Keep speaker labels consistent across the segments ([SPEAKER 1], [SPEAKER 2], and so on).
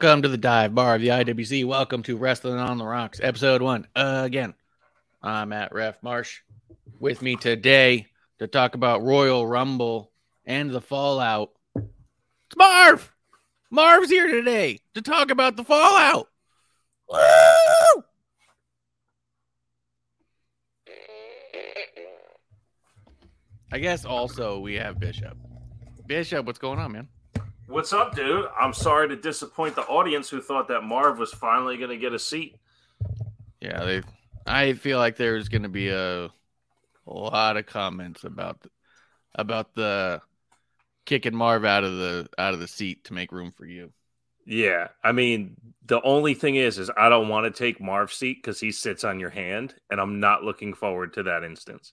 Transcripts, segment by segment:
[SPEAKER 1] Welcome to the dive bar of the IWC. Welcome to Wrestling on the Rocks, episode one. Uh, again, I'm at Ref Marsh. With me today to talk about Royal Rumble and the fallout. It's Marv. Marv's here today to talk about the fallout. Woo! I guess also we have Bishop. Bishop, what's going on, man?
[SPEAKER 2] What's up, dude? I'm sorry to disappoint the audience who thought that Marv was finally going to get a seat.
[SPEAKER 1] Yeah, they. I feel like there's going to be a, a lot of comments about about the kicking Marv out of the out of the seat to make room for you.
[SPEAKER 2] Yeah, I mean, the only thing is, is I don't want to take Marv's seat because he sits on your hand, and I'm not looking forward to that instance.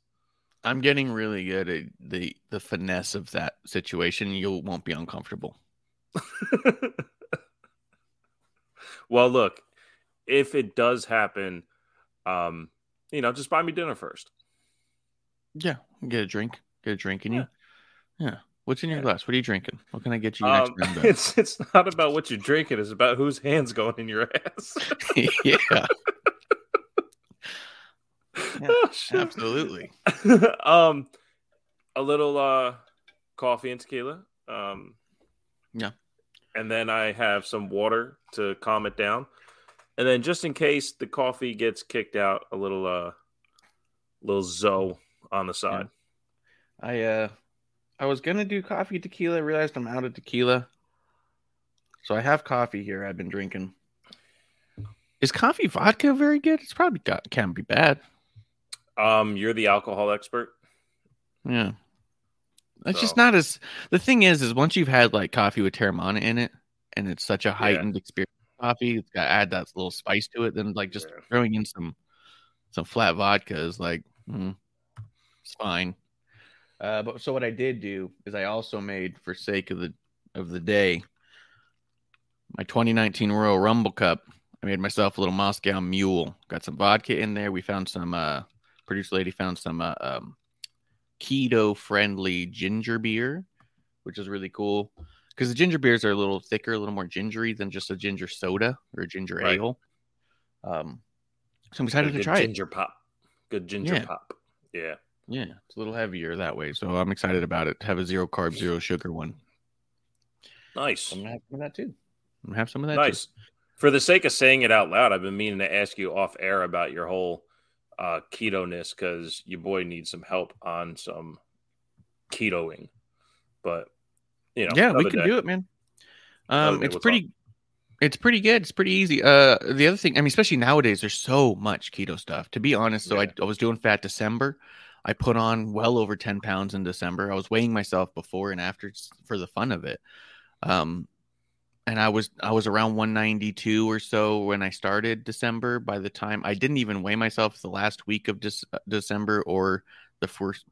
[SPEAKER 1] I'm getting really good at the the finesse of that situation. You won't be uncomfortable.
[SPEAKER 2] Well, look, if it does happen, um, you know, just buy me dinner first.
[SPEAKER 1] Yeah, get a drink. Get a drink in
[SPEAKER 2] Yeah.
[SPEAKER 1] you. Yeah. What's in your
[SPEAKER 2] Yeah.
[SPEAKER 1] glass? What are you drinking? What can I get you next
[SPEAKER 2] Um,
[SPEAKER 1] round? of?
[SPEAKER 2] it's it's not about what you're drinking; it's about whose hands going in your ass.
[SPEAKER 1] yeah, Yeah,
[SPEAKER 2] Oh,
[SPEAKER 1] absolutely.
[SPEAKER 2] um, a little uh, coffee and tequila. Um,
[SPEAKER 1] Yeah.
[SPEAKER 2] And then I have some water to calm it down, and then just in case the coffee gets kicked out, a little uh, little Zoe on the side.
[SPEAKER 1] I uh I was gonna do coffee tequila, realized I'm out of tequila. So I have coffee here I've been drinking. Is coffee vodka very good? It's probably got can't be bad.
[SPEAKER 2] Um, you're the alcohol expert.
[SPEAKER 1] Yeah. It's just not as the thing is is once you've had like coffee with Teremana in it and it's such a heightened experience of coffee, it's got to add that little spice to it, then like just
[SPEAKER 2] Yeah.
[SPEAKER 1] throwing in some some flat vodka is like mm, it's fine. Uh, but so what I did do is I also made for sake of the of the day my 2019 Royal Rumble Cup. I made myself a little Moscow Mule. Got some vodka in there. We found some. uh Producer lady found some uh, um, keto friendly ginger beer, which is really cool because the ginger beers are a little thicker, a little more gingery than just a ginger soda or a ginger
[SPEAKER 2] Right.
[SPEAKER 1] ale. Um, so I'm excited to try it.
[SPEAKER 2] ginger pop. Good ginger
[SPEAKER 1] Yeah.
[SPEAKER 2] pop. Yeah.
[SPEAKER 1] Yeah, it's a little heavier that way, so I'm excited about it. Have a zero carb, zero sugar one.
[SPEAKER 2] Nice.
[SPEAKER 1] I'm gonna have some of that too. I'm gonna have some of that.
[SPEAKER 2] Nice. For the sake of saying it out loud, I've been meaning to ask you off air about your whole uh, keto ness because your boy needs some help on some ketoing. But you know,
[SPEAKER 1] Yeah, we can
[SPEAKER 2] day.
[SPEAKER 1] do it, man. Um, it's pretty. It's pretty good. It's pretty easy. Uh, the other thing, I mean, especially nowadays, there's so much keto stuff. To be honest, so I,
[SPEAKER 2] Yeah.
[SPEAKER 1] I was doing fat December. I put on well over 10 pounds in December. I was weighing myself before and after for the fun of it. Um, and I was I was around 192 or so when I started December. By the time I didn't even weigh myself the last week of Dec- December or the first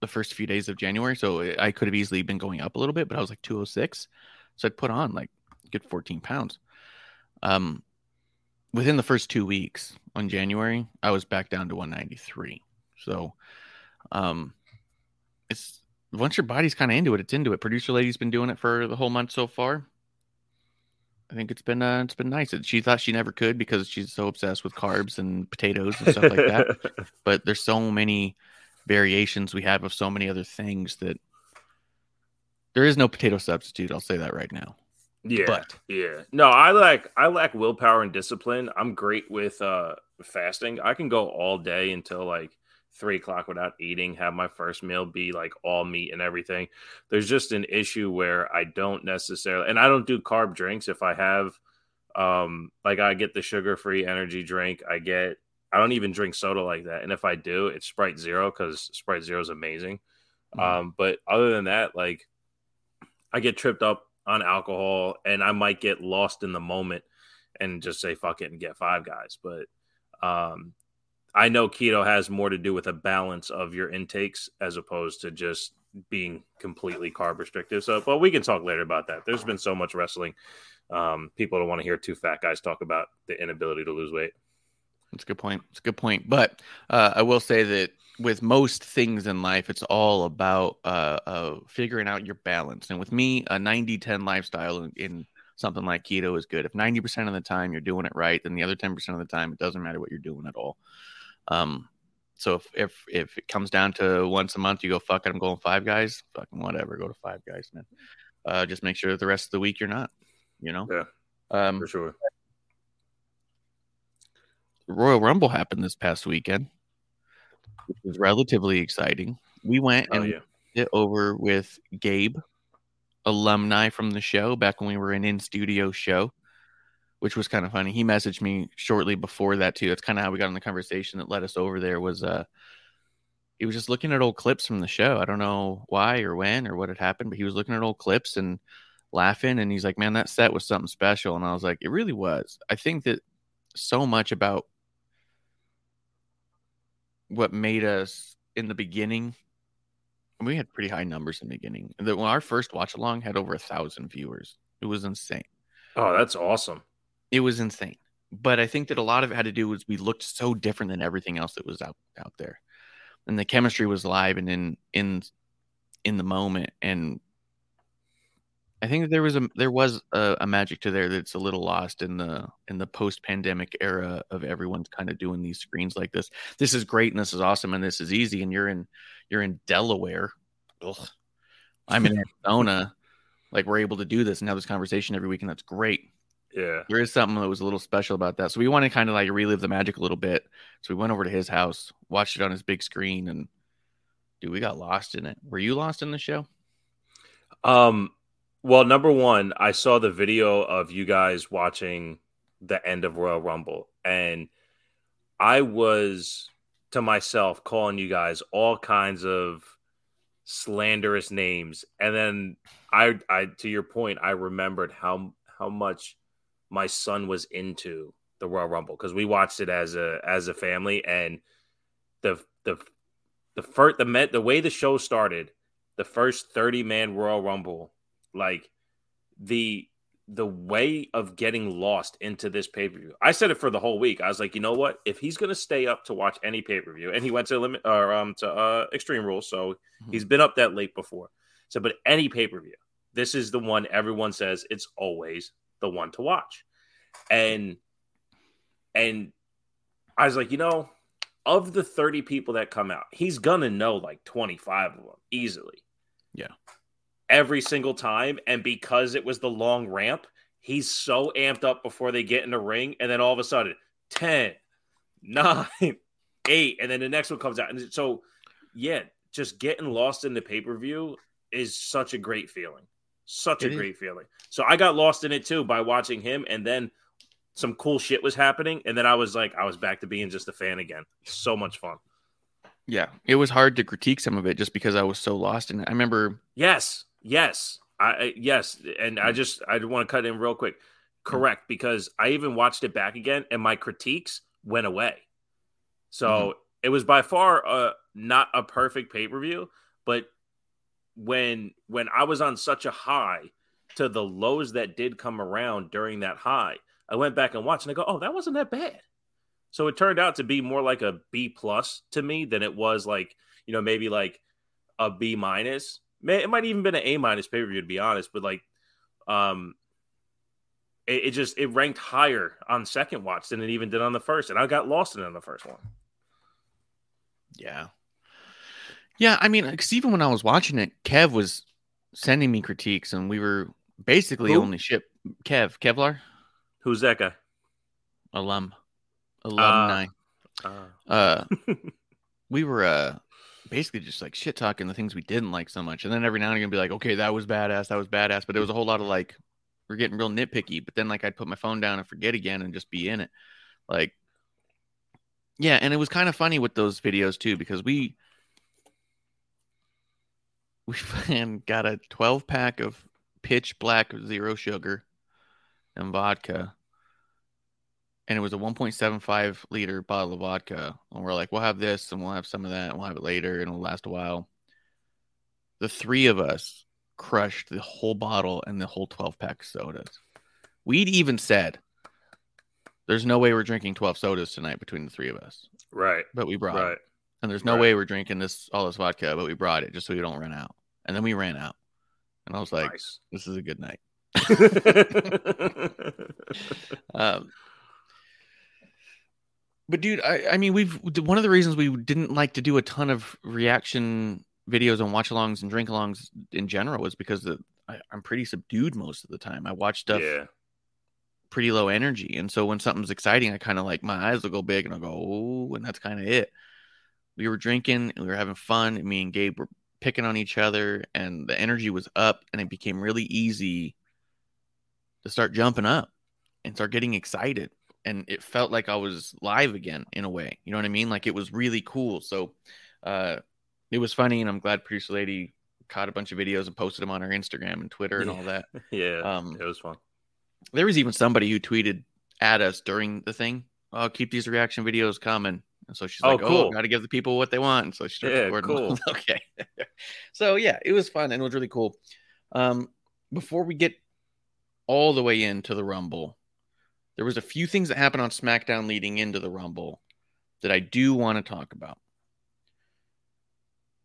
[SPEAKER 1] the first few days of January, so I could have easily been going up a little bit, but I was like 206. So I'd put on like good 14 pounds. Um, within the first two weeks on January, I was back down to 193. So, um, it's once your body's kind of into it, it's into it. Producer lady's been doing it for the whole month so far. I think it's been uh, it's been nice. She thought she never could because she's so obsessed with carbs and potatoes and stuff like that. But there's so many variations we have of so many other things that there is no potato substitute. I'll say that right now.
[SPEAKER 2] yeah.
[SPEAKER 1] But
[SPEAKER 2] Yeah. No, I like I lack willpower and discipline. I'm great with uh fasting. I can go all day until like three o'clock without eating, have my first meal be like all meat and everything. There's just an issue where I don't necessarily and I don't do carb drinks. If I have um like I get the sugar free energy drink, I get I don't even drink soda like that. And if I do, it's Sprite Zero because Sprite Zero is amazing.
[SPEAKER 1] Mhm.
[SPEAKER 2] Um, but other than that, like I get tripped up on alcohol and I might get lost in the moment and just say fuck it and get five guys. But um I know keto has more to do with a balance of your intakes as opposed to just being completely carb restrictive. So but we can talk later about that. There's been so much wrestling. Um people don't want to hear two fat guys talk about the inability to lose weight.
[SPEAKER 1] That's a good point. It's a good point. But uh, I will say that with most things in life, it's all about uh, uh, figuring out your balance. And with me, a 90 10 lifestyle in, in something like keto is good. If 90% of the time you're doing it right, then the other 10% of the time, it doesn't matter what you're doing at all. Um, so if, if if it comes down to once a month, you go, fuck it, I'm going five guys, fucking whatever, go to five guys, man. Uh, just make sure that the rest of the week you're not, you know?
[SPEAKER 2] Yeah.
[SPEAKER 1] Um,
[SPEAKER 2] For sure.
[SPEAKER 1] Royal Rumble happened this past weekend, which was relatively exciting. We went
[SPEAKER 2] Oh
[SPEAKER 1] and
[SPEAKER 2] yeah.
[SPEAKER 1] it over with Gabe, alumni from the show back when we were an in studio show, which was kind of funny. He messaged me shortly before that too. That's kind of how we got in the conversation that led us over there. Was uh, he was just looking at old clips from the show. I don't know why or when or what had happened, but he was looking at old clips and laughing. And he's like, "Man, that set was something special." And I was like, "It really was." I think that so much about what made us in the beginning we had pretty high numbers in the beginning. The, when our first watch along had over a thousand viewers. It was insane.
[SPEAKER 2] Oh, that's awesome.
[SPEAKER 1] It was insane. But I think that a lot of it had to do was we looked so different than everything else that was out out there, and the chemistry was live and in in in the moment. And I think that there was a there was a, a magic to there that's a little lost in the in the post pandemic era of everyone's kind of doing these screens like this. This is great and this is awesome and this is easy. And you're in you're in Delaware. Ugh. I'm in Arizona. Like we're able to do this and have this conversation every week, and that's great.
[SPEAKER 2] Yeah.
[SPEAKER 1] There is something that was a little special about that. So we want to kind of like relive the magic a little bit. So we went over to his house, watched it on his big screen, and dude, we got lost in it. Were you lost in the show?
[SPEAKER 2] Um, well, number one, I saw the video of you guys watching the end of Royal Rumble, and I was to myself calling you guys all kinds of slanderous names, and then I, I, to your point, I remembered how how much my son was into the Royal Rumble because we watched it as a as a family, and the the the first the met the way the show started the first 30 man Royal Rumble, like the the way of getting lost into this pay per view. I said it for the whole week. I was like, you know what? If he's gonna stay up to watch any pay per view, and he went to limit or um to uh Extreme Rules, so he's been up that late before. So, but any pay per view, this is the one everyone says it's always the one to watch, and And I was like, you know, of the 30 people that come out, he's gonna know like 25 of them easily.
[SPEAKER 1] Yeah.
[SPEAKER 2] Every single time. And because it was the long ramp, he's so amped up before they get in the ring. And then all of a sudden, 10, 9, 8, and then the next one comes out. And so, yeah, just getting lost in the pay per view is such a great feeling. Such
[SPEAKER 1] It
[SPEAKER 2] a
[SPEAKER 1] is.
[SPEAKER 2] great feeling. So I got lost in it too by watching him, and then some cool shit was happening, and then I was like, I was back to being just a fan again. So much fun.
[SPEAKER 1] Yeah, it was hard to critique some of it just because I was so lost in it. I remember
[SPEAKER 2] Yes, yes, I I- yes, and I mm. just I want to cut in real quick. Mm. Correct, because I even watched it back again, and my critiques went away. So mm-hmm. it was by far uh, not a perfect pay per view, but when when I was on such a high to the lows that did come around during that high, I went back and watched, and I go, oh, that wasn't that bad. So it turned out to be more like a B plus to me than it was like you know maybe like a B minus. It might even been an A minus pay per view to be honest, but like, um, it, it just it ranked higher on second watch than it even did on the first, and I got lost in it on the first one.
[SPEAKER 1] Yeah. Yeah, I mean, because even when I was watching it, Kev was sending me critiques, and we were basically
[SPEAKER 2] Who?
[SPEAKER 1] only ship Kev Kevlar
[SPEAKER 2] Who's that guy?
[SPEAKER 1] alum alumni.
[SPEAKER 2] Uh,
[SPEAKER 1] Uh, we were uh basically just like shit talking the things we didn't like so much, and then every now and again be like, okay, that was badass, that was badass, but it was a whole lot of like we're getting real nitpicky. But then like I'd put my phone down and forget again and just be in it, like yeah, and it was kind of funny with those videos too because we we fucking got a 12 pack of pitch black zero sugar and vodka. And it was a 1.75 liter bottle of vodka. And we're like we'll have this and we'll have some of that and we'll have it later and it'll last a while. The three of us crushed the whole bottle and the whole 12 pack of sodas. We'd even said there's no way we're drinking 12 sodas tonight between the three of us.
[SPEAKER 2] Right,
[SPEAKER 1] but we brought it
[SPEAKER 2] right.
[SPEAKER 1] And there's no
[SPEAKER 2] Right.
[SPEAKER 1] way we're drinking this all this vodka, but we brought it just so we don't run out. And then we ran out. And I was like,
[SPEAKER 2] nice.
[SPEAKER 1] this is a good night. Um, but dude, I, I mean, we've one of the reasons we didn't like to do a ton of reaction videos and watch alongs and drink alongs in general was because the, I, I'm pretty subdued most of the time. I watch stuff
[SPEAKER 2] yeah,
[SPEAKER 1] pretty low energy. And so when something's exciting, I kind of like my eyes will go big and I'll go, oh, and that's kind of it. We were drinking and we were having fun. And me and Gabe were picking on each other and the energy was up and it became really easy to start jumping up and start getting excited. And it felt like I was live again in a way. You know what I mean? Like it was really cool. So uh it was funny and I'm glad producer lady caught a bunch of videos and posted them on her Instagram and Twitter and
[SPEAKER 2] Yeah.
[SPEAKER 1] all that.
[SPEAKER 2] yeah.
[SPEAKER 1] Um,
[SPEAKER 2] it was fun.
[SPEAKER 1] there was even somebody who tweeted at us during the thing, "Oh, keep these reaction videos coming." And so she's
[SPEAKER 2] Oh,
[SPEAKER 1] like, "Oh, got to give the people what they want." And so she started
[SPEAKER 2] Yeah,
[SPEAKER 1] recording.
[SPEAKER 2] cool.
[SPEAKER 1] okay. so yeah, it was fun and it was really cool. Um, before we get all the way into the Rumble, there was a few things that happened on SmackDown leading into the Rumble that I do want to talk about,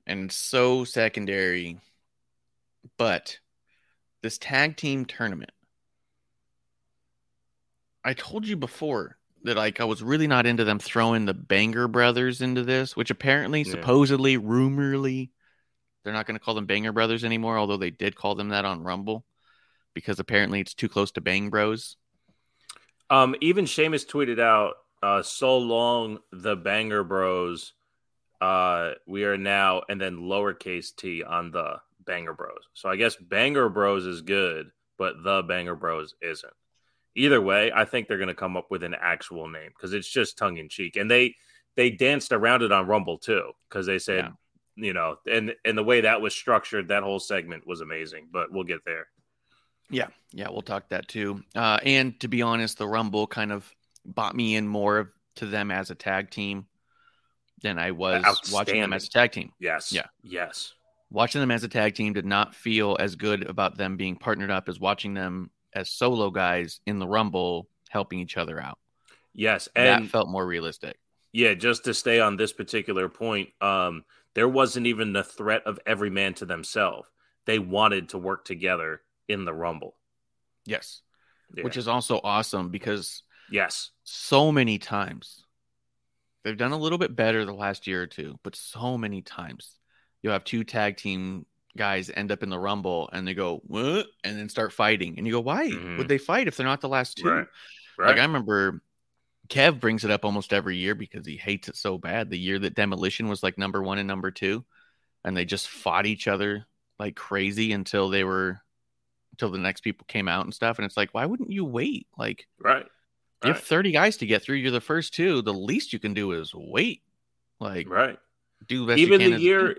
[SPEAKER 1] and so secondary, but this tag team tournament. I told you before that like I was really not into them throwing the Banger Brothers into this, which apparently,
[SPEAKER 2] Yeah.
[SPEAKER 1] supposedly, rumorly, they're not going to call them Banger Brothers anymore. Although they did call them that on Rumble, because apparently it's too close to Bang Bros.
[SPEAKER 2] Um, even Sheamus tweeted out, uh, "So long, the Banger Bros. Uh, we are now," and then lowercase t on the Banger Bros. So I guess Banger Bros is good, but the Banger Bros isn't. Either way, I think they're going to come up with an actual name because it's just tongue in cheek, and they they danced around it on Rumble too because they said,
[SPEAKER 1] Yeah.
[SPEAKER 2] you know, and and the way that was structured, that whole segment was amazing. But we'll get there.
[SPEAKER 1] Yeah, yeah, we'll talk that too. Uh, and to be honest, the Rumble kind of bought me in more to them as a tag team than I was watching them as a tag team.
[SPEAKER 2] Yes,
[SPEAKER 1] Yeah.
[SPEAKER 2] yes.
[SPEAKER 1] Watching them as a tag team did not feel as good about them being partnered up as watching them as solo guys in the Rumble helping each other out.
[SPEAKER 2] Yes, and
[SPEAKER 1] that felt more realistic.
[SPEAKER 2] Yeah, just to stay on this particular point, um, there wasn't even the threat of every man to themselves. They wanted to work together in the Rumble.
[SPEAKER 1] Yes.
[SPEAKER 2] Yeah.
[SPEAKER 1] Which is also awesome because
[SPEAKER 2] Yes.
[SPEAKER 1] so many times. They've done a little bit better the last year or two, but so many times you'll have two tag team guys end up in the rumble and they go what and then start fighting and you go why
[SPEAKER 2] Mhm.
[SPEAKER 1] would they fight if they're not the last two
[SPEAKER 2] Right. Right.
[SPEAKER 1] like i remember kev brings it up almost every year because he hates it so bad the year that demolition was like number one and number two and they just fought each other like crazy until they were until the next people came out and stuff and it's like why wouldn't you wait like
[SPEAKER 2] right.
[SPEAKER 1] you have 30 guys to get through. You're the first two. The least you can do is wait. Like,
[SPEAKER 2] Right.
[SPEAKER 1] do best
[SPEAKER 2] even the year.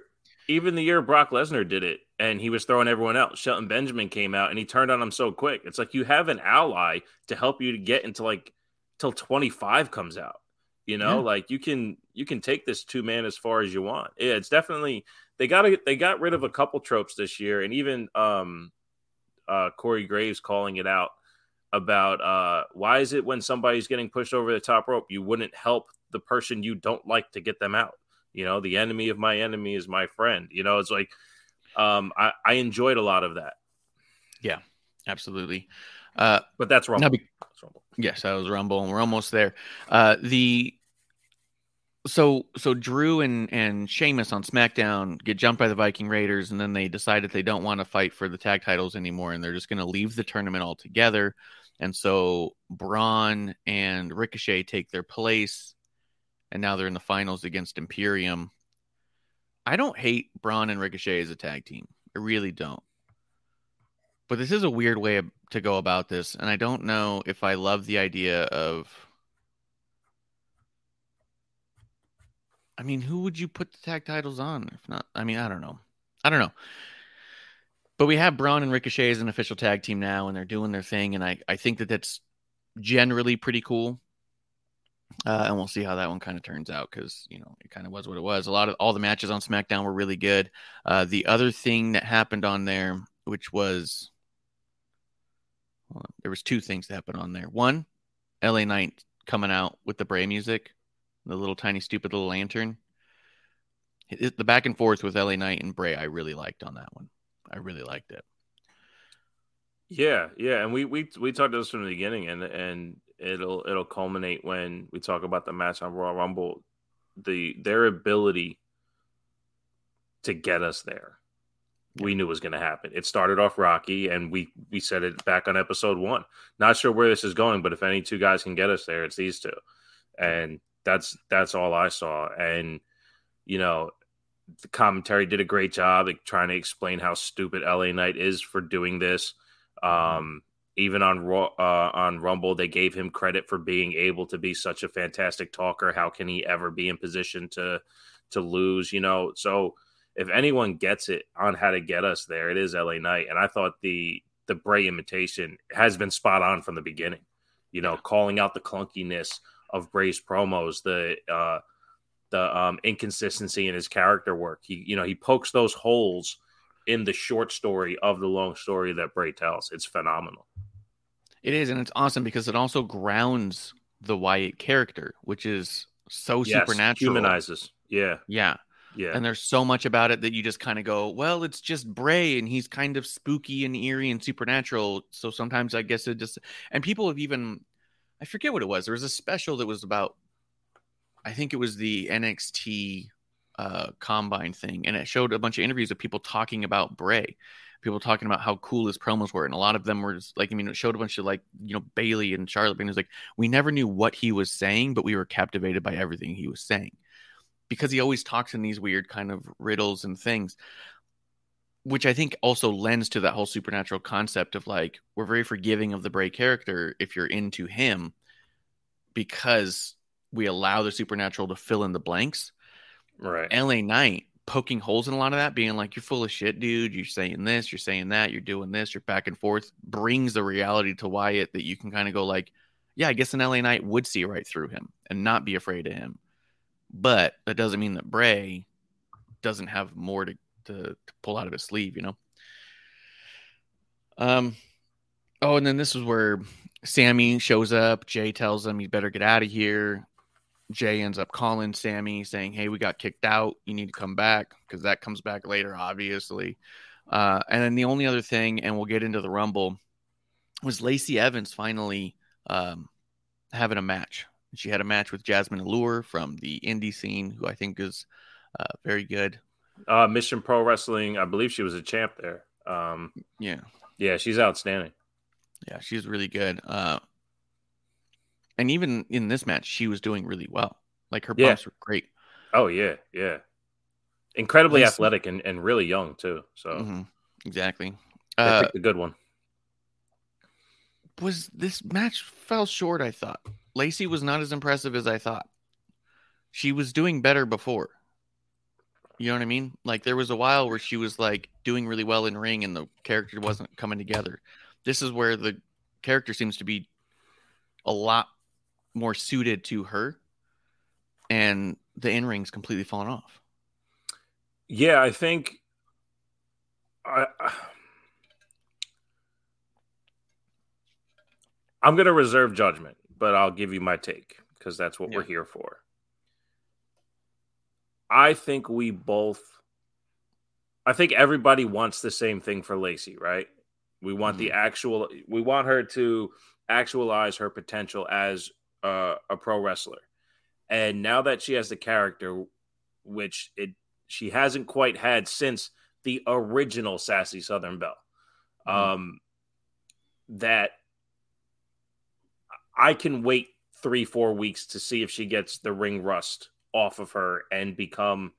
[SPEAKER 2] Even the year Brock Lesnar did it and he was throwing everyone out. Shelton Benjamin came out and he turned on him so quick. It's like you have an ally to help you to get into like till 25 comes out. You know,
[SPEAKER 1] Yeah.
[SPEAKER 2] like you can you can take this two man as far as you want. Yeah, it's definitely they got to they got rid of a couple tropes this year and even um uh Corey Graves calling it out about uh why is it when somebody's getting pushed over the top rope you wouldn't help the person you don't like to get them out you know the enemy of my enemy is my friend you know it's like um i, I enjoyed a lot of that Yeah,
[SPEAKER 1] Absolutely. Uh,
[SPEAKER 2] but that's
[SPEAKER 1] now be- yes, that was Rumble, and we're almost there. Uh, the so so Drew and and Sheamus on SmackDown get jumped by the Viking Raiders, and then they decide that they don't want to fight for the tag titles anymore, and they're just going to leave the tournament altogether. And so Braun and Ricochet take their place, and now they're in the finals against Imperium. I don't hate Braun and Ricochet as a tag team. I really don't. But this is a weird way of- to go about this, and I don't know if I love the idea of. I mean, who would you put the tag titles on? If not, I mean, I don't know. I don't know. But we have Braun and Ricochet as an official tag team now, and they're doing their thing, and I, I think that that's generally pretty cool. Uh, and we'll see how that one kind of turns out because you know it kind of was what it was. A lot of all the matches on SmackDown were really good. Uh, the other thing that happened on there, which was on, there was two things that happened on there. One, LA Knight coming out with the Bray music, the little tiny stupid little lantern. It- it- the back and forth with LA Knight and Bray, I really liked on that one. I really liked it.
[SPEAKER 2] yeah yeah and we we we talked to this from the beginning and and it'll it'll culminate when we talk about the match on Royal Rumble the their ability to get us there we knew was going to happen. It started off rocky, and we we said it back on episode one. Not sure where this is going, but if any two guys can get us there, it's these two, and that's that's all I saw. And you know, the commentary did a great job like, trying to explain how stupid LA Knight is for doing this. Um, even on uh, on Rumble, they gave him credit for being able to be such a fantastic talker. How can he ever be in position to to lose? You know, so if anyone gets it on how to get us there, it is LA Knight. And I thought the the Bray imitation has been spot on from the beginning. You know, calling out the clunkiness of Bray's promos, the uh the um inconsistency in his character work. He you know, he pokes those holes in the short story of the long story that Bray tells. It's phenomenal.
[SPEAKER 1] It is, and it's awesome because it also grounds the Wyatt character, which is so
[SPEAKER 2] Yes,
[SPEAKER 1] supernatural.
[SPEAKER 2] Humanizes. Yeah.
[SPEAKER 1] Yeah.
[SPEAKER 2] Yeah.
[SPEAKER 1] And there's so much about it that you just kind of go, well, it's just Bray and he's kind of spooky and eerie and supernatural. So sometimes I guess it just, and people have even, I forget what it was. There was a special that was about, I think it was the NXT uh, combine thing. And it showed a bunch of interviews of people talking about Bray, people talking about how cool his promos were. And a lot of them were just like, I mean, it showed a bunch of like, you know, Bayley and Charlotte. And it was like, we never knew what he was saying, but we were captivated by everything he was saying because he always talks in these weird kind of riddles and things which i think also lends to that whole supernatural concept of like we're very forgiving of the bray character if you're into him because we allow the supernatural to fill in the blanks
[SPEAKER 2] right.
[SPEAKER 1] la knight poking holes in a lot of that being like you're full of shit dude you're saying this you're saying that you're doing this you're back and forth brings the reality to wyatt that you can kind of go like yeah i guess an la knight would see right through him and not be afraid of him but that doesn't mean that Bray doesn't have more to, to, to pull out of his sleeve, you know. Um, oh, and then this is where Sammy shows up. Jay tells him he better get out of here. Jay ends up calling Sammy, saying, "Hey, we got kicked out. You need to come back because that comes back later, obviously." Uh, and then the only other thing, and we'll get into the Rumble, was Lacey Evans finally um, having a match. She had a match with Jasmine Allure from the indie scene, who I think is uh, very good.
[SPEAKER 2] Uh, Mission Pro Wrestling, I believe she was a champ there. Um,
[SPEAKER 1] Yeah,
[SPEAKER 2] yeah, she's outstanding.
[SPEAKER 1] yeah, she's really good. Uh, and even in this match, she was doing really well. Like her
[SPEAKER 2] Yeah.
[SPEAKER 1] bumps were great.
[SPEAKER 2] Oh yeah, yeah. Incredibly athletic and, and really young too. So
[SPEAKER 1] Mhm, exactly.
[SPEAKER 2] they
[SPEAKER 1] Uh,
[SPEAKER 2] picked a good one.
[SPEAKER 1] was this match fell short? I thought Lacey was not as impressive as I thought. She was doing better before. You know what I mean? Like there was a while where she was like doing really well in ring, and the character wasn't coming together. This is where the character seems to be a lot more suited to her, and the in ring's completely fallen off.
[SPEAKER 2] Yeah, I think I I'm going to reserve judgment, but I'll give you my take because that's what we're here for. I think we both I think everybody wants the same thing for Lacey, right? We want the mm-hmm. actual we want her to actualize her potential as uh, a pro wrestler. And now that she has the character which it she hasn't quite had since the original Sassy Southern Belle.
[SPEAKER 1] Mhm.
[SPEAKER 2] Um, that I can wait three, four weeks to see if she gets the ring rust off of her and become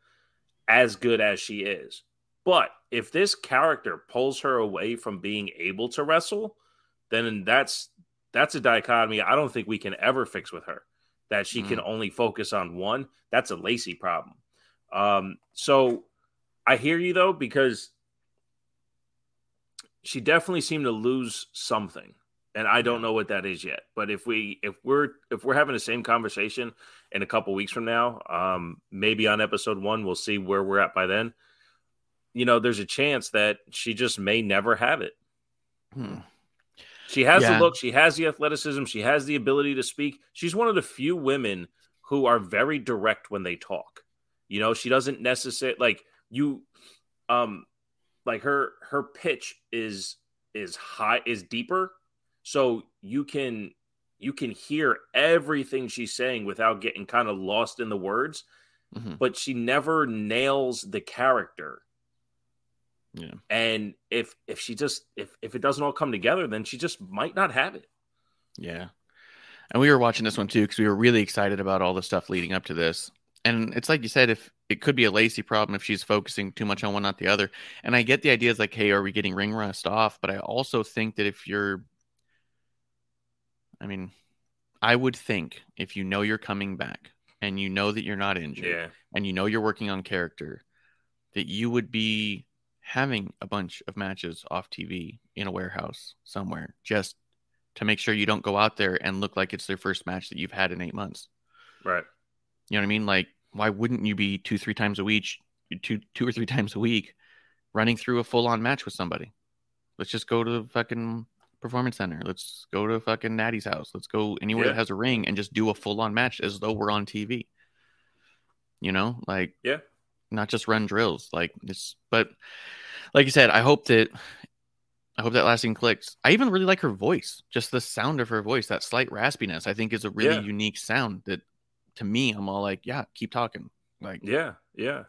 [SPEAKER 2] as good as she is. But if this character pulls her away from being able to wrestle, then that's that's a dichotomy I don't think we can ever fix with her. That she can only focus on one. That's a Lacey problem. Um, so I hear you though, because she definitely seemed to lose something. And I don't know what that is yet. But if we if we're if we're having the same conversation in a couple weeks from now, um, maybe on episode one, we'll see where we're at by then. You know, there's a chance that she just may never have it.
[SPEAKER 1] Hmm.
[SPEAKER 2] She has
[SPEAKER 1] Yeah.
[SPEAKER 2] the look, she has the athleticism, she has the ability to speak. She's one of the few women who are very direct when they talk. You know, she doesn't necessarily like you um like her her pitch is is high is deeper so you can you can hear everything she's saying without getting kind of lost in the words
[SPEAKER 1] Mhm.
[SPEAKER 2] but she never nails the character
[SPEAKER 1] Yeah.
[SPEAKER 2] and if if she just if if it doesn't all come together then she just might not have it
[SPEAKER 1] Yeah. And we were watching this one too because we were really excited about all the stuff leading up to this. And it's like you said, if it could be a Lacey problem if she's focusing too much on one, not the other. And I get the ideas like, hey, are we getting ring rust off? But I also think that if you're, I mean, I would think if you know you're coming back and you know that you're not injured and you know you're working on character, that you would be having a bunch of matches off TV in a warehouse somewhere just to make sure you don't go out there and look like it's their first match that you've had in eight months.
[SPEAKER 2] right
[SPEAKER 1] You know what I mean? Like, why wouldn't you be two, three times a week, two, two or three times a week, running through a full on match with somebody? Let's just go to the fucking performance center. Let's go to fucking Natty's house. Let's go anywhere
[SPEAKER 2] Yeah.
[SPEAKER 1] that has a ring and just do a full on match as though we're on TV. You know, like
[SPEAKER 2] yeah
[SPEAKER 1] not just run drills. Like it's, but like you said, I hope that I hope that last scene clicks. I even really like her voice, just the sound of her voice, that slight raspiness. I think is a really
[SPEAKER 2] Yeah.
[SPEAKER 1] unique sound that, to me, I'm all like, yeah, keep talking. Like,
[SPEAKER 2] Yeah, yeah.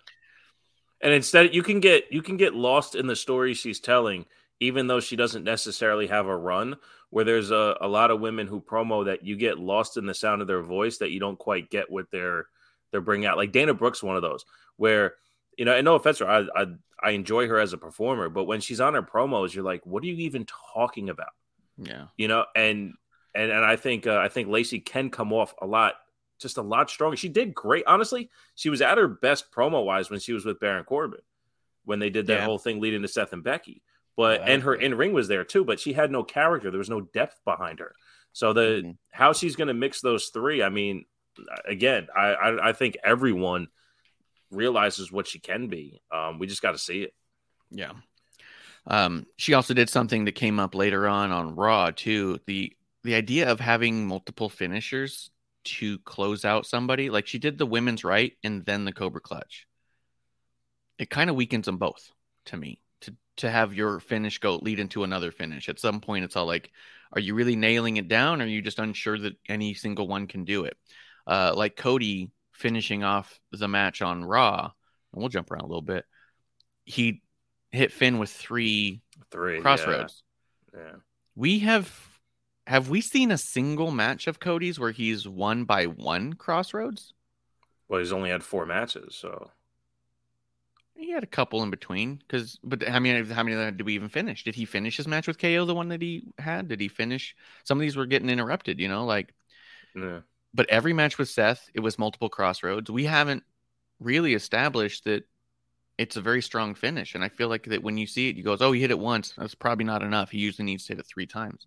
[SPEAKER 2] And instead you can get you can get lost in the story she's telling, even though she doesn't necessarily have a run, where there's a, a lot of women who promo that you get lost in the sound of their voice that you don't quite get what they're they're bringing out. Like Dana Brooks, one of those, where you know, and no offense, I, I I enjoy her as a performer, but when she's on her promos, you're like, what are you even talking about?
[SPEAKER 1] yeah,
[SPEAKER 2] you know and and and i think uh, i think lacey can come off a lot just a lot stronger she did great honestly she was at her best promo wise when she was with baron corbin when they did that
[SPEAKER 1] Yeah.
[SPEAKER 2] whole thing leading to seth and becky but
[SPEAKER 1] Yeah,
[SPEAKER 2] and her in ring was there too but she had no character there was no depth behind her so the
[SPEAKER 1] Mhm.
[SPEAKER 2] how she's going to mix those three i mean again I, I i think everyone realizes what she can be um we just got to see it
[SPEAKER 1] yeah. Um, she also did something that came up later on on Raw too. The the idea of having multiple finishers to close out somebody, like she did the women's right and then the Cobra Clutch. It kind of weakens them both to me. To to have your finish go lead into another finish. At some point, it's all like, are you really nailing it down? Or are you just unsure that any single one can do it? Uh, like Cody finishing off the match on Raw, and we'll jump around a little bit. He hit Finn with three
[SPEAKER 2] Three.
[SPEAKER 1] crossroads.
[SPEAKER 2] Yeah.
[SPEAKER 1] We have have we seen a single match of Cody's where he's won by one crossroads?
[SPEAKER 2] Well, he's only had four matches, so
[SPEAKER 1] He had a couple in between, because but how many how many did we even finish? Did he finish his match with KO, the one that he had? Did he finish? Some of these were getting interrupted, you know, like.
[SPEAKER 2] yeah.
[SPEAKER 1] But every match with Seth, it was multiple crossroads. We haven't really established that it's a very strong finish, and I feel like that when you see it, you go, "Oh, he hit it once. That's probably not enough. He usually needs to hit it three times."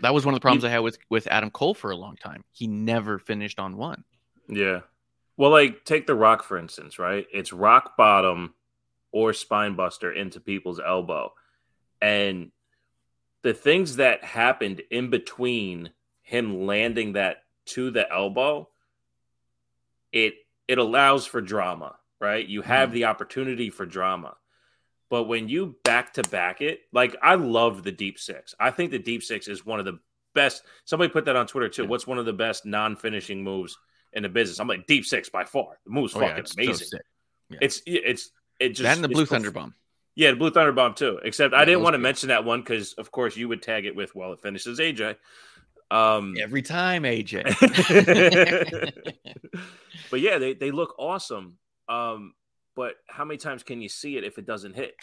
[SPEAKER 1] That was one of the problems I had with with Adam Cole for a long time. He never finished on one.
[SPEAKER 2] Yeah. Well, like take the rock for instance, right? It's rock bottom or spine buster into people's elbow. And the things that happened in between him landing that to the elbow, it it allows for drama, right? You have mm-hmm. the opportunity for drama. But when you back to back it, like I love the deep six. I think the deep six is one of the best. Somebody put that on Twitter too. What's one of the best non-finishing moves in the business? I'm like deep six by far. The move's
[SPEAKER 1] Oh, yeah,
[SPEAKER 2] fucking
[SPEAKER 1] it's
[SPEAKER 2] amazing.
[SPEAKER 1] sick. Yeah.
[SPEAKER 2] It's it's it just
[SPEAKER 1] that and the Blue Thunder Bomb.
[SPEAKER 2] Yeah, the Blue Thunder Bomb too. Except I didn't want to mention that one because of course you would tag it with well it finishes AJ. Um
[SPEAKER 1] Every time, AJ.
[SPEAKER 2] but yeah, they, they look awesome. Um, but how many times can you see it if it doesn't hit?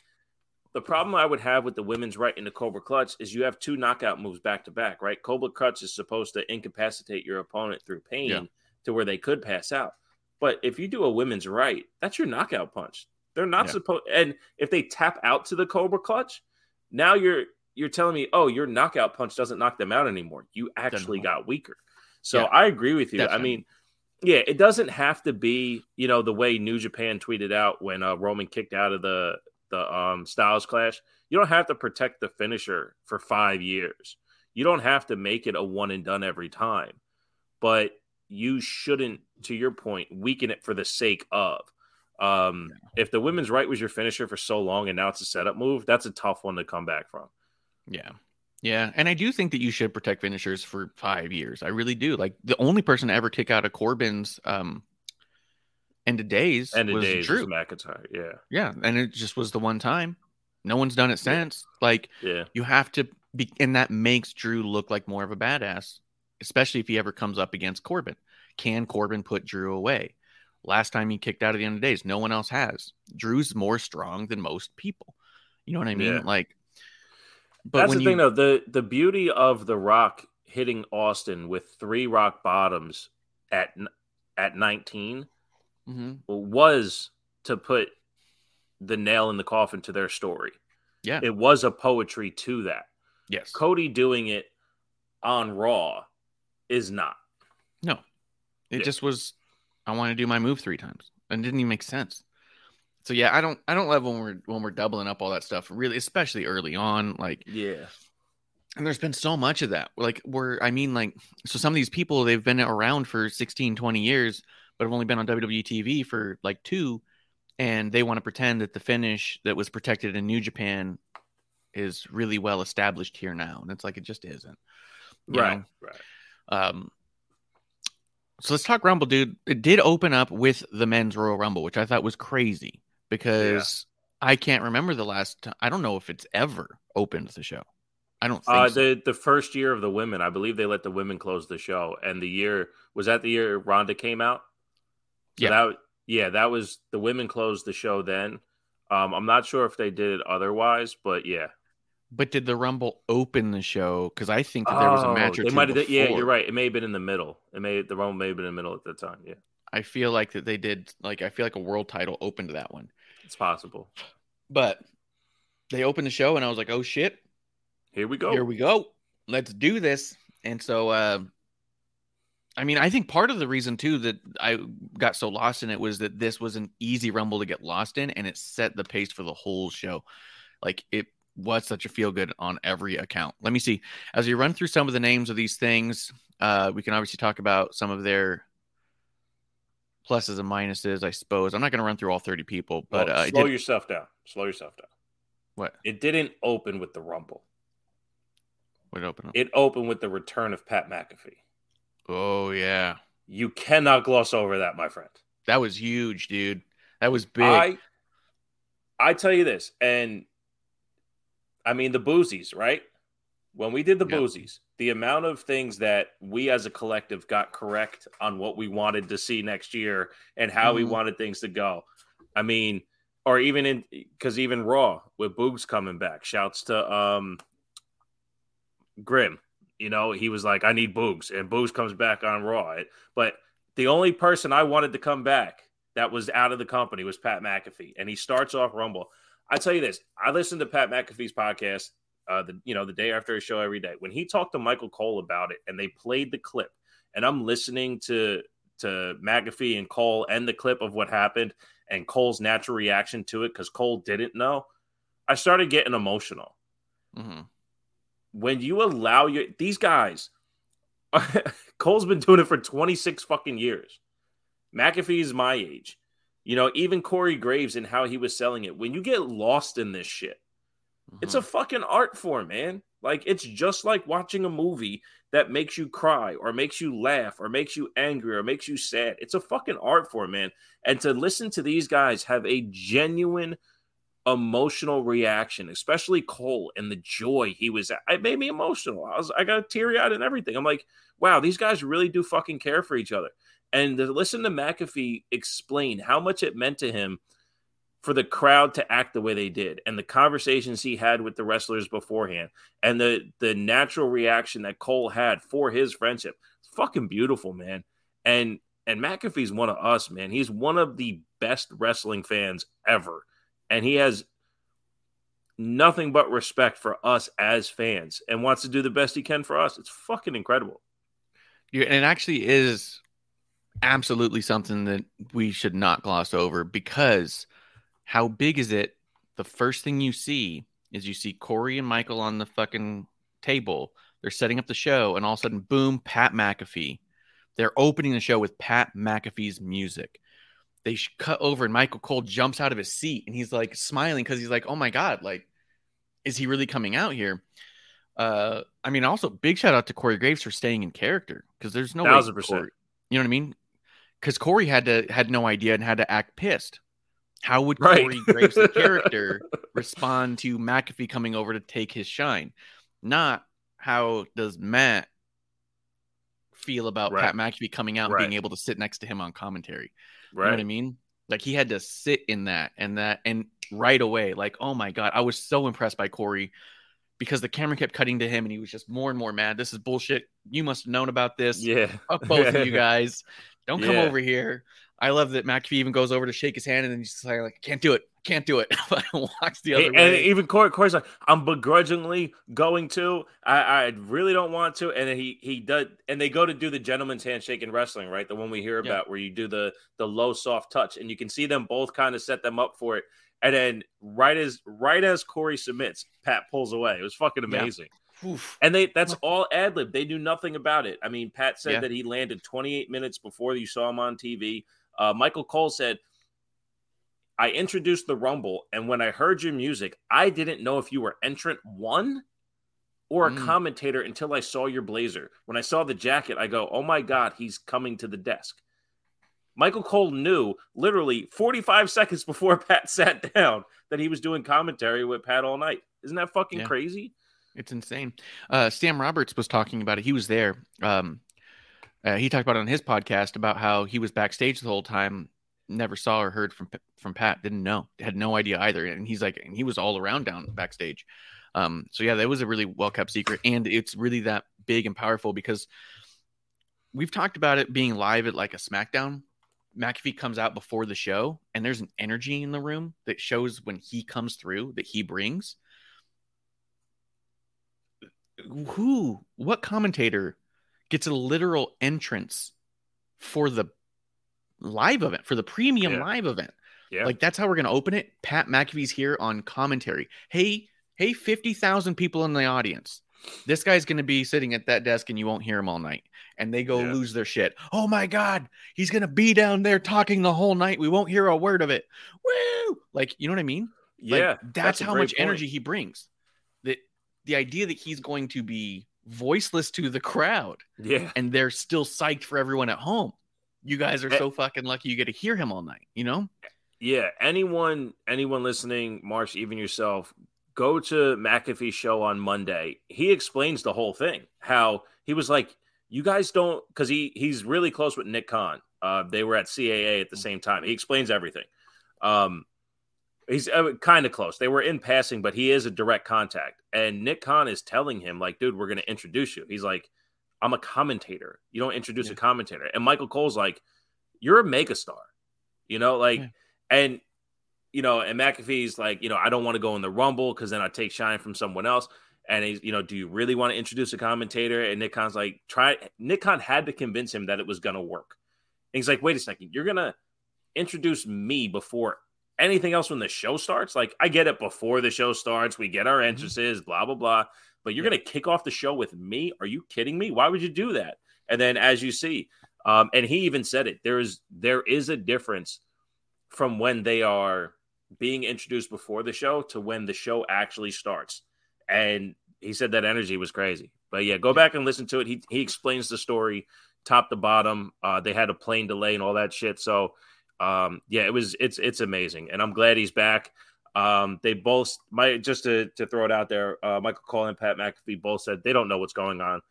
[SPEAKER 2] The problem I would have with the women's right in the Cobra Clutch is you have two knockout moves back to back, right? Cobra Clutch is supposed to incapacitate your opponent through pain
[SPEAKER 1] Yeah.
[SPEAKER 2] to where they could pass out. But if you do a women's right, that's your knockout punch. They're not
[SPEAKER 1] Yeah.
[SPEAKER 2] supposed and if they tap out to the Cobra Clutch, now you're you're telling me, oh, your knockout punch doesn't knock them out anymore. You actually got weaker. So
[SPEAKER 1] Yeah.
[SPEAKER 2] I agree with you. I mean, yeah, it doesn't have to be, you know, the way New Japan tweeted out when uh, Roman kicked out of the the um, Styles Clash. You don't have to protect the finisher for five years. You don't have to make it a one and done every time, but you shouldn't, to your point, weaken it for the sake of. Um, If the women's right was your finisher for so long and now it's a setup move, that's a tough one to come back from.
[SPEAKER 1] Yeah. Yeah. And I do think that you should protect finishers for five years. I really do. Like the only person to ever kick out of Corbin's um end of days
[SPEAKER 2] End of
[SPEAKER 1] was
[SPEAKER 2] days
[SPEAKER 1] Drew.
[SPEAKER 2] McIntyre. Yeah,
[SPEAKER 1] yeah. And it just was the one time. No one's done it since. Like
[SPEAKER 2] yeah,
[SPEAKER 1] you have to be and that makes Drew look like more of a badass, especially if he ever comes up against Corbin. Can Corbin put Drew away? Last time he kicked out at the end of days, no one else has. Drew's more strong than most people. You know what I mean?
[SPEAKER 2] Yeah.
[SPEAKER 1] Like but
[SPEAKER 2] That's the
[SPEAKER 1] you,
[SPEAKER 2] thing, though. The the beauty of the Rock hitting Austin with three Rock bottoms at at nineteen
[SPEAKER 1] Mhm.
[SPEAKER 2] was to put the nail in the coffin to their story.
[SPEAKER 1] Yeah.
[SPEAKER 2] It was a poetry to that.
[SPEAKER 1] Yes.
[SPEAKER 2] Cody doing it on Raw is not.
[SPEAKER 1] No, it
[SPEAKER 2] Yeah.
[SPEAKER 1] just was. I want to do my move three times, and it didn't even make sense. So yeah, I don't. I don't love when we're when we're doubling up all that stuff. Really, especially early on. Like,
[SPEAKER 2] Yeah.
[SPEAKER 1] and there's been so much of that. Like, we're. I mean, like, so some of these people they've been around for 16, 20 years, but have only been on WWE TV for like two, and they want to pretend that the finish that was protected in New Japan is really well established here now, and it's like it just isn't.
[SPEAKER 2] Right.
[SPEAKER 1] know?
[SPEAKER 2] Right.
[SPEAKER 1] Um, so let's talk Rumble, dude. It did open up with the men's Royal Rumble, which I thought was crazy because I can't remember the last time. I don't know if it's ever opened the show. I don't think
[SPEAKER 2] Uh,
[SPEAKER 1] so.
[SPEAKER 2] the the first year of the women, I believe they let the women close the show, and the year was that the year Ronda came out. So
[SPEAKER 1] Yeah.
[SPEAKER 2] that yeah, that was the women closed the show then. Um, I'm not sure if they did it otherwise, but yeah,
[SPEAKER 1] But did the Rumble open the show? Because I think that there was a match or
[SPEAKER 2] Oh, they
[SPEAKER 1] two
[SPEAKER 2] might have. Yeah, you're right. It may have been in the middle. It may the Rumble may have been in the middle at the time. Yeah,
[SPEAKER 1] I feel like that they did. Like I feel like a world title opened that one,
[SPEAKER 2] it's possible.
[SPEAKER 1] but they opened the show and I was like, oh shit,
[SPEAKER 2] Here we go.
[SPEAKER 1] here we go let's do this and so uh i mean i think part of the reason too that i got so lost in it was that this was an easy rumble to get lost in and it set the pace for the whole show like it was such a feel good on every account let me see as we run through some of the names of these things uh we can obviously talk about some of their pluses and minuses i suppose i'm not going to run through all 30 people but
[SPEAKER 2] Well,
[SPEAKER 1] uh,
[SPEAKER 2] slow yourself down. Slow yourself down.
[SPEAKER 1] What?
[SPEAKER 2] It didn't open with the Rumble.
[SPEAKER 1] What open up?
[SPEAKER 2] It opened with the return of Pat McAfee.
[SPEAKER 1] oh yeah,
[SPEAKER 2] You cannot gloss over that, my friend.
[SPEAKER 1] that was huge, dude. That was big.
[SPEAKER 2] I I tell you this, and I mean the boozies, right? When we did the
[SPEAKER 1] Yeah.
[SPEAKER 2] boozies, the amount of things that we as a collective got correct on what we wanted to see next year and how we
[SPEAKER 1] Mhm.
[SPEAKER 2] wanted things to go. I mean, or even in because even Raw with Boogs coming back. Shouts to um Grim. You know, he was like, I need Boogs, and Boogs comes back on Raw. But the only person I wanted to come back that was out of the company was Pat McAfee, and he starts off Rumble. I tell you this, I listened to Pat McAfee's podcast, uh, the you know the day after a show every day. When he talked to Michael Cole about it, and they played the clip, and I'm listening to to McAfee and Cole and the clip of what happened and Cole's natural reaction to it because Cole didn't know. I started getting emotional
[SPEAKER 1] hmm
[SPEAKER 2] when you allow your these guys Cole's been doing it for 26 fucking years. McAfee is my age. You know, even Corey Graves and how he was selling it. When you get lost in this shit, it's mm-hmm. a fucking art form, man. Like it's just like watching a movie that makes you cry or makes you laugh or makes you angry or makes you sad. It's a fucking art form, man. And to listen to these guys have a genuine emotional reaction, especially Cole and the joy he was at. It made me emotional. I was I got a teary eyed and everything. I'm like, wow, these guys really do fucking care for each other. And to listen to McAfee explain how much it meant to him for the crowd to act the way they did and the conversations he had with the wrestlers beforehand and the the natural reaction that Cole had for his friendship. It's fucking beautiful, man. And and McAfee's one of us, man. He's one of the best wrestling fans ever. And he has nothing but respect for us as fans and wants to do the best he can for us. It's fucking incredible.
[SPEAKER 1] Yeah, and it actually is absolutely something that we should not gloss over because how big is it? The first thing you see is you see Corey and Michael on the fucking table. They're setting up the show, and all of a sudden, boom, Pat McAfee. They're opening the show with Pat McAfee's music. They cut over, and Michael Cole jumps out of his seat, and he's like smiling because he's like, "Oh my god, like, is he really coming out here?" Uh, I mean, also big shout out to Corey Graves for staying in character because there's no way
[SPEAKER 2] Thousand percent.
[SPEAKER 1] Corey- you know what I mean? Because Corey had to had no idea and had to act pissed. How would
[SPEAKER 2] Right.
[SPEAKER 1] Corey Graves, the character, respond to McAfee coming over to take his shine? Not how does Matt feel about
[SPEAKER 2] Right.
[SPEAKER 1] Pat McAfee coming out and being able to sit next to him on commentary? You know
[SPEAKER 2] Right.
[SPEAKER 1] what I mean? Like he had to sit in that and that and right away, like, oh my god, I was so impressed by Corey because the camera kept cutting to him and he was just more and more mad. This is bullshit. You must have known about this.
[SPEAKER 2] Yeah.
[SPEAKER 1] Fuck both of you guys. Don't come
[SPEAKER 2] Yeah.
[SPEAKER 1] over here. I love that McAfee even goes over to shake his hand and then he's like, like can't do it. Can't do it. Walks the other
[SPEAKER 2] And,
[SPEAKER 1] way.
[SPEAKER 2] and even Corey, Corey's like, I'm begrudgingly going to. I, I really don't want to. And then he he does, and they go to do the gentleman's handshake in wrestling, right? The one we hear
[SPEAKER 1] Yeah.
[SPEAKER 2] about, where you do the the low soft touch, and you can see them both kind of set them up for it. And then right as right as Corey submits, Pat pulls away. It was fucking
[SPEAKER 1] Yeah.
[SPEAKER 2] amazing.
[SPEAKER 1] Oof.
[SPEAKER 2] And they that's all ad lib. They knew nothing about it. I mean, Pat said
[SPEAKER 1] Yeah.
[SPEAKER 2] that he landed 28 minutes before you saw him on TV. Uh, Michael Cole said, I introduced the Rumble, and when I heard your music, I didn't know if you were entrant one or a
[SPEAKER 1] Mm.
[SPEAKER 2] commentator until I saw your blazer. When I saw the jacket, I go, Oh my God, he's coming to the desk. Michael Cole knew literally 45 seconds before Pat sat down that he was doing commentary with Pat all night. Isn't that fucking
[SPEAKER 1] Yeah.
[SPEAKER 2] crazy?
[SPEAKER 1] It's insane. Uh, Sam Roberts was talking about it. He was there. Um, uh, he talked about it on his podcast about how he was backstage the whole time, never saw or heard from from Pat, didn't know, had no idea either. And he's like, and he was all around down backstage. Um, so yeah, that was a really well kept secret, and it's really that big and powerful because we've talked about it being live at like a SmackDown. McAfee comes out before the show, and there's an energy in the room that shows when he comes through that he brings who what commentator gets a literal entrance for the live event for the premium
[SPEAKER 2] Yeah.
[SPEAKER 1] live event
[SPEAKER 2] Yeah.
[SPEAKER 1] like that's how we're gonna open it pat mcafee's here on commentary hey hey 50000 people in the audience this guy's gonna be sitting at that desk and you won't hear him all night and they go
[SPEAKER 2] Yeah.
[SPEAKER 1] lose their shit oh my god he's gonna be down there talking the whole night we won't hear a word of it woo like you know what i mean Like,
[SPEAKER 2] Yeah,
[SPEAKER 1] that's,
[SPEAKER 2] a
[SPEAKER 1] how much
[SPEAKER 2] point.
[SPEAKER 1] energy he brings. That the idea that he's going to be voiceless to the crowd
[SPEAKER 2] Yeah,
[SPEAKER 1] and they're still psyched for everyone at home. You guys are
[SPEAKER 2] Eh.
[SPEAKER 1] so fucking lucky you get to hear him all night, you know?
[SPEAKER 2] yeah. Anyone, anyone listening, Marsh, even yourself, go to McAfee's show on Monday. He explains the whole thing. How he was like, you guys don't, because he he's really close with Nick Khan. Uh, they were at CAA at the same time. He explains everything. Um, he's uh, kind of close. They were in passing, but he is a direct contact. And Nick Khan is telling him, like, dude, we're going to introduce you. He's like, I'm a commentator. You don't introduce
[SPEAKER 1] Yeah.
[SPEAKER 2] a commentator. And Michael Cole's like, you're a megastar. You know, like,
[SPEAKER 1] Yeah.
[SPEAKER 2] and you know, and McAfee's like, you know, I don't want to go in the rumble because then I take shine from someone else. And he's, you know, do you really want to introduce a commentator? And Nick Khan's like, try. Nick Khan had to convince him that it was going to work. And he's like, wait a second, you're going to introduce me before anything else when the show starts? Like, I get it before the show starts, we get our entrances, blah, blah, blah. But you're going to kick off the show with me? Are you kidding me? Why would you do that? And then, as you see, um, and he even said it, there is there is a difference from when they are being introduced before the show to when the show actually starts. And he said that energy was crazy. But yeah, go back and listen to it. He he explains the story top to bottom. Uh, they had a plane delay and all that shit. So um, yeah, it was it's it's amazing, and I'm glad he's back. Um, they both my just to to throw it out there, uh, Michael Cole and Pat McAfee both said they don't know what's going on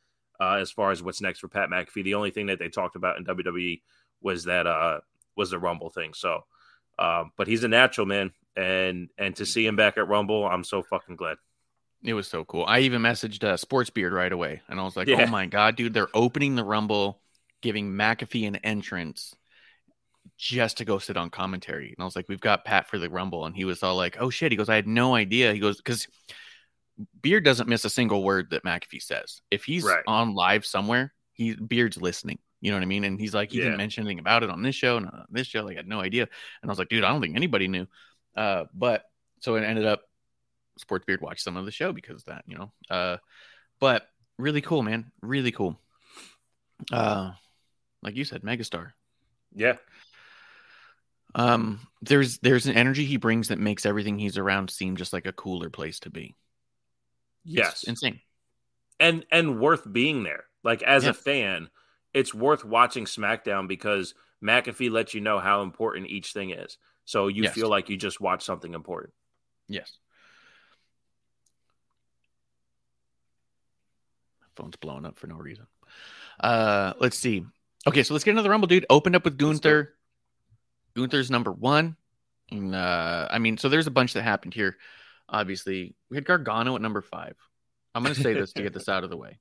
[SPEAKER 2] uh, as far as what's next for Pat McAfee. The only thing that they talked about in WWE was that uh was the Rumble thing. So, um, but he's a natural man, and and to see him back at Rumble, I'm so fucking glad.
[SPEAKER 1] It was so cool. I even messaged uh, Sports Beard right away, and I was like,
[SPEAKER 2] Yeah.
[SPEAKER 1] "Oh my god, dude! They're opening the Rumble, giving McAfee an entrance just to go sit on commentary." And I was like, "We've got Pat for the Rumble," and he was all like, "Oh shit!" He goes, "I had no idea." He goes, "Because Beard doesn't miss a single word that McAfee says. If he's
[SPEAKER 2] Right.
[SPEAKER 1] on live somewhere, he Beard's listening." You know what I mean? And he's like, he
[SPEAKER 2] Yeah.
[SPEAKER 1] didn't mention anything about it on this show and on this show. Like, I had no idea. And I was like, dude, I don't think anybody knew. Uh, but so it ended up Sports Beard watched some of the show because of that, you know. Uh, but really cool, man. Really cool. Uh, like you said, megastar.
[SPEAKER 2] Yeah,
[SPEAKER 1] Um, there's there's an energy he brings that makes everything he's around seem just like a cooler place to be. It's
[SPEAKER 2] yes,
[SPEAKER 1] insane.
[SPEAKER 2] and and worth being there. Like as
[SPEAKER 1] Yeah.
[SPEAKER 2] a fan, it's worth watching SmackDown because McAfee lets you know how important each thing is. So you
[SPEAKER 1] Yes.
[SPEAKER 2] feel like you just watched something important.
[SPEAKER 1] Yes. Phone's blowing up for no reason. Uh, let's see. Okay, so let's get into the Rumble, dude. Opened up with. Gunther. Gunther's number one. And, uh, I mean, so there's a bunch that happened here. Obviously, we had Gargano at number five. I'm going to say this to get this out of the way.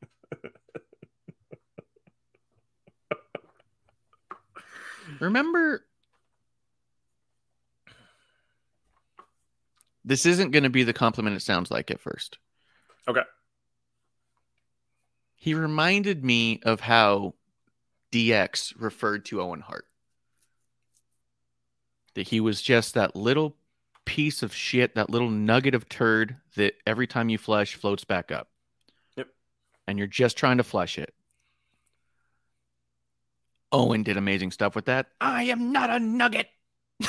[SPEAKER 1] Remember, this isn't going to be the compliment it sounds like at first.
[SPEAKER 2] Okay.
[SPEAKER 1] He reminded me of how DX referred to Owen Hart. That he was just that little piece of shit, that little nugget of turd that every time you flush floats back up.
[SPEAKER 2] Yep.
[SPEAKER 1] And you're just trying to flush it. Owen did amazing stuff with that. I am not a nugget.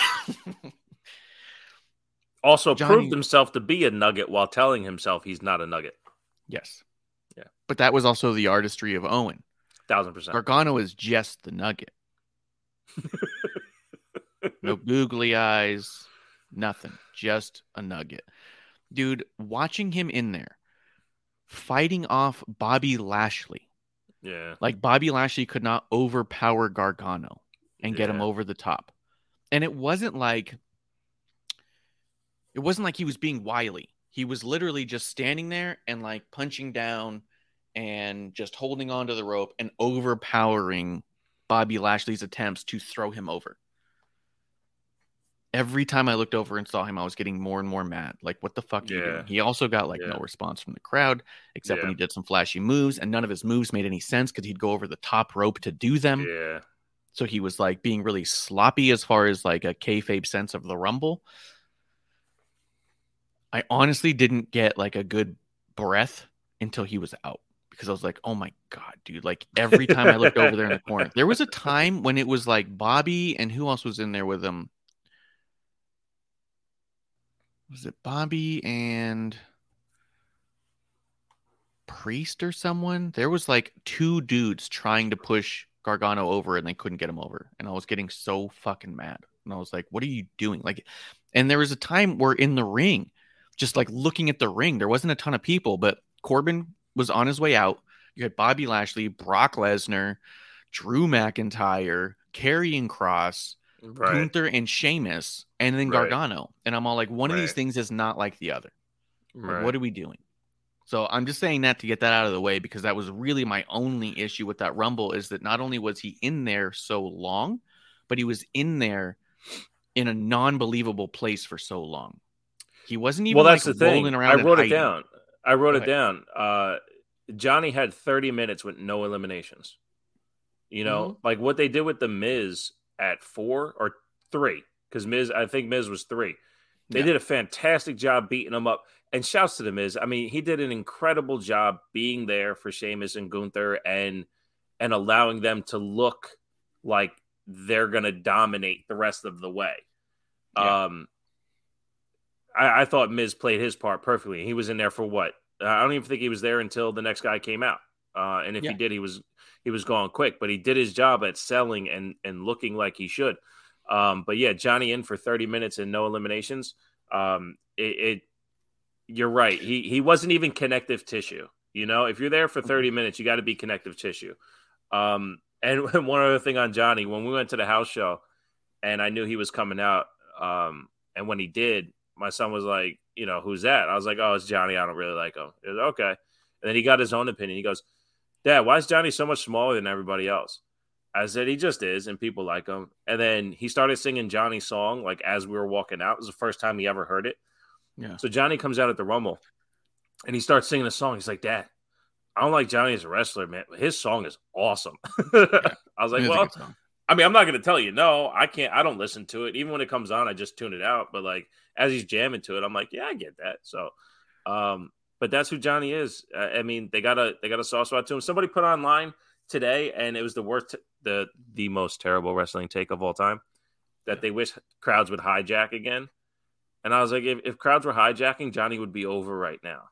[SPEAKER 2] Also
[SPEAKER 1] Johnny-
[SPEAKER 2] proved himself to be a nugget while telling himself he's not a nugget.
[SPEAKER 1] yes.
[SPEAKER 2] Yeah.
[SPEAKER 1] But that was also the artistry of Owen.
[SPEAKER 2] Thousand percent.
[SPEAKER 1] Gargano is just the nugget. no googly eyes, nothing. Just a nugget. Dude, watching him in there fighting off Bobby Lashley.
[SPEAKER 2] Yeah.
[SPEAKER 1] Like Bobby Lashley could not overpower Gargano and get him over the top. And it wasn't like it wasn't like he was being wily. He was literally just standing there and like punching down and just holding onto the rope and overpowering Bobby Lashley's attempts to throw him over. Every time I looked over and saw him, I was getting more and more mad. Like, what the fuck are you
[SPEAKER 2] Yeah.
[SPEAKER 1] doing? He also got like
[SPEAKER 2] Yeah.
[SPEAKER 1] no response from the crowd, except when he did some flashy moves, and none of his moves made any sense because he'd go over the top rope to do them.
[SPEAKER 2] Yeah.
[SPEAKER 1] So he was like being really sloppy as far as like a kayfabe sense of the rumble. I honestly didn't get like a good breath until he was out because I was like, oh my God, dude. Like every time I looked over there in the corner, there was a time when it was like Bobby and who else was in there with him? Was it Bobby and Priest or someone? There was like two dudes trying to push Gargano over and they couldn't get him over. And I was getting so fucking mad. And I was like, what are you doing? Like, and there was a time where in the ring, just like looking at the ring, there wasn't a ton of people, but Corbin was on his way out. You had Bobby Lashley, Brock Lesnar, Drew McIntyre, Karrion Kross,
[SPEAKER 2] Right.
[SPEAKER 1] Gunther, and Sheamus, and then
[SPEAKER 2] Right.
[SPEAKER 1] Gargano. And I'm all like, one of these things is not like the other. Like, What are we doing? So I'm just saying that to get that out of the way because that was really my only issue with that Rumble is that not only was he in there so long, but he was in there in a non-believable place for so long. He wasn't even
[SPEAKER 2] well, that's
[SPEAKER 1] like
[SPEAKER 2] the thing.
[SPEAKER 1] around.
[SPEAKER 2] I wrote it
[SPEAKER 1] hiding.
[SPEAKER 2] down. I wrote
[SPEAKER 1] Go
[SPEAKER 2] it
[SPEAKER 1] ahead.
[SPEAKER 2] down. Uh, Johnny had 30 minutes with no eliminations. You know,
[SPEAKER 1] Mm-hmm.
[SPEAKER 2] like what they did with the Miz at four or three, because Miz, I think Miz was three. They
[SPEAKER 1] Yeah.
[SPEAKER 2] did a fantastic job beating him up. And shouts to the Miz. I mean, he did an incredible job being there for Sheamus and Gunther and and allowing them to look like they're gonna dominate the rest of the way.
[SPEAKER 1] Yeah.
[SPEAKER 2] Um I, I thought Miz played his part perfectly. He was in there for what? I don't even think he was there until the next guy came out. Uh, and if
[SPEAKER 1] Yeah.
[SPEAKER 2] he did, he was he was gone quick. But he did his job at selling and and looking like he should. Um, but yeah, Johnny in for thirty minutes and no eliminations. Um, it, it you're right. He he wasn't even connective tissue. You know, if you're there for 30 minutes, you got to be connective tissue. Um, and one other thing on Johnny, when we went to the house show, and I knew he was coming out, um, and when he did, my son was like, you know, who's that? I was like, oh, it's Johnny. I don't really like him. Was, okay. And then he got his own opinion. He goes, Dad, why is Johnny so much smaller than everybody else? I said he just is, and people like him. And then he started singing Johnny's song like as we were walking out. It was the first time he ever heard it.
[SPEAKER 1] Yeah.
[SPEAKER 2] So Johnny comes out at the Rumble, and he starts singing a song. He's like, "Dad, I don't like Johnny as a wrestler, man. But his song is awesome." I was like,
[SPEAKER 1] It was a
[SPEAKER 2] "Well. I mean, I'm not going to tell you no. I can't. I don't listen to it. Even when it comes on, I just tune it out. But like as he's jamming to it, I'm like, yeah, I get that. So, um, but that's who Johnny is. Uh, I mean, they got a they got a soft spot to him. Somebody put online today, and it was the worst, the the most terrible wrestling take of all time. That they wish crowds would hijack again. And I was like, if, if crowds were hijacking, Johnny would be over right now.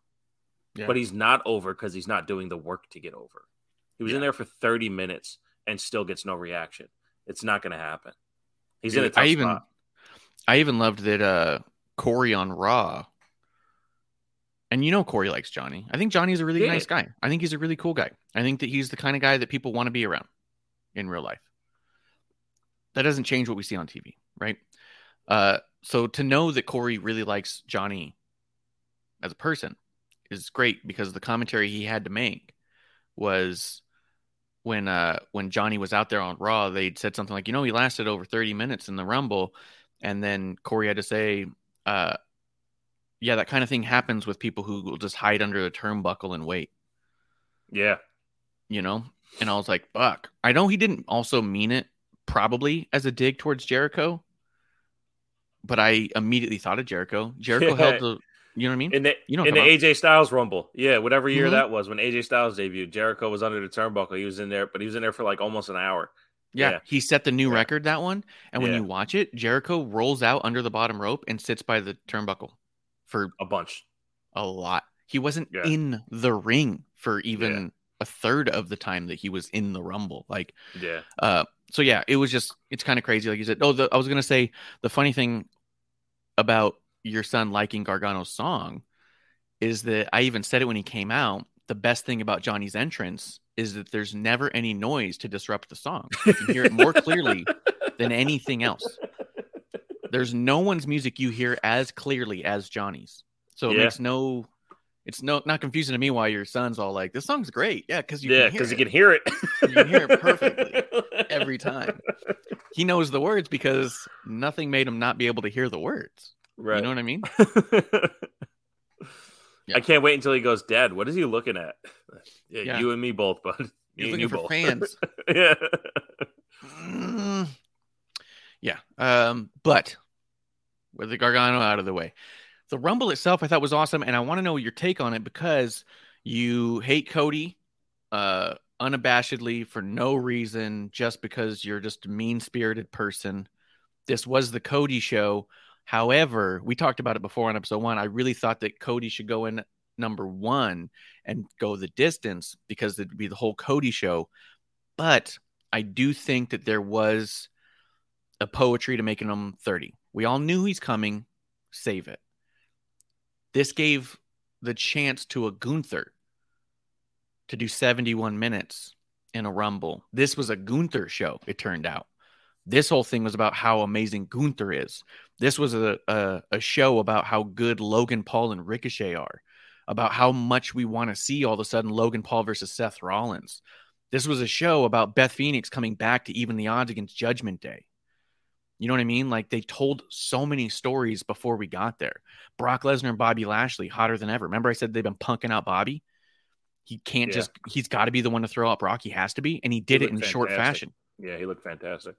[SPEAKER 1] Yeah.
[SPEAKER 2] But he's not over because he's not doing the work to get over. He was in there for 30 minutes and still gets no reaction. It's not going to happen. He's in a
[SPEAKER 1] Dude,
[SPEAKER 2] tough
[SPEAKER 1] I even
[SPEAKER 2] spot.
[SPEAKER 1] I even loved that uh Corey on Raw. And you know Corey likes Johnny. I think Johnny's a really nice guy. I think he's a really cool guy. I think that he's the kind of guy that people want to be around in real life. That doesn't change what we see on TV, right? Uh so to know that Corey really likes Johnny as a person is great because the commentary he had to make was when uh when Johnny was out there on Raw, they'd said something like, you know, he lasted over 30 minutes in the Rumble, and then Corey had to say, uh yeah, that kind of thing happens with people who will just hide under the turnbuckle and wait,
[SPEAKER 2] Yeah.
[SPEAKER 1] you know? And I was like, fuck. I know he didn't also mean it probably as a dig towards Jericho, but I immediately thought of Jericho. Jericho held the you know what I mean?
[SPEAKER 2] In the,
[SPEAKER 1] You know
[SPEAKER 2] in the AJ Styles Rumble. Yeah. Whatever year
[SPEAKER 1] Mhm.
[SPEAKER 2] that was when AJ Styles debuted, Jericho was under the turnbuckle. He was in there, but he was in there for like almost an hour.
[SPEAKER 1] Yeah,
[SPEAKER 2] Yeah.
[SPEAKER 1] he set the new
[SPEAKER 2] Yeah.
[SPEAKER 1] record that one. And when
[SPEAKER 2] Yeah.
[SPEAKER 1] you watch it, Jericho rolls out under the bottom rope and sits by the turnbuckle for
[SPEAKER 2] A bunch.
[SPEAKER 1] a lot. He wasn't
[SPEAKER 2] Yeah.
[SPEAKER 1] in the ring for even a third of the time that he was in the rumble. Like
[SPEAKER 2] Yeah.
[SPEAKER 1] uh so yeah, it was just it's kind of crazy like you said. Oh, the, I was going to say the funny thing about your son liking Gargano's song is that I even said it when he came out. The best thing about Johnny's entrance is that there's never any noise to disrupt the song. You can hear it more clearly than anything else. There's no one's music you hear as clearly as Johnny's. So it
[SPEAKER 2] Yeah.
[SPEAKER 1] makes no it's no not confusing to me why your son's all like, This song's great. Yeah, because you
[SPEAKER 2] yeah. Because you can hear it.
[SPEAKER 1] You can hear it perfectly every time. He knows the words because nothing made him not be able to hear the words.
[SPEAKER 2] Right.
[SPEAKER 1] You know what I mean? Yeah.
[SPEAKER 2] I can't wait until he goes, Dad, what is he looking at? Yeah,
[SPEAKER 1] Yeah.
[SPEAKER 2] you and me both, bud. Me
[SPEAKER 1] He's looking
[SPEAKER 2] you
[SPEAKER 1] for
[SPEAKER 2] both.
[SPEAKER 1] fans.
[SPEAKER 2] yeah.
[SPEAKER 1] Mm, yeah. Um, but with the Gargano out of the way, the Rumble itself I thought was awesome, and I want to know your take on it because you hate Cody uh unabashedly for no reason, just because you're just a mean spirited person. This was the Cody show. However, we talked about it before on episode one. I really thought that Cody should go in number one and go the distance because it'd be the whole Cody show. But I do think that there was a poetry to making them 30. We all knew he's coming. Save it. This gave the chance to a Gunther to do 71 minutes in a Rumble. This was a Gunther show, it turned out. This whole thing was about how amazing Gunther is. This was a, a, a show about how good Logan Paul and Ricochet are, about how much we want to see all of a sudden Logan Paul versus Seth Rollins. This was a show about Beth Phoenix coming back to even the odds against Judgment Day. You know what I mean? Like they told so many stories before we got there. Brock Lesnar and Bobby Lashley, hotter than ever. Remember, I said they've been punking out Bobby? He can't
[SPEAKER 2] Yeah.
[SPEAKER 1] just, he's got to be the one to throw out Brock. He has to be. And he did it in
[SPEAKER 2] looked
[SPEAKER 1] short fashion.
[SPEAKER 2] Yeah, he looked fantastic.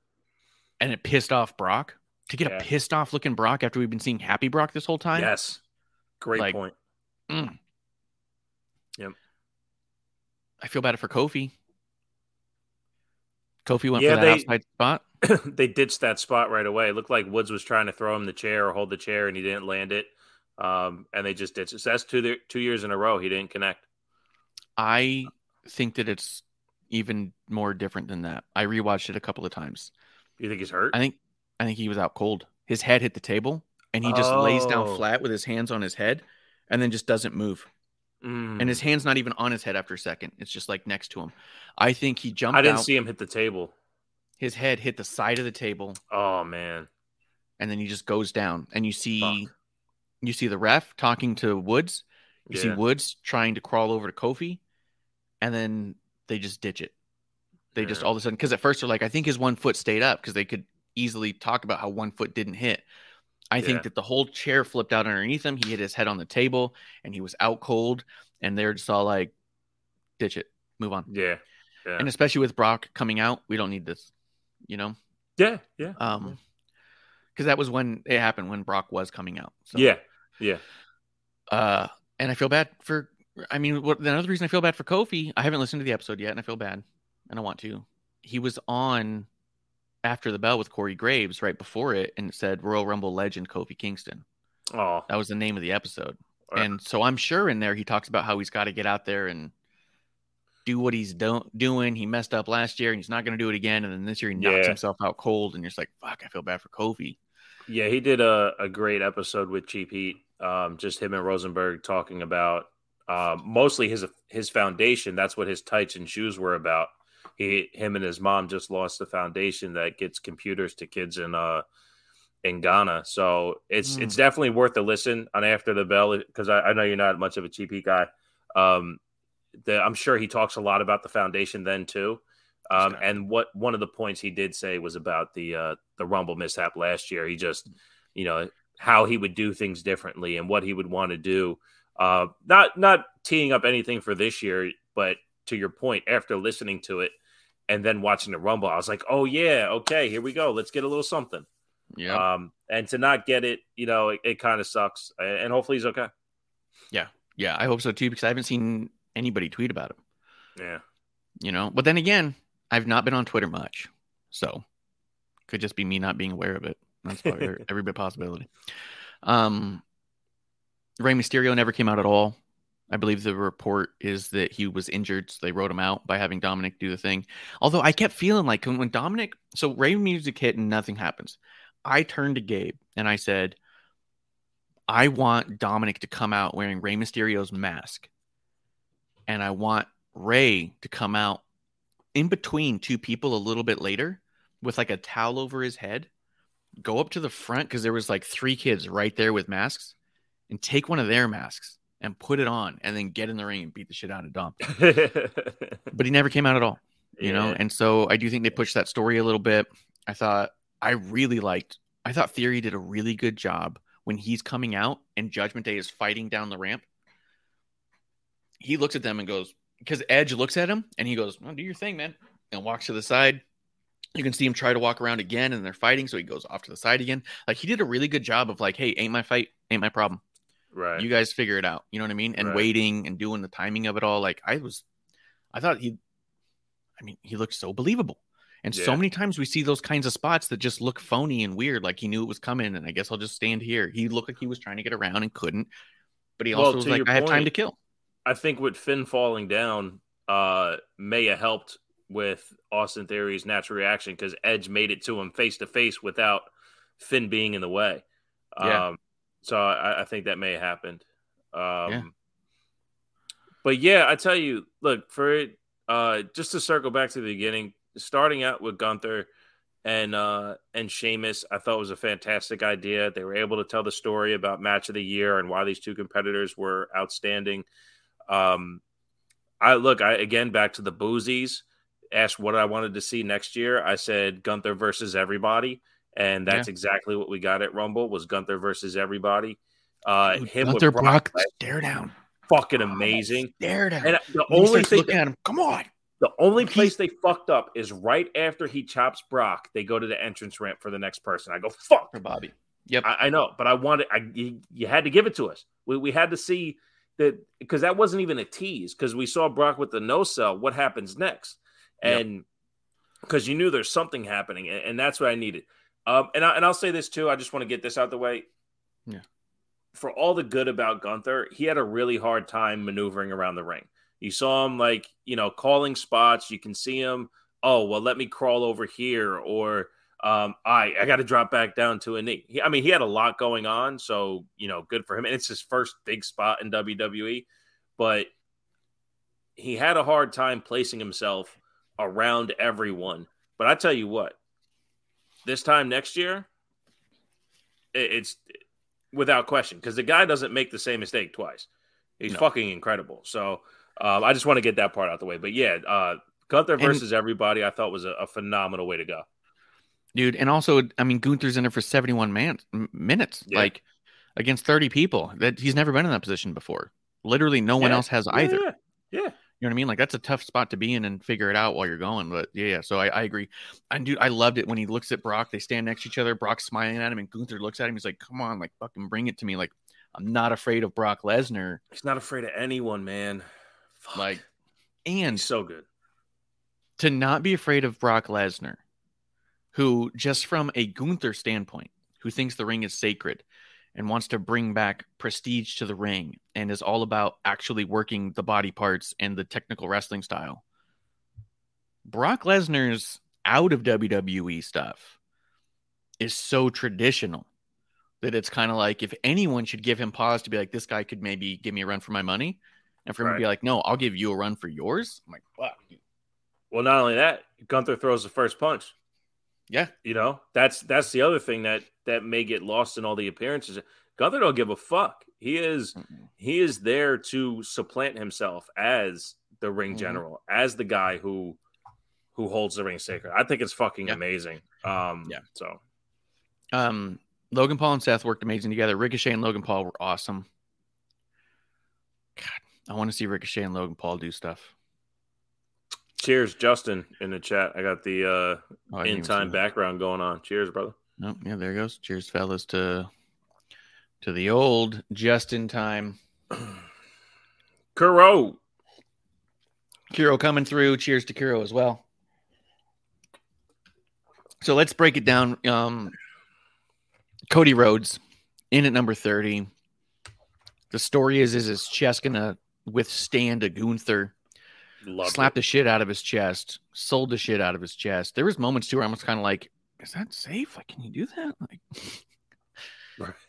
[SPEAKER 1] And it pissed off Brock. To get
[SPEAKER 2] Yeah.
[SPEAKER 1] a pissed off looking Brock after we've been seeing happy Brock this whole time.
[SPEAKER 2] Yes. Great
[SPEAKER 1] Like-
[SPEAKER 2] point.
[SPEAKER 1] Mm.
[SPEAKER 2] Yep.
[SPEAKER 1] I feel bad for Kofi. Kofi went
[SPEAKER 2] Yeah,
[SPEAKER 1] for that
[SPEAKER 2] they-
[SPEAKER 1] outside spot.
[SPEAKER 2] they ditched that spot right away. It looked like Woods was trying to throw him the chair or hold the chair, and he didn't land it. Um, and they just ditched it. So that's two two years in a row he didn't connect.
[SPEAKER 1] I think that it's even more different than that. I rewatched it a couple of times.
[SPEAKER 2] You think he's hurt?
[SPEAKER 1] I think I think he was out cold. His head hit the table and he just lays down
[SPEAKER 2] Oh.
[SPEAKER 1] flat with his hands on his head and then just doesn't move.
[SPEAKER 2] Mm.
[SPEAKER 1] And his hand's not even on his head after a second. It's just like next to him. I think he jumped
[SPEAKER 2] I didn't
[SPEAKER 1] out.
[SPEAKER 2] see him hit the table.
[SPEAKER 1] His head hit the side of the table
[SPEAKER 2] Oh man,
[SPEAKER 1] and then he just goes down and you see
[SPEAKER 2] Fuck.
[SPEAKER 1] you see the ref talking to Woods. You see Woods trying to crawl over to Kofi, and then they just ditch it. They just all of a sudden, because at first they're like, I think his one foot stayed up because they could easily talk about how one foot didn't hit. I think
[SPEAKER 2] Yeah.
[SPEAKER 1] that the whole chair flipped out underneath him. He hit his head on the table and he was out cold. And they're just all like, ditch it, move on.
[SPEAKER 2] yeah, yeah,
[SPEAKER 1] And especially with Brock coming out, we don't need this, you know?
[SPEAKER 2] yeah, yeah,
[SPEAKER 1] Um, because that was when it happened when Brock was coming out. So,
[SPEAKER 2] yeah, yeah.
[SPEAKER 1] Uh, and I feel bad for. I mean, what another reason I feel bad for Kofi? I haven't listened to the episode yet, and I feel bad, and I want to. He was on after the bell with Corey Graves right before it, and it said Royal Rumble legend Kofi Kingston.
[SPEAKER 2] Oh,
[SPEAKER 1] That was the name of the episode,
[SPEAKER 2] Right.
[SPEAKER 1] and so I'm sure in there he talks about how he's got to get out there and do what he's do- doing. He messed up last year, and he's not going to do it again. And then this year he knocks
[SPEAKER 2] Yeah.
[SPEAKER 1] himself out cold, and you're just like, "Fuck, I feel bad for Kofi."
[SPEAKER 2] Yeah, he did a, a great episode with Cheap Heat. Um, just him and Rosenberg talking about um, mostly his his foundation. That's what his tights and shoes were about. He, him, and his mom just lost the foundation that gets computers to kids in uh in Ghana. So it's
[SPEAKER 1] Hmm.
[SPEAKER 2] it's definitely worth a listen on After the Bell because I, I know you're not much of a Cheap Heat guy. Um, the, I'm sure he talks a lot about the foundation then too. Um,
[SPEAKER 1] Okay.
[SPEAKER 2] and what one of the points he did say was about the uh, the Rumble mishap last year. He just, you know, how he would do things differently and what he would want to do. Uh, not not teeing up anything for this year, but to your point, after listening to it and then watching the Rumble, I was like, oh yeah, okay, here we go. Let's get a little something.
[SPEAKER 1] Yeah,
[SPEAKER 2] Um, and to not get it, you know, it, it kind of sucks. And hopefully he's okay.
[SPEAKER 1] yeah, Yeah, I hope so too because I haven't seen anybody tweet about him.
[SPEAKER 2] Yeah.
[SPEAKER 1] you know. But then again, I've not been on Twitter much, so could just be me not being aware of it. That's every bit possibility. Um, Rey Mysterio never came out at all. I believe the report is that he was injured, so they wrote him out by having Dominic do the thing. Although I kept feeling like when, Dominic, so Rey music hit and nothing happens. I turned to Gabe and I said, I want Dominic to come out wearing Rey Mysterio's mask. And I want Rey to come out in between two people a little bit later with like a towel over his head, go up to the front because there was like three kids right there with masks, and take one of their masks and put it on, and then get in the ring and beat the shit out of Dom. But he never came out at all, you know. And so I do think they pushed that story a little bit. I thought I really liked. I thought Theory did a really good job when he's coming out and Judgment Day is fighting down the ramp. He looks at them and goes, because Edge looks at him and he goes, well, "Do your thing, man," and walks to the side. You can see him try to walk around again, and they're fighting, so he goes off to the side again. Like he did a really good job of like, "Hey, ain't my fight, ain't my problem.
[SPEAKER 2] right.
[SPEAKER 1] You guys figure it out." You know what I mean? And
[SPEAKER 2] Right.
[SPEAKER 1] waiting and doing the timing of it all. Like I was, I thought he, I mean, he looked so believable. And so many times we see those kinds of spots that just look phony and weird, like he knew it was coming, and I guess I'll just stand here. He looked like he was trying to get around and couldn't, but he
[SPEAKER 2] Well,
[SPEAKER 1] also was like, I have time to kill.
[SPEAKER 2] I think with Finn falling down, uh, may have helped with Austin Theory's natural reaction because Edge made it to him face to face without Finn being in the way.
[SPEAKER 1] Yeah.
[SPEAKER 2] Um, so I, I think that may have happened. Um,
[SPEAKER 1] Yeah.
[SPEAKER 2] But yeah, I tell you, look for it. Uh, just to circle back to the beginning, starting out with Gunther and uh, and Sheamus, I thought was a fantastic idea. They were able to tell the story about match of the year and why these two competitors were outstanding. Um, I look, I again back to the boozies. Asked what I wanted to see next year. I said Gunther versus everybody, and that's exactly what we got at Rumble was Gunther versus everybody. Uh,
[SPEAKER 1] Dude,
[SPEAKER 2] him
[SPEAKER 1] Gunther
[SPEAKER 2] with Brock,
[SPEAKER 1] Brock stare down.
[SPEAKER 2] fucking amazing.
[SPEAKER 1] Stare down.
[SPEAKER 2] And the
[SPEAKER 1] And
[SPEAKER 2] only thing,
[SPEAKER 1] at him. Come on.
[SPEAKER 2] the only place they fucked up is right after he chops Brock. They go to the entrance ramp for the next person. I go fuck.
[SPEAKER 1] For Bobby. Yep.
[SPEAKER 2] I, I know, but I wanted. I you, you had to give it to us. We we had to see that because that wasn't even a tease because we saw Brock with the no sell. What happens next? And because you knew there's something happening, and, and that's what I needed. Um, and I, and I'll say this too. I just want to get this out the way.
[SPEAKER 1] Yeah.
[SPEAKER 2] For all the good about Gunther, he had a really hard time maneuvering around the ring. You saw him like you know calling spots. You can see him. Oh well, let me crawl over here, or um, I I got to drop back down to a knee. He, I mean, he had a lot going on, so you know, good for him. And it's his first big spot in WWE, but he had a hard time placing himself around everyone. But I tell you what, this time next year, it, it's without question because the guy doesn't make the same mistake twice. He's
[SPEAKER 1] No.
[SPEAKER 2] fucking incredible. So um, I just want to get that part out the way. But yeah, uh, Gunther
[SPEAKER 1] And-
[SPEAKER 2] versus everybody, I thought was a, a phenomenal way to go.
[SPEAKER 1] Dude. And also, I mean, Gunther's in there for 71 man- minutes,
[SPEAKER 2] Yeah.
[SPEAKER 1] like against 30 people. That he's never been in that position before. Literally, no one else has
[SPEAKER 2] Yeah,
[SPEAKER 1] either.
[SPEAKER 2] Yeah, yeah.
[SPEAKER 1] You know what I mean? Like that's a tough spot to be in and figure it out while you're going. But yeah, yeah. So I, I agree. And dude, I loved it when he looks at Brock. They stand next to each other. Brock's smiling at him, and Gunther looks at him. He's like, "Come on, like fucking bring it to me." Like I'm not afraid of Brock Lesnar.
[SPEAKER 2] He's not afraid of anyone, man. Fuck.
[SPEAKER 1] Like, and
[SPEAKER 2] he's so good.
[SPEAKER 1] to not be afraid of Brock Lesnar, who just from a Gunther standpoint, who thinks the ring is sacred and wants to bring back prestige to the ring and is all about actually working the body parts and the technical wrestling style. Brock Lesnar's out of WWE stuff is so traditional that it's kind of like if anyone should give him pause to be like, this guy could maybe give me a run for my money. And for him to be like, no, I'll give you a run for yours. I'm like, fuck.
[SPEAKER 2] Well, not only that, Gunther throws the first punch.
[SPEAKER 1] Yeah.
[SPEAKER 2] You know, that's that's the other thing that that may get lost in all the appearances. Gunther don't give a fuck. He is
[SPEAKER 1] Mm-mm.
[SPEAKER 2] he is there to supplant himself as the ring
[SPEAKER 1] Mhm.
[SPEAKER 2] general, as the guy who who holds the ring sacred. I think it's fucking
[SPEAKER 1] Yeah.
[SPEAKER 2] amazing. Um
[SPEAKER 1] Yeah.
[SPEAKER 2] so
[SPEAKER 1] Um, Logan Paul and Seth worked amazing together. Ricochet and Logan Paul were awesome. God, I want to see Ricochet and Logan Paul do stuff.
[SPEAKER 2] Cheers, Justin, in the chat. I got the uh
[SPEAKER 1] Oh,
[SPEAKER 2] in time background going on. Cheers, brother.
[SPEAKER 1] Oh, yeah, there goes. Cheers, fellas, to to the old just in time.
[SPEAKER 2] Kuro.
[SPEAKER 1] Kiro coming through. Cheers to Kiro as well. So let's break it down. Um, Cody Rhodes in at number 30. The story is, is his chest gonna withstand a Gunther?
[SPEAKER 2] Love
[SPEAKER 1] slapped the shit out of his chest, sold the shit out of his chest. There was moments too where I was kind of like, is that safe? Like, can you do that? Like,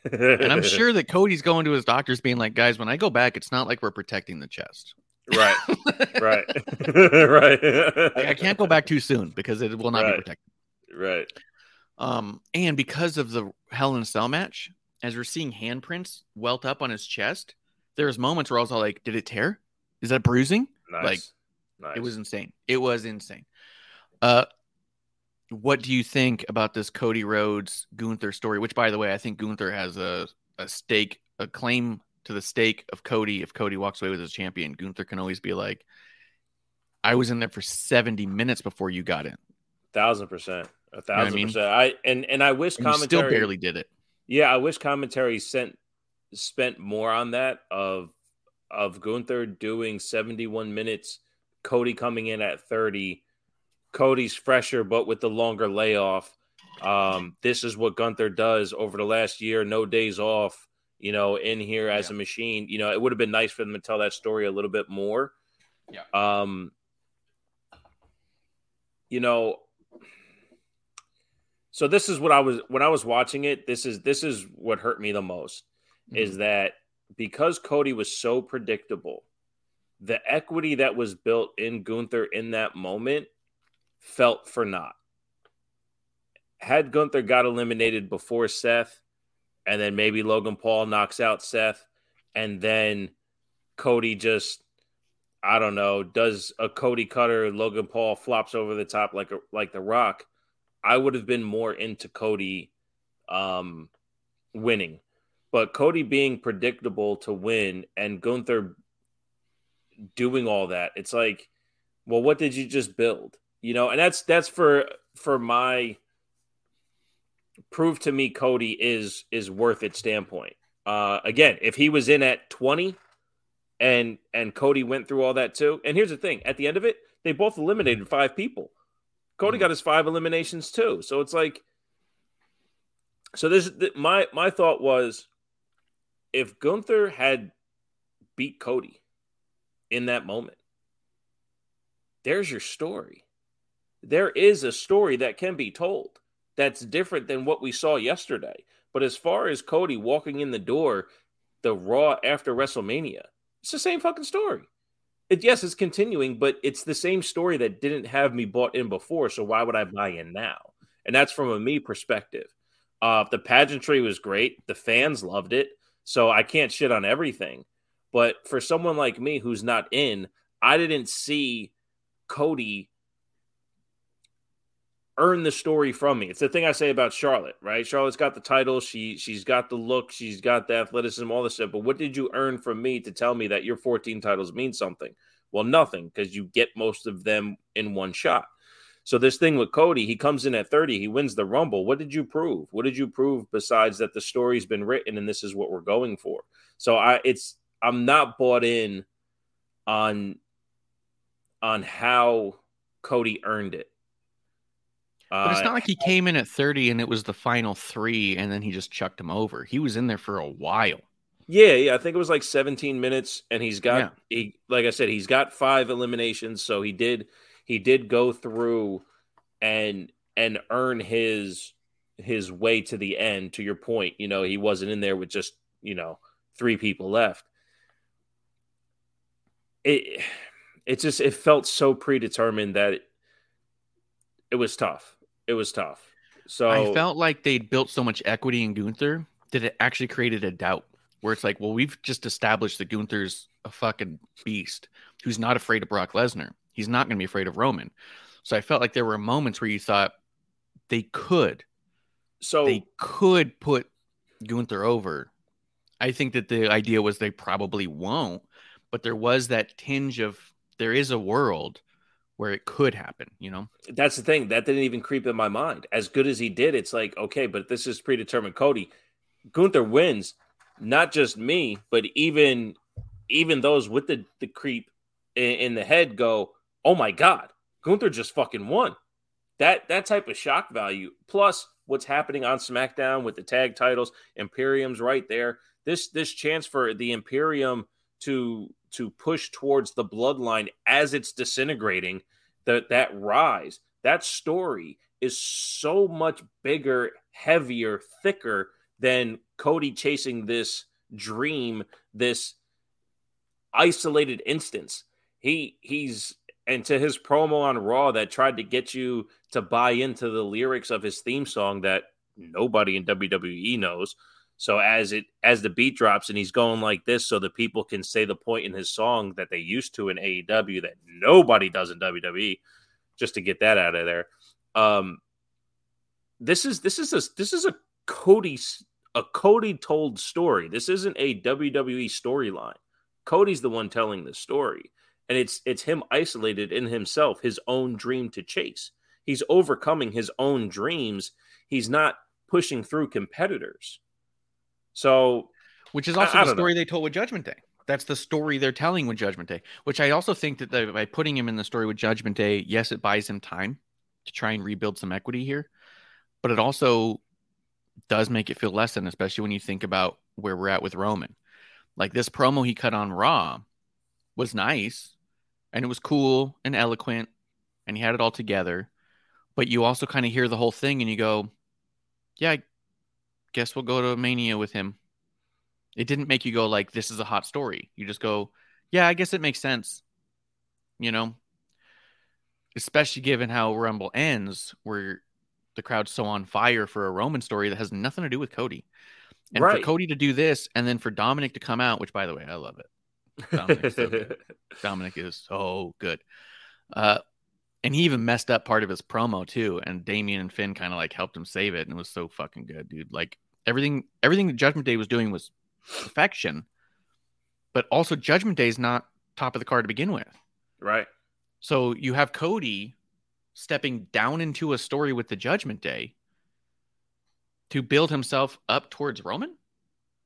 [SPEAKER 1] and I'm sure that Cody's going to his doctors being like, guys, when I go back, it's not like we're protecting the chest.
[SPEAKER 2] right, right, right.
[SPEAKER 1] Like, I can't go back too soon because it will not be protected.
[SPEAKER 2] Right.
[SPEAKER 1] Um, and because of the Hell in a Cell match, as we're seeing handprints welt up on his chest, there's moments where I was all like, did it tear? Is that bruising?
[SPEAKER 2] Nice.
[SPEAKER 1] Like,
[SPEAKER 2] nice.
[SPEAKER 1] It was insane. It was insane. Uh, what do you think about this Cody Rhodes Gunther story? Which, by the way, I think Gunther has a a stake, a claim to the stake of Cody. If Cody walks away with his champion, Gunther can always be like, "I was in there for seventy minutes before you got in,
[SPEAKER 2] thousand percent. A
[SPEAKER 1] I
[SPEAKER 2] thousand
[SPEAKER 1] mean?
[SPEAKER 2] percent. I and and I wish
[SPEAKER 1] and
[SPEAKER 2] commentary
[SPEAKER 1] still barely did it."
[SPEAKER 2] Yeah, I wish commentary sent spent more on that of of Gunther doing 71 minutes, Cody coming in at 30, Cody's fresher, but with the longer layoff. Um, this is what Gunther does over the last year, no days off, you know, in here as
[SPEAKER 1] Yeah.
[SPEAKER 2] a machine. You know, it would have been nice for them to tell that story a little bit more.
[SPEAKER 1] Yeah.
[SPEAKER 2] Um, you know, so this is what I was when I was watching it. This is this is what hurt me the most is that because Cody was so predictable, the equity that was built in Gunther in that moment felt for naught. Had Gunther got eliminated before Seth, and then maybe Logan Paul knocks out Seth, and then Cody just, I don't know, does a Cody cutter, Logan Paul flops over the top like a like the Rock, I would have been more into Cody um, winning. But Cody being predictable to win and Gunther doing all that, it's like, well, what did you just build? You know, and that's that's for for my prove to me Cody is is worth it standpoint. Uh again, if he was in at 20 and and Cody went through all that too. And here's the thing, at the end of it, they both eliminated five people. Cody got his five eliminations too. So it's like so this th- my my thought was if Gunther had beat Cody in that moment, there's your story. There is a story that can be told that's different than what we saw yesterday. But as far as Cody walking in the door, the Raw after WrestleMania, it's the same fucking story. It, yes, it's continuing, but it's the same story that didn't have me bought in before. So why would I buy in now? And that's from a me perspective. Uh, the pageantry was great. The fans loved it. So I can't shit on everything. But for someone like me who's not in, I didn't see Cody earn the story from me. It's the thing I say about Charlotte, right? Charlotte's got the title, she she's got the look, she's got the athleticism, all this stuff. But what did you earn from me to tell me that your 14 titles mean something? Well, nothing, because you get most of them in one shot. So this thing with Cody, he comes in at 30, he wins the Rumble. What did you prove? What did you prove besides that the story's been written and this is what we're going for? So I it's I'm not bought in on on how Cody earned it.
[SPEAKER 1] But it's
[SPEAKER 2] Uh,
[SPEAKER 1] not like he came in at 30 and it was the final three and then he just chucked him over. He was in there for a while.
[SPEAKER 2] Yeah, yeah, I think it was like 17 minutes, and he's got
[SPEAKER 1] Yeah.
[SPEAKER 2] he like I said, he's got five eliminations, so he did he did go through and and earn his his way to the end. To your point, you know, he wasn't in there with just you know three people left. It it just it felt so predetermined that it, it was tough. It was tough. So
[SPEAKER 1] I felt like they'd built so much equity in Gunther that it actually created a doubt where it's like, well, we've just established that Gunther's a fucking beast who's not afraid of Brock Lesnar. He's not going to be afraid of Roman. So I felt like there were moments where you thought they could,
[SPEAKER 2] so
[SPEAKER 1] they could put Gunther over. I think that the idea was they probably won't, but there was that tinge of there is a world where it could happen, you know?
[SPEAKER 2] That's the thing that didn't even creep in my mind. As good as he did, it's like okay, but this is predetermined. Cody Gunther wins, not just me, but even even those with the the creep in, in the head go, oh my god, Gunther just fucking won. That that type of shock value plus what's happening on SmackDown with the tag titles, Imperium's right there. This this chance for the Imperium to to push towards the bloodline as it's disintegrating, that that rise, that story is so much bigger, heavier, thicker than Cody chasing this dream, this isolated instance. He he's and to his promo on Raw that tried to get you to buy into the lyrics of his theme song that nobody in WWE knows. So as it as the beat drops and he's going like this, so the people can say the point in his song that they used to in AEW that nobody does in WWE, just to get that out of there. Um, this is this is a this is a Cody a Cody told story. This isn't a WWE storyline. Cody's the one telling the story, and it's it's him isolated in himself, his own dream to chase. He's overcoming his own dreams. He's not pushing through competitors. So
[SPEAKER 1] which is also
[SPEAKER 2] I
[SPEAKER 1] the
[SPEAKER 2] don't know.
[SPEAKER 1] story they told with Judgment Day. That's the story they're telling with Judgment Day, which I also think that the, by putting him in the story with Judgment Day, yes, it buys him time to try and rebuild some equity here, but it also does make it feel less than, especially when you think about where we're at with Roman. Like this promo he cut on Raw was nice and it was cool and eloquent and he had it all together. But you also kind of hear the whole thing and you go, yeah, I guess we'll go to Mania with him. It didn't make you go like, this is a hot story. You just go, yeah, I guess it makes sense. You know, especially given how Rumble ends, where the crowd's so on fire for a Roman story that has nothing to do with Cody. And
[SPEAKER 2] Right.
[SPEAKER 1] for Cody to do this, and then for Dominic to come out, which by the way, I love it. Dominic's so. Dominic is so good. Uh, and he even messed up part of his promo too. And Damian and Finn kind of like helped him save it, and it was so fucking good, dude. Like everything, everything that Judgment Day was doing was perfection. But also, Judgment Day is not top of the card to begin with.
[SPEAKER 2] right.
[SPEAKER 1] So you have Cody stepping down into a story with the Judgment Day to build himself up towards Roman.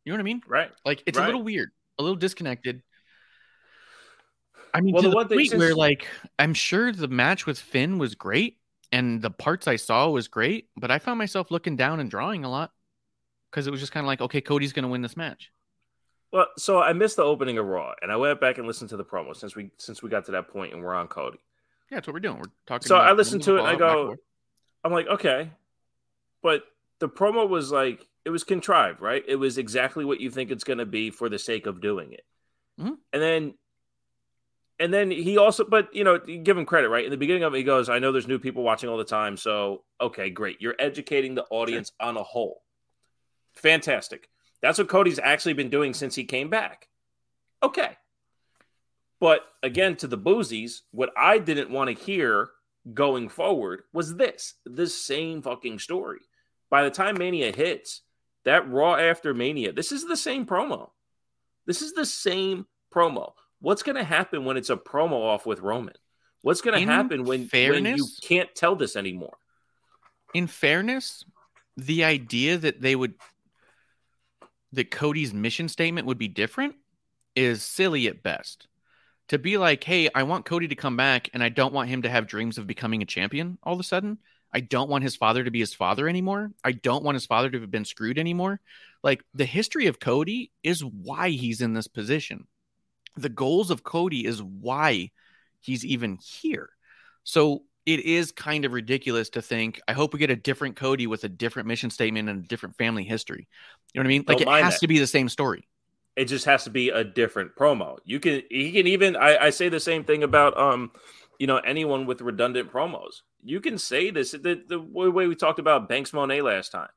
[SPEAKER 1] You know what I mean?
[SPEAKER 2] Right.
[SPEAKER 1] Like it's
[SPEAKER 2] Right.
[SPEAKER 1] a little weird, a little disconnected. I mean,
[SPEAKER 2] Well,
[SPEAKER 1] to
[SPEAKER 2] the
[SPEAKER 1] the,
[SPEAKER 2] one
[SPEAKER 1] point where like I'm sure the match with Finn was great, and the parts I saw was great, but I found myself looking down and drawing a lot because it was just kind of like, okay, Cody's going to win this match.
[SPEAKER 2] Well, so I missed the opening of Raw, and I went back and listened to the promo since we since we got to that point and we're on Cody.
[SPEAKER 1] Yeah, that's what we're doing. We're talking.
[SPEAKER 2] So I listened to it and I go. I'm like, okay, but the promo was like it was contrived, right? It was exactly what you think it's going to be for the sake of doing it,
[SPEAKER 1] Mhm.
[SPEAKER 2] and then. And then he also, but you know, give him credit, right? In the beginning of it, he goes, "I know there's new people watching all the time, so okay, great. You're educating the audience on a whole. Fantastic. That's what Cody's actually been doing since he came back. Okay. But again, to the boozies, what I didn't want to hear going forward was this this same fucking story. By the time Mania hits, that Raw after Mania, this is the same promo. This is the same promo. What's going to happen when it's a promo off with Roman? What's going to happen when, when you
[SPEAKER 1] fairness-
[SPEAKER 2] can't tell this anymore?
[SPEAKER 1] in fairness, the idea that they would that Cody's mission statement would be different is silly at best. To be like, hey, I want Cody to come back and I don't want him to have dreams of becoming a champion all of a sudden. I don't want his father to be his father anymore. I don't want his father to have been screwed anymore. Like the history of Cody is why he's in this position. The goals of Cody is why he's even here. So it is kind of ridiculous to think, I hope we get a different Cody with a different mission statement and a different family history. You know what I mean? Like
[SPEAKER 2] Don't
[SPEAKER 1] it has
[SPEAKER 2] that.
[SPEAKER 1] to be the same story.
[SPEAKER 2] it just has to be a different promo. You can he can even I, I say the same thing about um you know anyone with redundant promos. You can say this the the way we talked about Banks Monet last time.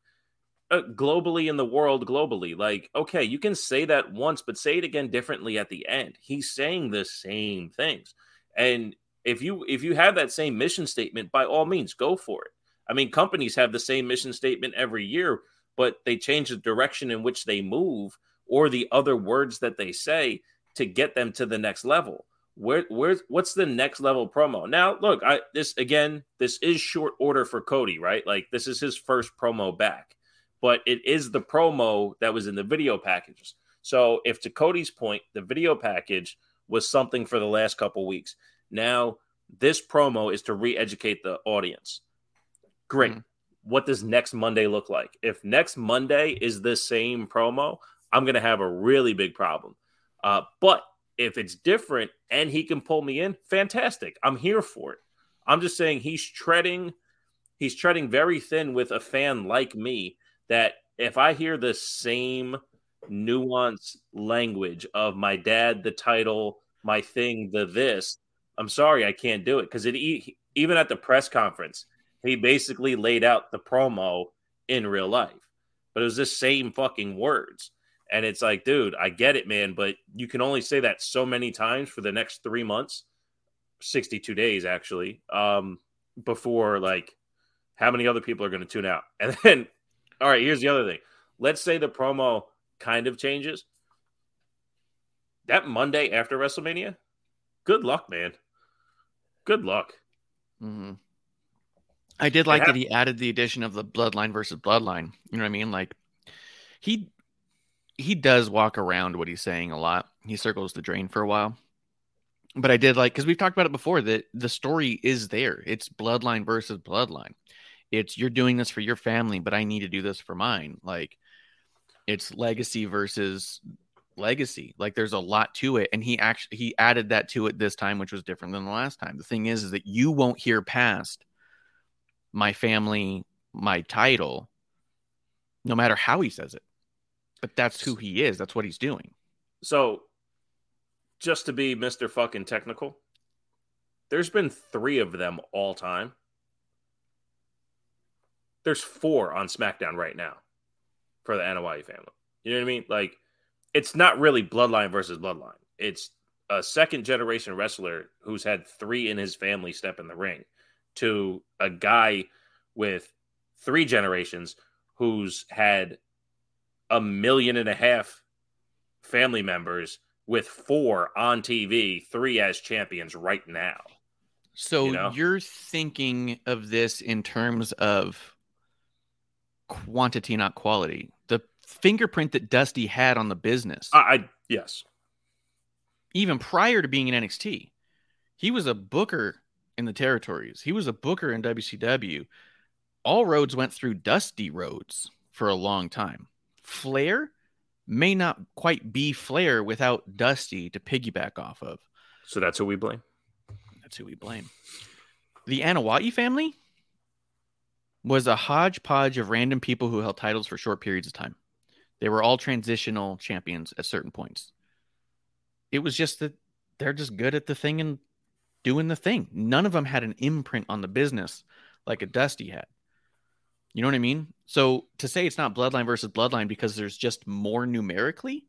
[SPEAKER 2] Uh, globally in the world globally like okay you can say that once but say it again differently at the end he's saying the same things and if you if you have that same mission statement by all means go for it i mean companies have the same mission statement every year but they change the direction in which they move or the other words that they say to get them to the next level. Where where's what's the next level promo? Now, look, I this again, this is short order for Cody, right? Like this is his first promo back, but it is the promo that was in the video packages. So if to Cody's point, the video package was something for the last couple weeks. Now this promo is to re-educate the audience. Great.
[SPEAKER 1] Mhm.
[SPEAKER 2] What does next Monday look like? If next Monday is the same promo, I'm going to have a really big problem. Uh, but if it's different and he can pull me in, fantastic. I'm here for it. I'm just saying he's treading, he's treading very thin with a fan like me. That if I hear the same nuance language of my dad, the title, my thing, the this, I'm sorry, I can't do it because it even at the press conference, he basically laid out the promo in real life, but it was the same fucking words. And it's like, dude, I get it, man, but you can only say that so many times for the next three months, 62 days actually, um, before like how many other people are going to tune out. And then, all right, here's the other thing. Let's say the promo kind of changes. That Monday after WrestleMania, good luck, man. Good luck.
[SPEAKER 1] Mhm. I did like
[SPEAKER 2] Yeah.
[SPEAKER 1] that he added the addition of the bloodline versus bloodline. You know what I mean? Like he he does walk around what he's saying a lot. He circles the drain for a while. but I did like because we've talked about it before that the story is there. It's bloodline versus bloodline. It's you're doing this for your family, but I need to do this for mine. Like it's legacy versus legacy. Like there's a lot to it, and he actually he added that to it this time, which was different than the last time. The thing is, is that you won't hear past my family, my title, no matter how he says it. But that's who he is. That's what he's doing.
[SPEAKER 2] So, just to be Mr. fucking technical, there's been three of them all time. There's four on SmackDown right now for the Anoa'i family. You know what I mean? Like, it's not really bloodline versus bloodline. It's a second generation wrestler who's had three in his family step in the ring to a guy with three generations who's had a million and a half family members with four on TV, three as champions right now.
[SPEAKER 1] So
[SPEAKER 2] You know?
[SPEAKER 1] you're thinking of this in terms of quantity, not quality. The fingerprint that Dusty had on the business,
[SPEAKER 2] I, I yes,
[SPEAKER 1] even prior to being in NXT, he was a booker in the territories. He was a booker in WCW. All roads went through Dusty Rhodes for a long time. Flair may not quite be Flair without Dusty to piggyback off of.
[SPEAKER 2] so that's who we blame.
[SPEAKER 1] That's who we blame. The Anoa'i family was a hodgepodge of random people who held titles for short periods of time. They were all transitional champions at certain points. It was just that they're just good at the thing and doing the thing. None of them had an imprint on the business like a Dusty had. You know what I mean? So to say it's not bloodline versus bloodline because there's just more numerically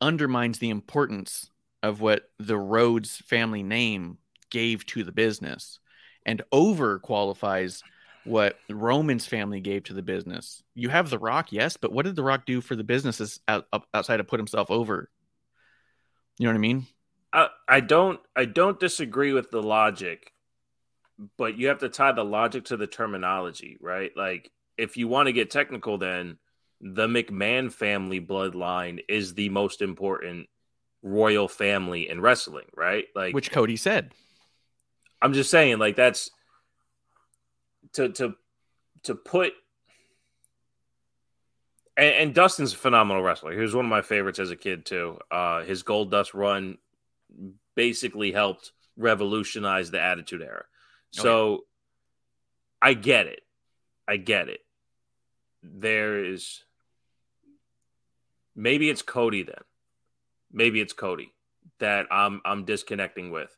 [SPEAKER 1] undermines the importance of what the Rhodes family name gave to the business and over qualifies what Roman's family gave to the business. You have The Rock, yes, but what did The Rock do for the businesses out, outside of put himself over? You know what I mean?
[SPEAKER 2] I, I don't I don't disagree with the logic, but you have to tie the logic to the terminology, right? Like if you want to get technical, then the McMahon family bloodline is the most important royal family in wrestling, right? Like
[SPEAKER 1] Which Cody said.
[SPEAKER 2] I'm just saying, like that's to to to put. And, and Dustin's a phenomenal wrestler. He was one of my favorites as a kid too. Uh, his Gold Dust run basically helped revolutionize the Attitude Era. So I get it. I get it. There is maybe it's Cody then. Maybe it's Cody that I'm I'm disconnecting with.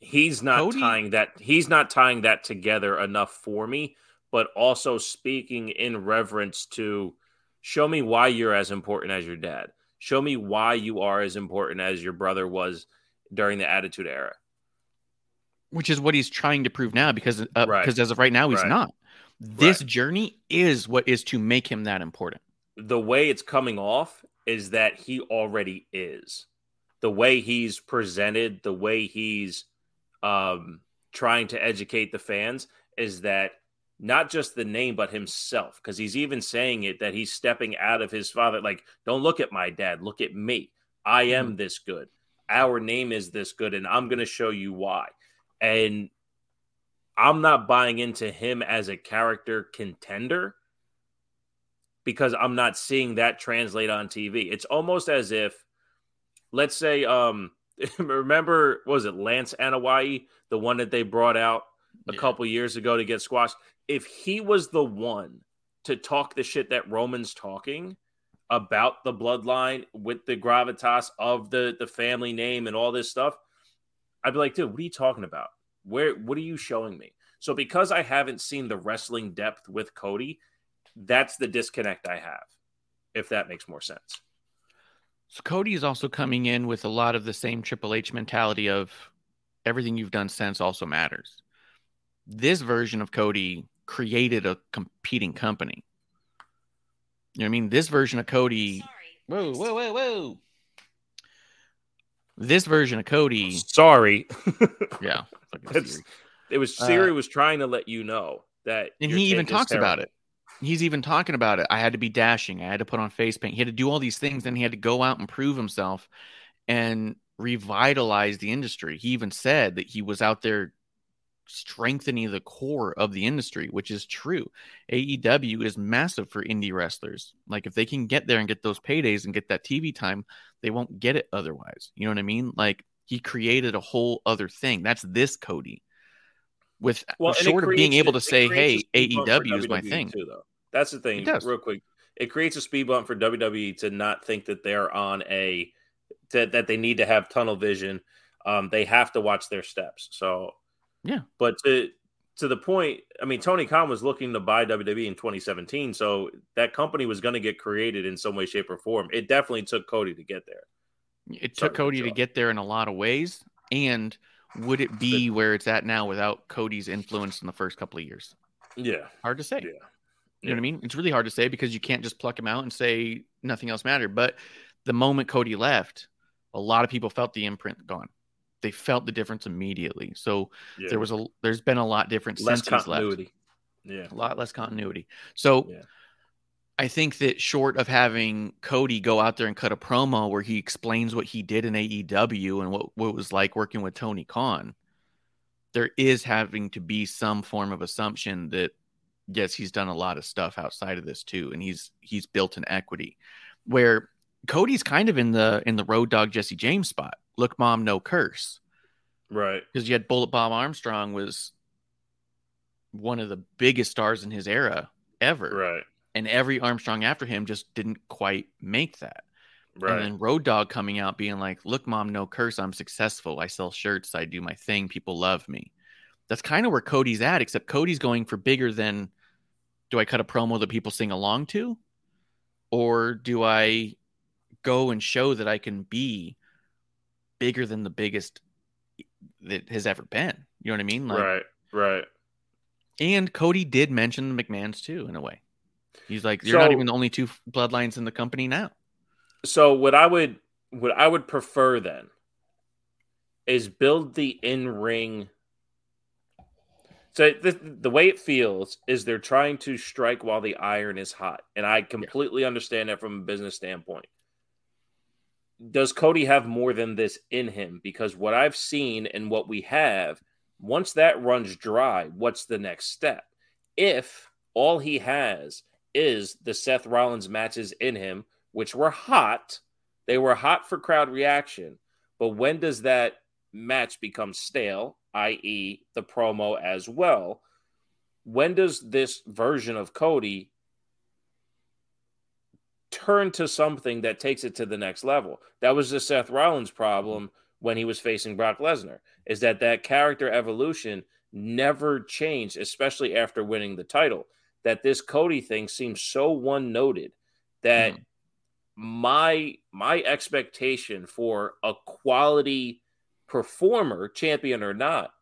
[SPEAKER 2] He's not
[SPEAKER 1] Cody-
[SPEAKER 2] tying that he's not tying that together enough for me, but also speaking in reverence to show me why you're as important as your dad. Show me why you are as important as your brother was during the Attitude Era.
[SPEAKER 1] which is what he's trying to prove now because uh,
[SPEAKER 2] Right.
[SPEAKER 1] because as of right now he's
[SPEAKER 2] Right.
[SPEAKER 1] not. This
[SPEAKER 2] Right.
[SPEAKER 1] journey is what is to make him that important.
[SPEAKER 2] the way it's coming off is that he already is. The way he's presented, the way he's um, trying to educate the fans is that not just the name, but himself. Because he's even saying it that he's stepping out of his father. Like, don't look at my dad, look at me. I am this good. Our name is this good, and I'm going to show you why. And I'm not buying into him as a character contender because I'm not seeing that translate on TV. It's almost as if, let's say, um, remember, was it Lance Anoa'i, the one that they brought out a
[SPEAKER 1] Yeah.
[SPEAKER 2] couple years ago to get squashed? If he was the one to talk the shit that Roman's talking about the bloodline with the gravitas of the the family name and all this stuff, I'd be like, dude, what are you talking about? Where what are you showing me? So because I haven't seen the wrestling depth with Cody, that's the disconnect I have. If that makes more sense.
[SPEAKER 1] So Cody is also coming in with a lot of the same Triple H mentality of everything you've done since also matters. This version of Cody created a competing company. You know what I mean? This version of Cody. Whoa, whoa, whoa, whoa. This version of Cody.
[SPEAKER 2] Sorry.
[SPEAKER 1] Yeah. fucking
[SPEAKER 2] That's-
[SPEAKER 1] Siri.
[SPEAKER 2] it was
[SPEAKER 1] Uh,
[SPEAKER 2] Siri was trying to let you know that
[SPEAKER 1] And he even
[SPEAKER 2] take is
[SPEAKER 1] talks about it. He's even talking about it. I had to be dashing. I had to put on face paint. He had to do all these things. Then he had to go out and prove himself. And revitalize the industry. He even said that he was out there strengthening the core of the industry, which is true. AEW is massive for indie wrestlers. Like if they can get there and get those paydays and get that TV time, they won't get it otherwise. You know what I mean? Like he created a whole other thing. That's this Cody. With
[SPEAKER 2] Well,
[SPEAKER 1] short of being able to say, "Hey,
[SPEAKER 2] a speed bump for
[SPEAKER 1] AEW is my thing."
[SPEAKER 2] Too, though. That's the thing. Real quick, it creates a speed bump for WWE to not think that they're on a that that they need to have tunnel vision. Um, they have to watch their steps. So
[SPEAKER 1] Yeah.
[SPEAKER 2] but to to the point, I mean, Tony Khan was looking to buy WWE in 2017, so that company was going to get created in some way, shape, or form. It definitely took Cody to get there.
[SPEAKER 1] It took
[SPEAKER 2] to
[SPEAKER 1] Cody to get there in a lot of ways. And would it be where it's at now without Cody's influence in the first couple of years?
[SPEAKER 2] Yeah,
[SPEAKER 1] Hard to say.
[SPEAKER 2] Yeah.
[SPEAKER 1] You know what I mean? It's really hard to say because you can't just pluck him out and say nothing else mattered. But the moment Cody left, a lot of people felt the imprint gone. They felt the difference immediately. So
[SPEAKER 2] yeah.
[SPEAKER 1] there was a there's been a lot different
[SPEAKER 2] less
[SPEAKER 1] since he's left.
[SPEAKER 2] Yeah,
[SPEAKER 1] A lot less continuity. So
[SPEAKER 2] Yeah.
[SPEAKER 1] I think that short of having Cody go out there and cut a promo where he explains what he did in AEW and what, what it was like working with Tony Khan, there is having to be some form of assumption that yes, he's done a lot of stuff outside of this too, and he's he's built an equity where Cody's kind of in the in the road dog Jesse James spot. Look, mom, no curse
[SPEAKER 2] right.
[SPEAKER 1] because you had Bullet Bob Armstrong was one of the biggest stars in his era ever,
[SPEAKER 2] Right.
[SPEAKER 1] And every Armstrong after him just didn't quite make that.
[SPEAKER 2] Right.
[SPEAKER 1] And then Road Dog coming out being like, "Look, mom, no curse. I'm successful. I sell shirts. I do my thing. People love me." That's kind of where Cody's at, except Cody's going for bigger than. Do I cut a promo that people sing along to, or do I go and show that I can be bigger than the biggest that has ever been? You know what I mean? Like,
[SPEAKER 2] right. Right.
[SPEAKER 1] And Cody did mention the McMahons too, in a way. He's like, "You're not even the only two bloodlines in the company now."
[SPEAKER 2] So what I would what I would prefer then is build the in ring. So the, the way it feels is they're trying to strike while the iron is hot, and I completely understand that from a business standpoint. Does Cody have more than this in him? Because what I've seen and what we have, once that runs dry, what's the next step? If all he has is the Seth Rollins matches in him, which were hot. They were hot for crowd reaction. But when does that match become stale, i.e., the promo as well? When does this version of Cody turn to something that takes it to the next level? That was the Seth Rollins problem when he was facing Brock Lesnar, is that that character evolution never changed, especially after winning the title. That this Cody thing seems so one noted that
[SPEAKER 1] Mhm.
[SPEAKER 2] my my expectation for a quality performer, champion or not,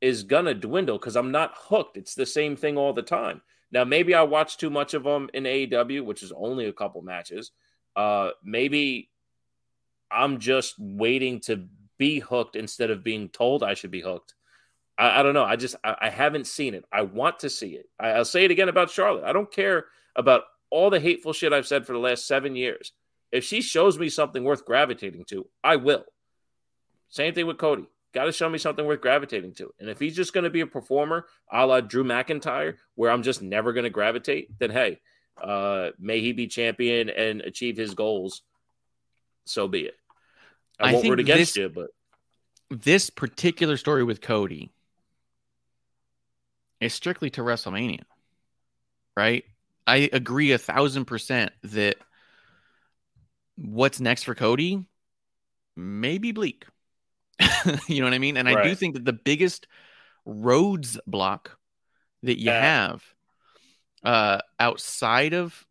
[SPEAKER 2] is gonna dwindle because I'm not hooked. It's the same thing all the time. Now, maybe I watch too much of them in AEW, which is only a couple matches. Uh, maybe I'm just waiting to be hooked instead of being told I should be hooked. I, I don't know. I just I, I haven't seen it. I want to see it. I, I'll say it again about Charlotte. I don't care about all the hateful shit I've said for the last seven years. If she shows me something worth gravitating to, I will. Same thing with Cody. Got to show me something worth gravitating to. And if he's just going to be a performer a la Drew McIntyre, where I'm just never going to gravitate, then hey, uh, may he be champion and achieve his goals. So be it. I,
[SPEAKER 1] I
[SPEAKER 2] won't root against
[SPEAKER 1] this-
[SPEAKER 2] you, but
[SPEAKER 1] This particular story with Cody is strictly to WrestleMania, right? I agree a thousand percent that what's next for Cody may be bleak. you know what I mean? And I do think that the biggest roads block that you
[SPEAKER 2] Yeah.
[SPEAKER 1] have uh, outside of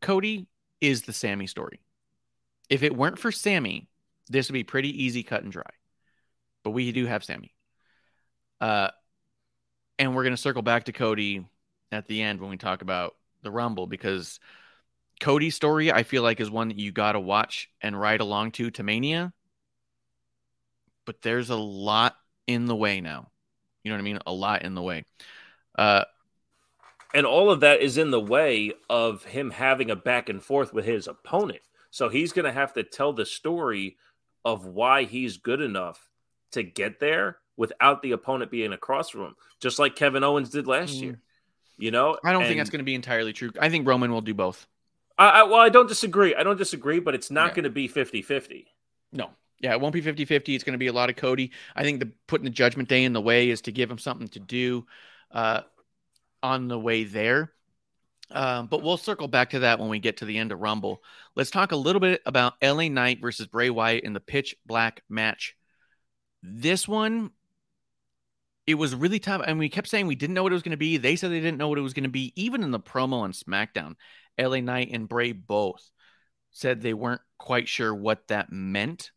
[SPEAKER 1] Cody is the Sammy story. If it weren't for Sammy, this would be pretty easy cut and dry. But we do have Sammy. Uh, and we're going to circle back to Cody at the end when we talk about the Rumble because Cody's story, I feel like, is one that you got to watch and ride along to to Mania. But there's a lot in the way now. You know what I mean? A lot in the way. Uh,
[SPEAKER 2] and all of that is in the way of him having a back and forth with his opponent. So he's going to have to tell the story of why he's good enough to get there without the opponent being across from him, just like Kevin Owens did last
[SPEAKER 1] Mm.
[SPEAKER 2] year. You know,
[SPEAKER 1] I don't think that's going to be entirely true. I think Roman will do both.
[SPEAKER 2] I, I, well, I don't disagree. I don't disagree, but it's not
[SPEAKER 1] Yeah.
[SPEAKER 2] going to be 50 50.
[SPEAKER 1] No. Yeah, it won't be 50 50. It's going to be a lot of Cody. I think the putting the Judgment Day in the way is to give him something to do uh, on the way there. Um, but we'll circle back to that when we get to the end of Rumble. Let's talk a little bit about LA Knight versus Bray Wyatt in the pitch black match. This one, it was really tough. And we kept saying we didn't know what it was going to be. They said they didn't know what it was going to be. Even in the promo on SmackDown, LA Knight and Bray both said they weren't quite sure what that meant,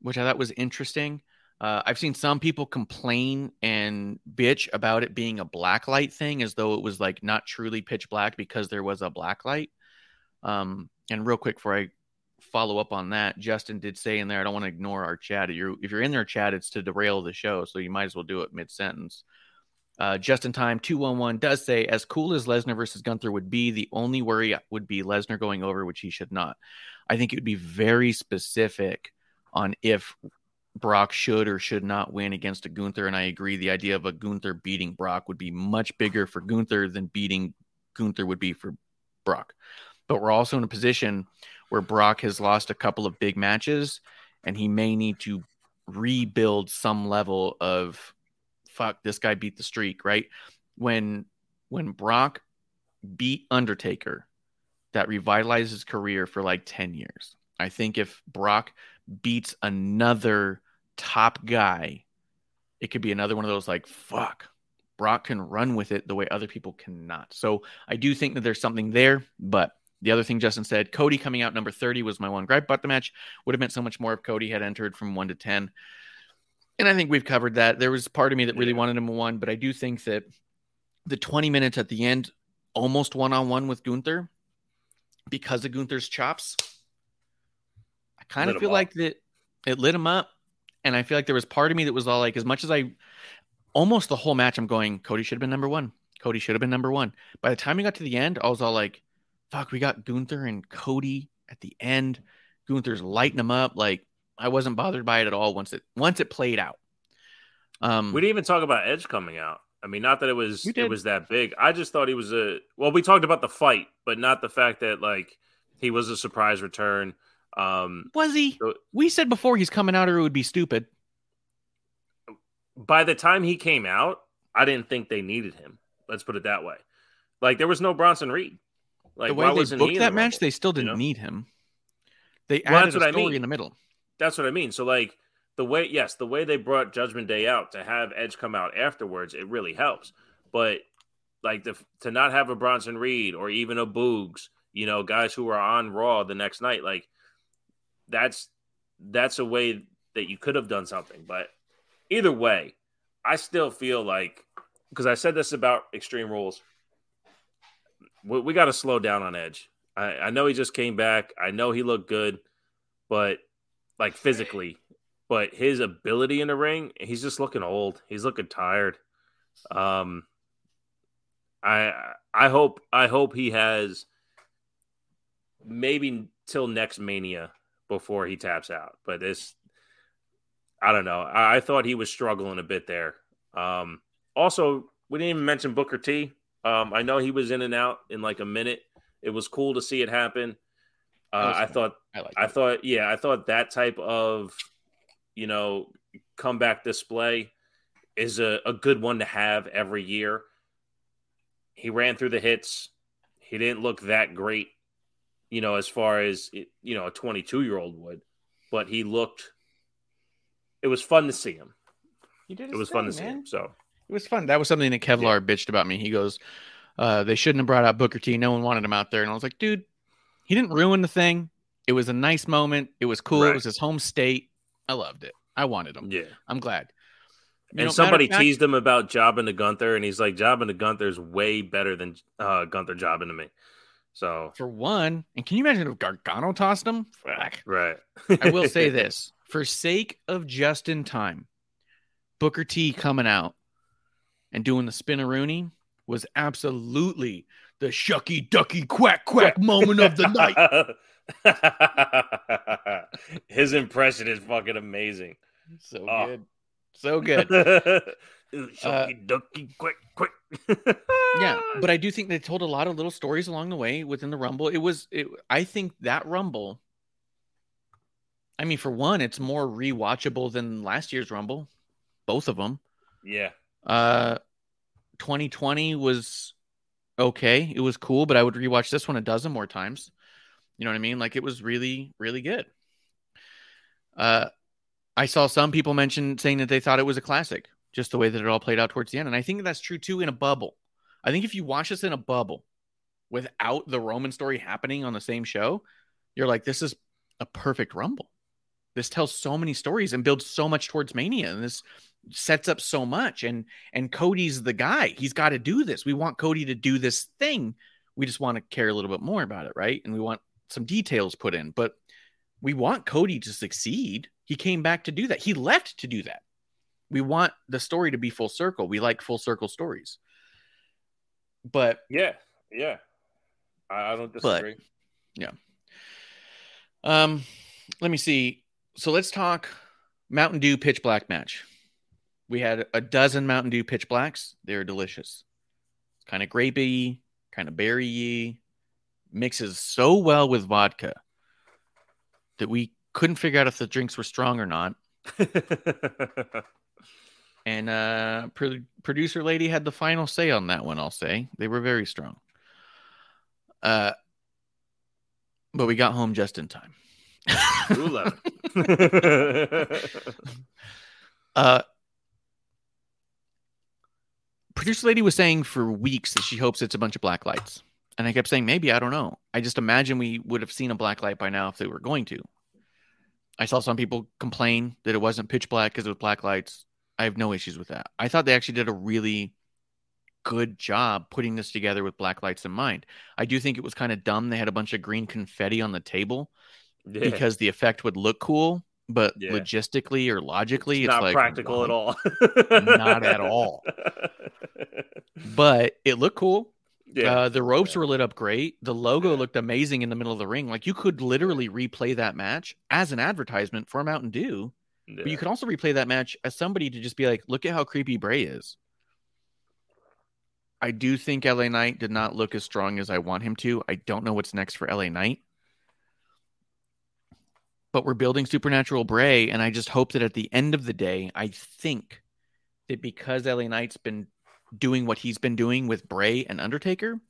[SPEAKER 1] which I thought was interesting. Uh, I've seen some people complain and bitch about it being a black light thing, as though it was like not truly pitch black because there was a black light. Um, and real quick before I follow up on that, Justin did say in there, I don't want to ignore our chat. If you're, if you're in their chat, it's to derail the show, so you might as well do it mid sentence. Uh, just in time, 211 does say, as cool as Lesnar versus Gunther would be, the only worry would be Lesnar going over, which he should not. I think it would be very specific on if Brock should or should not win against a Gunther. And I agree, the idea of a Gunther beating Brock would be much bigger for Gunther than beating Gunther would be for Brock. But we're also in a position where Brock has lost a couple of big matches and he may need to rebuild some level of fuck this guy beat the streak right? When when brock beat undertaker that revitalized his career for like 10 years. I think if brock beats another top guy it could be another one of those like fuck brock can run with it the way other people cannot. So i do think that there's something there but the other thing Justin said, Cody coming out number 30 was my one gripe about the match. Would have meant so much more if Cody had entered from one to 10. And I think we've covered that. There was part of me that really
[SPEAKER 2] Yeah.
[SPEAKER 1] wanted him a one, but I do think that the 20 minutes at the end, almost one on one with Gunther, because of Gunther's chops, I kind of feel like that it lit him up. And I feel like there was part of me that was all like, as much as I almost the whole match, I'm going, Cody should have been number one. Cody should have been number one. By the time we got to the end, I was all like, fuck, we got Gunther and Cody at the end. Gunther's lighting them up. Like, I wasn't bothered by it at all once it once it played out. Um,
[SPEAKER 2] We didn't even talk about Edge coming out. I mean, not that it was it was that big. I just thought he was a well. We talked about the fight, but not the fact that like he was a surprise return. Um,
[SPEAKER 1] was he?
[SPEAKER 2] So-
[SPEAKER 1] We said before he's coming out or it would be stupid.
[SPEAKER 2] by the time he came out, I didn't think they needed him. Let's put it that way. Like there was no Bronson Reed. Like
[SPEAKER 1] the way they booked that
[SPEAKER 2] the
[SPEAKER 1] match, they still didn't
[SPEAKER 2] know?
[SPEAKER 1] need him. They
[SPEAKER 2] Well,
[SPEAKER 1] added
[SPEAKER 2] that's
[SPEAKER 1] a
[SPEAKER 2] what I mean.
[SPEAKER 1] in the middle.
[SPEAKER 2] That's what I mean. So like the way, yes, the way they brought Judgment Day out to have Edge come out afterwards, it really helps. But like the to not have a Bronson Reed or even a Boogs, you know, guys who are on Raw the next night, like that's that's a way that you could have done something. But either way, I still feel like because I said this about Extreme Rules, we, we got to slow down on Edge. I, I know he just came back. I know he looked good, but like physically, but his ability in the ring, he's just looking old. He's looking tired. Um, I I hope I hope he has maybe till next Mania before he taps out. But this, I don't know. I, I thought he was struggling a bit there. Um, also, we didn't even mention Booker T. Um, I know he was in and out in like a minute. It was cool to see it happen. Uh, I thought
[SPEAKER 1] I
[SPEAKER 2] I thought, yeah, I thought that type of, you know, comeback display is a, a good one to have every year. He ran through the hits. He didn't look that great, you know, as far as, you know, a 22 year old would, but he looked, it was fun to see him.
[SPEAKER 1] He did
[SPEAKER 2] It was fun to
[SPEAKER 1] thing,
[SPEAKER 2] see him. So,
[SPEAKER 1] It was fun. That was something that Kevlar bitched about me. He goes, uh, they shouldn't have brought out Booker T. No one wanted him out there. And I was like, dude, he didn't ruin the thing. It was a nice moment. It was cool. It was his home state. I loved it. I wanted him.
[SPEAKER 2] yeah.
[SPEAKER 1] I'm glad. You
[SPEAKER 2] and somebody
[SPEAKER 1] fact-
[SPEAKER 2] teased him about jobbing to Gunther, and he's like, jobbing to Gunther is way better than uh, Gunther jobbing to me. So,
[SPEAKER 1] for one. And can you imagine if Gargano tossed him? Fuck.
[SPEAKER 2] right.
[SPEAKER 1] I will say this for sake of just in time, Booker T coming out and doing the spinneroonie was absolutely the shucky ducky quack quack moment of the night.
[SPEAKER 2] His impression is fucking amazing.
[SPEAKER 1] So
[SPEAKER 2] Oh.
[SPEAKER 1] good. So good.
[SPEAKER 2] Shucky uh, ducky, quick, quick.
[SPEAKER 1] yeah, but I do think they told a lot of little stories along the way within the Rumble. It was, it, I think that Rumble. I mean, for one, it's more rewatchable than last year's Rumble, both of them.
[SPEAKER 2] yeah,
[SPEAKER 1] Uh, 2020 was okay. It was cool, but I would rewatch this one a dozen more times. You know what I mean? Like it was really, really good. Uh, I saw some people mention saying that they thought it was a classic, just the way that it all played out towards the end, and I think that's true too in a bubble. I think if you watch this in a bubble without the Roman story happening on the same show, you're like, this is a perfect Rumble. This tells so many stories and builds so much towards Mania, and this sets up so much and and Cody's the guy. He's got to do this. We want Cody to do this thing. We just want to care a little bit more about it, right? And we want some details put in, but we want Cody to succeed. He came back to do that. He left to do that. We want the story to be full circle. We like full circle stories. But
[SPEAKER 2] yeah, yeah. I, I don't
[SPEAKER 1] But-
[SPEAKER 2] yeah.
[SPEAKER 1] um let me see. So let's talk Mountain Dew pitch black match. We had a dozen Mountain Dew pitch blacks. They're delicious. It's kind of grapey, kind of berry mixes so well with vodka that we couldn't figure out if the drinks were strong or not. And uh, pro- producer lady had the final say on that one. I'll say they were very strong. Uh, but we got home just in time.
[SPEAKER 2] Ooh, love it.
[SPEAKER 1] uh, producer lady was saying for weeks that she hopes it's a bunch of black lights, and I kept saying maybe I don't know. I just imagine we would have seen a black light by now if they were going to. I saw some people complain that it wasn't pitch black because it was black lights. I have no issues with that. I thought they actually did a really good job putting this together with black lights in mind. I do think it was kind of dumb. They had a bunch of green confetti on the table
[SPEAKER 2] Yeah.
[SPEAKER 1] because the effect would look cool, but
[SPEAKER 2] Yeah.
[SPEAKER 1] logistically or logically,
[SPEAKER 2] it's
[SPEAKER 1] it's,
[SPEAKER 2] not
[SPEAKER 1] like
[SPEAKER 2] practical at all.
[SPEAKER 1] Not at all. But it looked cool.
[SPEAKER 2] Yeah.
[SPEAKER 1] Uh, the ropes
[SPEAKER 2] Yeah.
[SPEAKER 1] were lit up great. The logo
[SPEAKER 2] Yeah.
[SPEAKER 1] looked amazing in the middle of the ring. Like you could literally replay that match as an advertisement for Mountain Dew, but you could also replay that match as somebody to just be like, look at how creepy Bray is. I do think LA Knight did not look as strong as I want him to. I don't know what's next for LA Knight. But we're building Supernatural Bray, and I just hope that at the end of the day, I think that because LA Knight's been doing what he's been doing with Bray and Undertaker,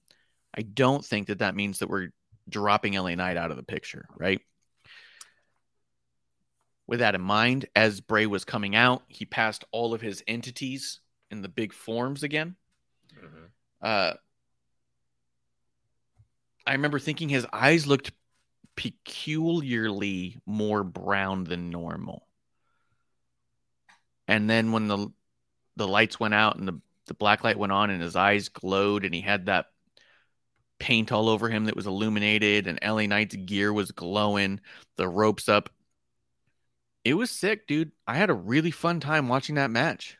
[SPEAKER 1] I don't think that that means that we're dropping LA Knight out of the picture, right? With that in mind, as Bray was coming out, he passed all of his entities in the big forms again.
[SPEAKER 2] Mhm.
[SPEAKER 1] Uh, I remember thinking his eyes looked peculiarly more brown than normal. And then when the the lights went out and the, the black light went on and his eyes glowed and he had that paint all over him that was illuminated and LA Knight's gear was glowing, the ropes up. It was sick, dude. I had a really fun time watching that match.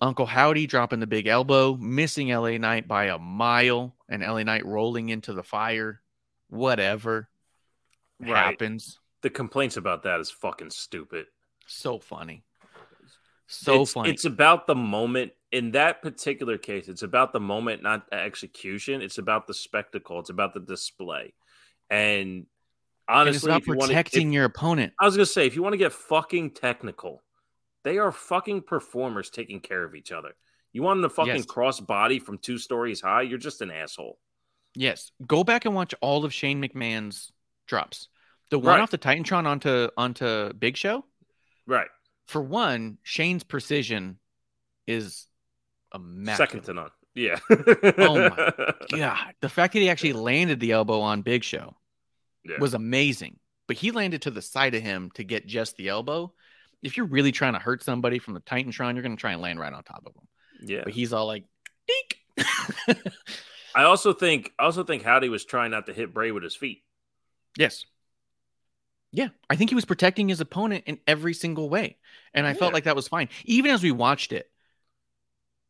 [SPEAKER 1] Uncle Howdy dropping the big elbow, missing LA Knight by a mile, and LA Knight rolling into the fire. Whatever
[SPEAKER 2] Right.
[SPEAKER 1] happens.
[SPEAKER 2] The complaints about that is fucking stupid.
[SPEAKER 1] So funny. So
[SPEAKER 2] it's,
[SPEAKER 1] funny.
[SPEAKER 2] It's about the moment. In that particular case, it's about the moment, not the execution. It's about the spectacle. It's about the display. And
[SPEAKER 1] and it's
[SPEAKER 2] honestly,
[SPEAKER 1] about
[SPEAKER 2] if you
[SPEAKER 1] protecting
[SPEAKER 2] to,
[SPEAKER 1] your opponent.
[SPEAKER 2] I was gonna say, if you want to get fucking technical, they are fucking performers taking care of each other. You want them to fucking
[SPEAKER 1] Yes.
[SPEAKER 2] cross body from two stories high? You're just an asshole.
[SPEAKER 1] Yes. Go back and watch all of Shane McMahon's drops. The one
[SPEAKER 2] Right.
[SPEAKER 1] off the Titantron onto onto Big Show.
[SPEAKER 2] Right.
[SPEAKER 1] For one, Shane's precision is immaculate.
[SPEAKER 2] Second to none. Yeah.
[SPEAKER 1] Oh my God, the fact that he actually landed the elbow on Big Show
[SPEAKER 2] Yeah.
[SPEAKER 1] was amazing. But he landed to the side of him to get just the elbow. If you're really trying to hurt somebody from the Titantron, you're going to try and land right on top of him.
[SPEAKER 2] yeah.
[SPEAKER 1] But he's all like, "Dink."
[SPEAKER 2] I also think I also think Howdy was trying not to hit Bray with his feet.
[SPEAKER 1] yes. Yeah, I think he was protecting his opponent in every single way. And I felt like that was fine. Even as we watched it,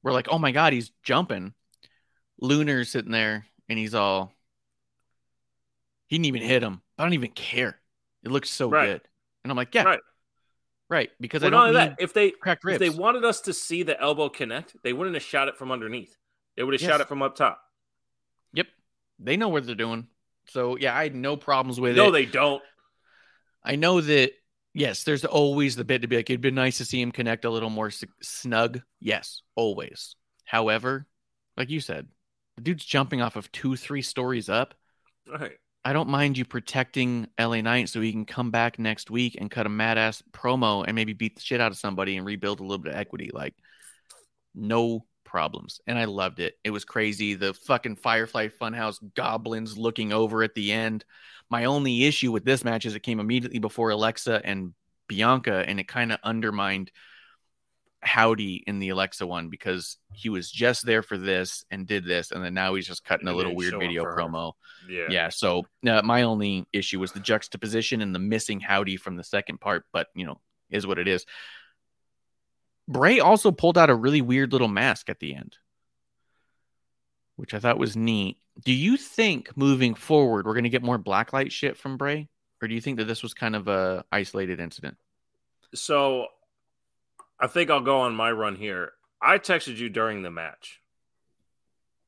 [SPEAKER 1] we're like, oh my God, he's jumping. Lunar's sitting there and he's all, He didn't even hit him. I don't even care. It looks so
[SPEAKER 2] Right.
[SPEAKER 1] good. And I'm like, yeah,
[SPEAKER 2] Right.
[SPEAKER 1] right. Because
[SPEAKER 2] Well,
[SPEAKER 1] I don't
[SPEAKER 2] that, if they
[SPEAKER 1] cracked ribs.
[SPEAKER 2] if they wanted us to see the elbow connect, they wouldn't have shot it from underneath. They would have shot it from up top.
[SPEAKER 1] They know what they're doing. So yeah, I had no problems with
[SPEAKER 2] No,
[SPEAKER 1] it.
[SPEAKER 2] No, they don't.
[SPEAKER 1] I know that yes, there's always the bit to be like it'd be nice to see him connect a little more snug. Yes, always. However, like you said, the dude's jumping off of two, three stories up.
[SPEAKER 2] Right.
[SPEAKER 1] I don't mind you protecting LA Knight so he can come back next week and cut a mad ass promo and maybe beat the shit out of somebody and rebuild a little bit of equity. Like, no problems. And I loved it. It was crazy. The fucking Firefly Funhouse goblins looking over at the end. My only issue with this match is it came immediately before Alexa and Bianca, and it kind of undermined Howdy in the Alexa one because he was just there for this and did this, and then now he's just cutting a little weird video promo.
[SPEAKER 2] Yeah.
[SPEAKER 1] Yeah. So uh, my only issue was the juxtaposition and the missing Howdy from the second part, but you know, is what it is. Bray also pulled out a really weird little mask at the end, which I thought was neat. Do you think moving forward we're going to get more blacklight shit from Bray, or do you think that this was kind of a isolated incident?
[SPEAKER 2] So I think I'll go on my run here. I texted you during the match.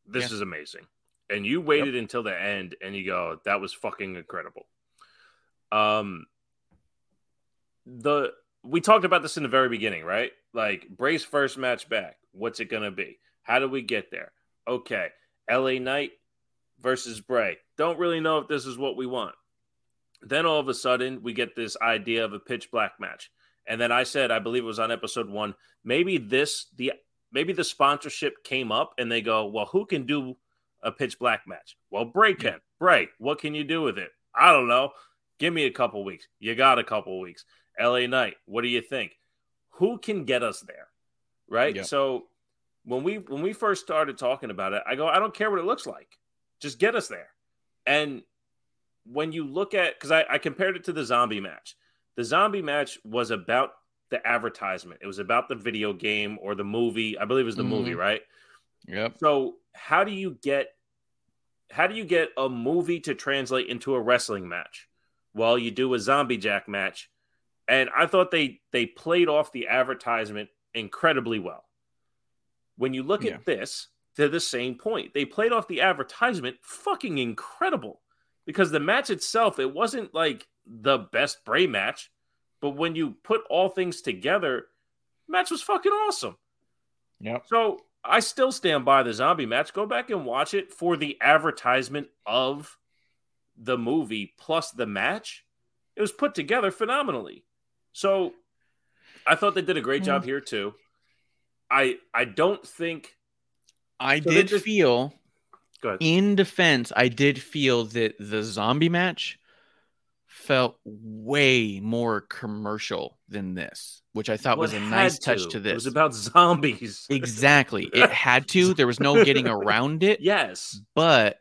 [SPEAKER 2] This
[SPEAKER 1] Yeah.
[SPEAKER 2] is amazing. And you waited until the end and you go, that was fucking incredible. Um the we talked about this in the very beginning, right? Like Bray's first match back. What's it gonna be? How do we get there? Okay. LA Knight versus Bray. Don't really know if this is what we want. Then all of a sudden we get this idea of a pitch black match. And then I said, I believe it was on episode one, maybe this the maybe the sponsorship came up and they go, Well, who can do a pitch black match? Well, Bray can. Bray, what can you do with it? I don't know. Give me a couple weeks. You got a couple weeks. LA Knight, what do you think? Who can get us there? Right?
[SPEAKER 1] Yeah.
[SPEAKER 2] So when we when we first started talking about it, I go, I don't care what it looks like. Just get us there. And when you look at because I, I compared it to the zombie match. The zombie match was about the advertisement. It was about the video game or the movie. I believe it was the movie,
[SPEAKER 1] Mhm.
[SPEAKER 2] right?
[SPEAKER 1] Yep.
[SPEAKER 2] So how do you get how do you get a movie to translate into a wrestling match? Well, you do a zombie jack match. And I thought they they played off the advertisement incredibly well. When you look
[SPEAKER 1] Yeah.
[SPEAKER 2] at this, to the same point. They played off the advertisement fucking incredible. Because the match itself, it wasn't like the best Bray match, but when you put all things together, match was fucking awesome.
[SPEAKER 1] Yep.
[SPEAKER 2] So I still stand by the zombie match. Go back and watch it for the advertisement of the movie plus the match. It was put together phenomenally. So I thought they did a great job mm. here too. I I don't think
[SPEAKER 1] I
[SPEAKER 2] So
[SPEAKER 1] did
[SPEAKER 2] just-
[SPEAKER 1] feel
[SPEAKER 2] go ahead.
[SPEAKER 1] in defense, I did feel that the zombie match felt way more commercial than this, which I thought was a nice
[SPEAKER 2] had
[SPEAKER 1] touch to this.
[SPEAKER 2] It was about zombies.
[SPEAKER 1] exactly. It had to. There was no getting around it.
[SPEAKER 2] yes.
[SPEAKER 1] But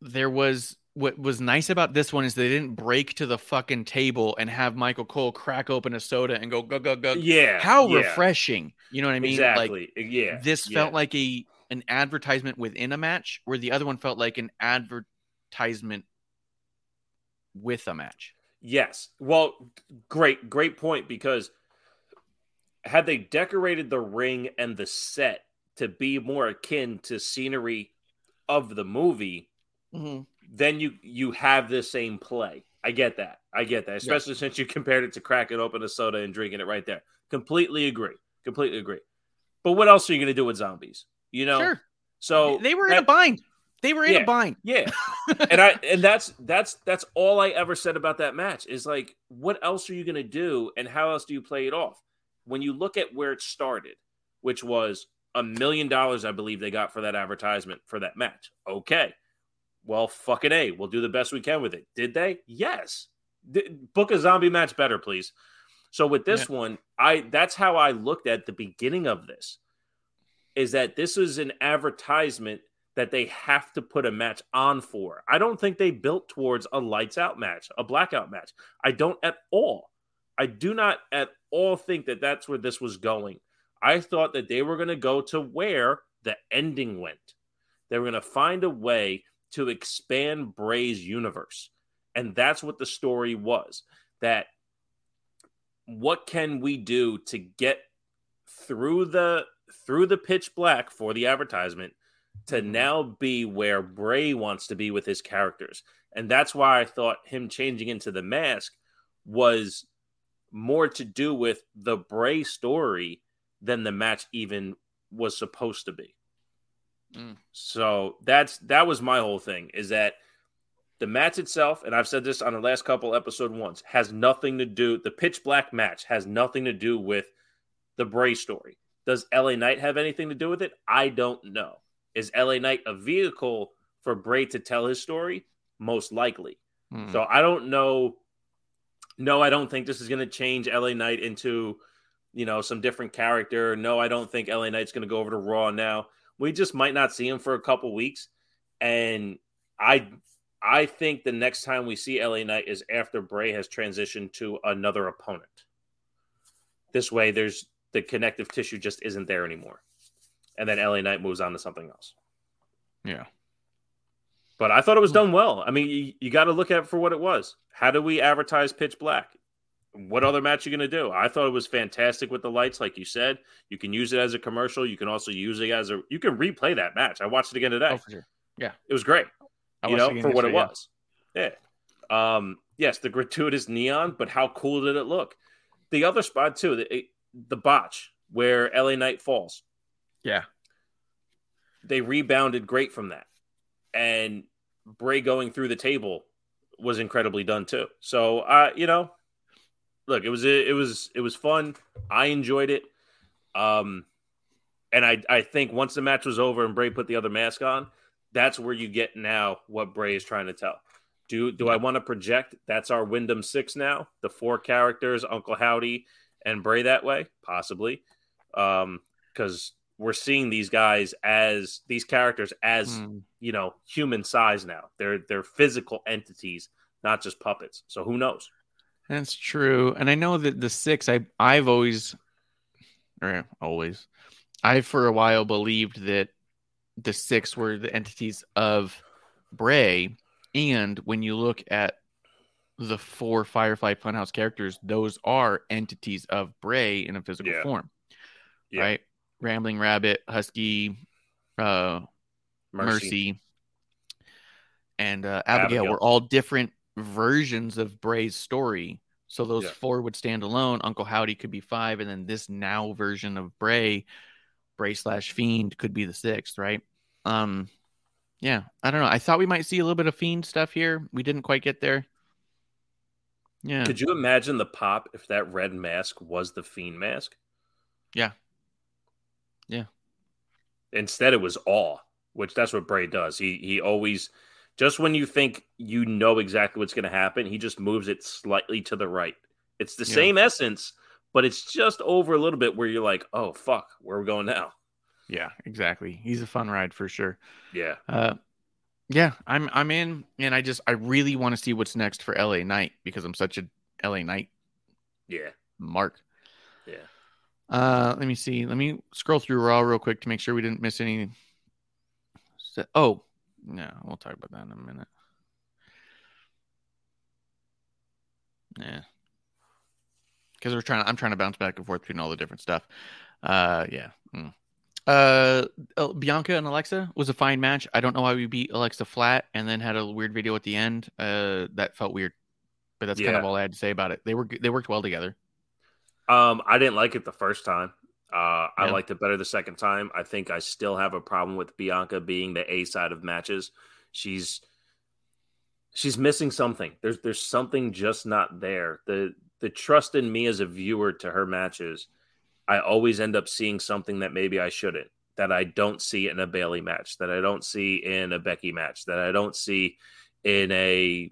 [SPEAKER 1] there was what was nice about this one is they didn't break to the fucking table and have Michael Cole crack open a soda and go go go go.
[SPEAKER 2] Yeah.
[SPEAKER 1] How
[SPEAKER 2] yeah,
[SPEAKER 1] refreshing. You know what I mean? Like
[SPEAKER 2] Exactly. Uh, yeah.
[SPEAKER 1] this
[SPEAKER 2] yeah.
[SPEAKER 1] felt like a an advertisement within a match where the other one felt like an advertisement with a match
[SPEAKER 2] Yes. Well, great, great point because had they decorated the ring and the set to be more akin to scenery of the movie, mm-hmm. Then you you have the same play. I get that. I get that. Especially since you compared it to cracking open a soda and drinking it right there. Completely agree. Completely agree. But what else are you going to do with zombies? You know.
[SPEAKER 1] sure
[SPEAKER 2] So
[SPEAKER 1] they were in
[SPEAKER 2] that-
[SPEAKER 1] a bind they were in
[SPEAKER 2] Yeah.
[SPEAKER 1] a bind
[SPEAKER 2] yeah. and I and that's that's that's all I ever said about that match is like what else are you going to do and how else do you play it off? When you look at where it started, which was a million dollars I believe they got for that advertisement for that match. Okay. Well, fucking A, we'll do the best we can with it. Did they? Yes. D- book a zombie match better, please. So with this one, I that's how I looked at the beginning of this. Is that this is an advertisement that they have to put a match on for. I don't think they built towards a lights out match, a blackout match. I don't at all. I do not at all think that that's where this was going. I thought that they were going to go to where the ending went. They were going to find a way to expand Bray's universe. And that's what the story was. That what can we do to get through the through the pitch black for the advertisement to mm-hmm. now be where Bray wants to be with his characters. And that's why I thought him changing into the mask was more to do with the Bray story than the match even was supposed to be.
[SPEAKER 1] Mm.
[SPEAKER 2] So that's that was my whole thing is that the match itself, and I've said this on the last couple episode once, has nothing to do. The pitch black match has nothing to do with the Bray story. Does LA Knight have anything to do with it? I don't know. Is LA Knight a vehicle for Bray to tell his story? Most likely.
[SPEAKER 1] Hmm.
[SPEAKER 2] So I don't know. No, I don't think this is going to change LA Knight into, you know, some different character. No, I don't think LA Knight's going to go over to Raw now. We just might not see him for a couple weeks, and I, I think the next time we see LA Knight is after Bray has transitioned to another opponent. This way, there's the connective tissue just isn't there anymore, and then LA Knight moves on to something else.
[SPEAKER 1] yeah.
[SPEAKER 2] But I thought it was hmm. done well. I mean, you, you got to look at it for what it was. How do we advertise Pitch Black? What other match you going to do? I thought it was fantastic with the lights, like you said. You can use it as a commercial. You can also use it as a. You can replay that match. I watched it again today.
[SPEAKER 1] Oh, sure.
[SPEAKER 2] It was great.
[SPEAKER 1] I
[SPEAKER 2] you know, for what it was. Yeah. Um. Yes, the gratuitous neon, but how cool did it look? The other spot too, the the botch where LA Knight falls.
[SPEAKER 1] Yeah.
[SPEAKER 2] They rebounded great from that, and Bray going through the table was incredibly done too. So, uh, you know, look, it was it was it was fun. I enjoyed it. Um, and I I think once the match was over and Bray put the other mask on, that's where you get now what Bray is trying to tell. Do do I want to project that's our Wyndham six now? The four characters, Uncle Howdy and Bray that way, possibly, um, because we're seeing these guys as these characters as
[SPEAKER 1] Hmm.
[SPEAKER 2] you know human size now. They're they're physical entities, not just puppets. So who knows?
[SPEAKER 1] That's true. And I know that the six, I I've always or always, I for a while believed that the six were the entities of Bray. And when you look at the four Firefly Funhouse characters, those are entities of Bray in a physical
[SPEAKER 2] Yeah.
[SPEAKER 1] form.
[SPEAKER 2] Yeah.
[SPEAKER 1] Right? Rambling Rabbit, Husky, uh, Mercy, and uh, Abigail,
[SPEAKER 2] Abigail.
[SPEAKER 1] were all different versions of Bray's story. So those
[SPEAKER 2] Yeah.
[SPEAKER 1] four would stand alone. Uncle Howdy could be five, and then this now version of Bray, Bray slash Fiend, could be the sixth, right? Um, yeah, I don't know. I thought we might see a little bit of Fiend stuff here. We didn't quite get there. Yeah,
[SPEAKER 2] Could you imagine the pop if that red mask was the fiend mask?
[SPEAKER 1] Yeah. Yeah.
[SPEAKER 2] Instead, it was awe, which that's what Bray does. He he always just when you think you know exactly what's going to happen, he just moves it slightly to the right. It's the
[SPEAKER 1] Yeah.
[SPEAKER 2] same essence, but it's just over a little bit where you're like, oh fuck, where are we going now?
[SPEAKER 1] yeah, exactly. He's a fun ride for sure.
[SPEAKER 2] Yeah,
[SPEAKER 1] Uh, yeah, I'm I'm in, and I just I really want to see what's next for LA Knight because I'm such a LA Knight
[SPEAKER 2] yeah,
[SPEAKER 1] mark.
[SPEAKER 2] yeah.
[SPEAKER 1] Uh, let me see. Let me scroll through Raw real quick to make sure we didn't miss any. So, oh, no, we'll talk about that in a minute. Yeah, because we're trying. I'm trying to bounce back and forth between all the different stuff. Uh, yeah. Mm. Uh, Bianca and Alexa was a fine match. I don't know why we beat Alexa flat and then had a weird video at the end. Uh, that felt weird, but that's kind of all I had to say about it. They were they worked well together.
[SPEAKER 2] Um, I didn't like it the first time. Uh, I
[SPEAKER 1] Yeah.
[SPEAKER 2] liked it better the second time. I think I still have a problem with Bianca being the A side of matches. She's she's missing something. There's there's something just not there. The the trust in me as a viewer to her matches, I always end up seeing something that maybe I shouldn't. That I don't see in a Bayley match. That I don't see in a Becky match. That I don't see in a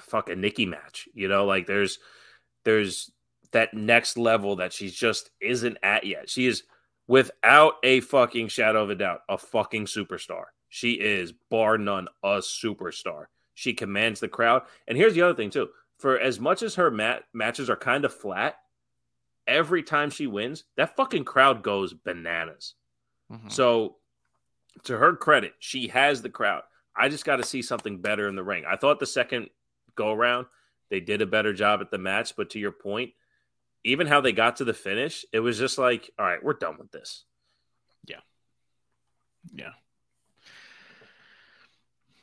[SPEAKER 2] fuck a Nikki match. You know, like there's there's that next level that she just isn't at yet. She is without a fucking shadow of a doubt a fucking superstar. She is bar none a superstar. She commands the crowd. And here's the other thing too. For as much as her mat- matches are kind of flat, every time she wins, that fucking crowd goes bananas.
[SPEAKER 1] Mhm.
[SPEAKER 2] So to her credit, she has the crowd. I just got to see something better in the ring. I thought the second go around, they did a better job at the match. But to your point, even how they got to the finish, it was just like, all right, we're done with this.
[SPEAKER 1] Yeah. Yeah,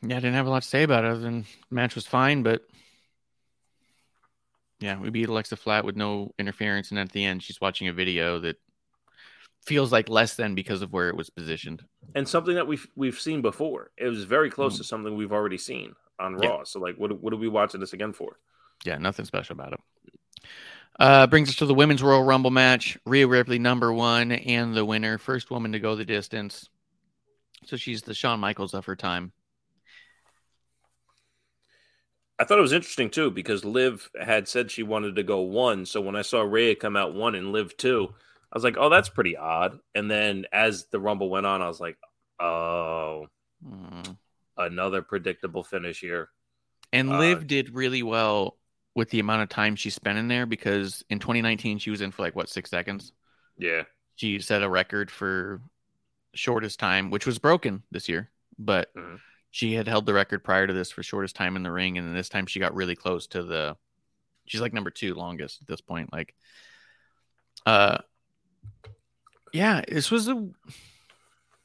[SPEAKER 1] Yeah, I didn't have a lot to say about it other than the match was fine, but yeah, we beat Alexa Flat with no interference, and at the end, she's watching a video that feels like less than because of where it was positioned.
[SPEAKER 2] And something that we've we've seen before. It was very close hmm. to something we've already seen on
[SPEAKER 1] Yeah.
[SPEAKER 2] Raw. So like, what what are we watching this again for?
[SPEAKER 1] Yeah, nothing special about it. Uh, brings us to the women's Royal Rumble match. Rhea Ripley, number one, and the winner, first woman to go the distance. So she's the Shawn Michaels of her time.
[SPEAKER 2] I thought it was interesting too because Liv had said she wanted to go one. So when I saw Rhea come out one and Liv two, I was like, oh, that's pretty odd. And then as the Rumble went on, I was like, oh,
[SPEAKER 1] Mm.
[SPEAKER 2] another predictable finish here.
[SPEAKER 1] And
[SPEAKER 2] Uh,
[SPEAKER 1] Liv did really well with the amount of time she spent in there because in 2019 she was in for like what six seconds.
[SPEAKER 2] Yeah.
[SPEAKER 1] She set a record for shortest time, which was broken this year, but
[SPEAKER 2] Mhm.
[SPEAKER 1] she had held the record prior to this for shortest time in the ring, and then this time she got really close to the. She's like number two longest at this point. Like, uh, yeah, this was a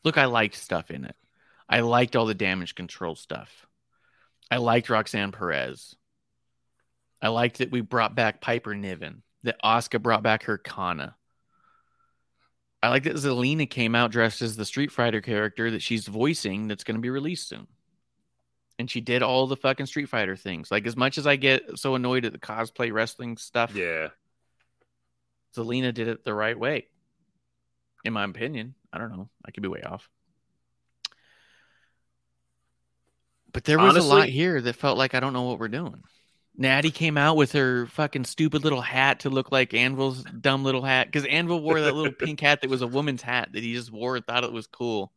[SPEAKER 1] look. I liked stuff in it. I liked all the damage control stuff. I liked Roxanne Perez. I liked that we brought back Piper Niven. That Asuka brought back her Kana. I like that Zelina came out dressed as the Street Fighter character that she's voicing that's going to be released soon. And she did all the fucking Street Fighter things. Like, as much as I get so annoyed at the cosplay wrestling stuff,
[SPEAKER 2] Yeah.
[SPEAKER 1] Zelina did it the right way. In my opinion. I don't know. I could be way off. But there was a lot here that felt like I don't know what we're doing. Natty came out with her fucking stupid little hat to look like Anvil's dumb little hat because Anvil wore that little pink hat that was a woman's hat that he just wore and thought it was cool.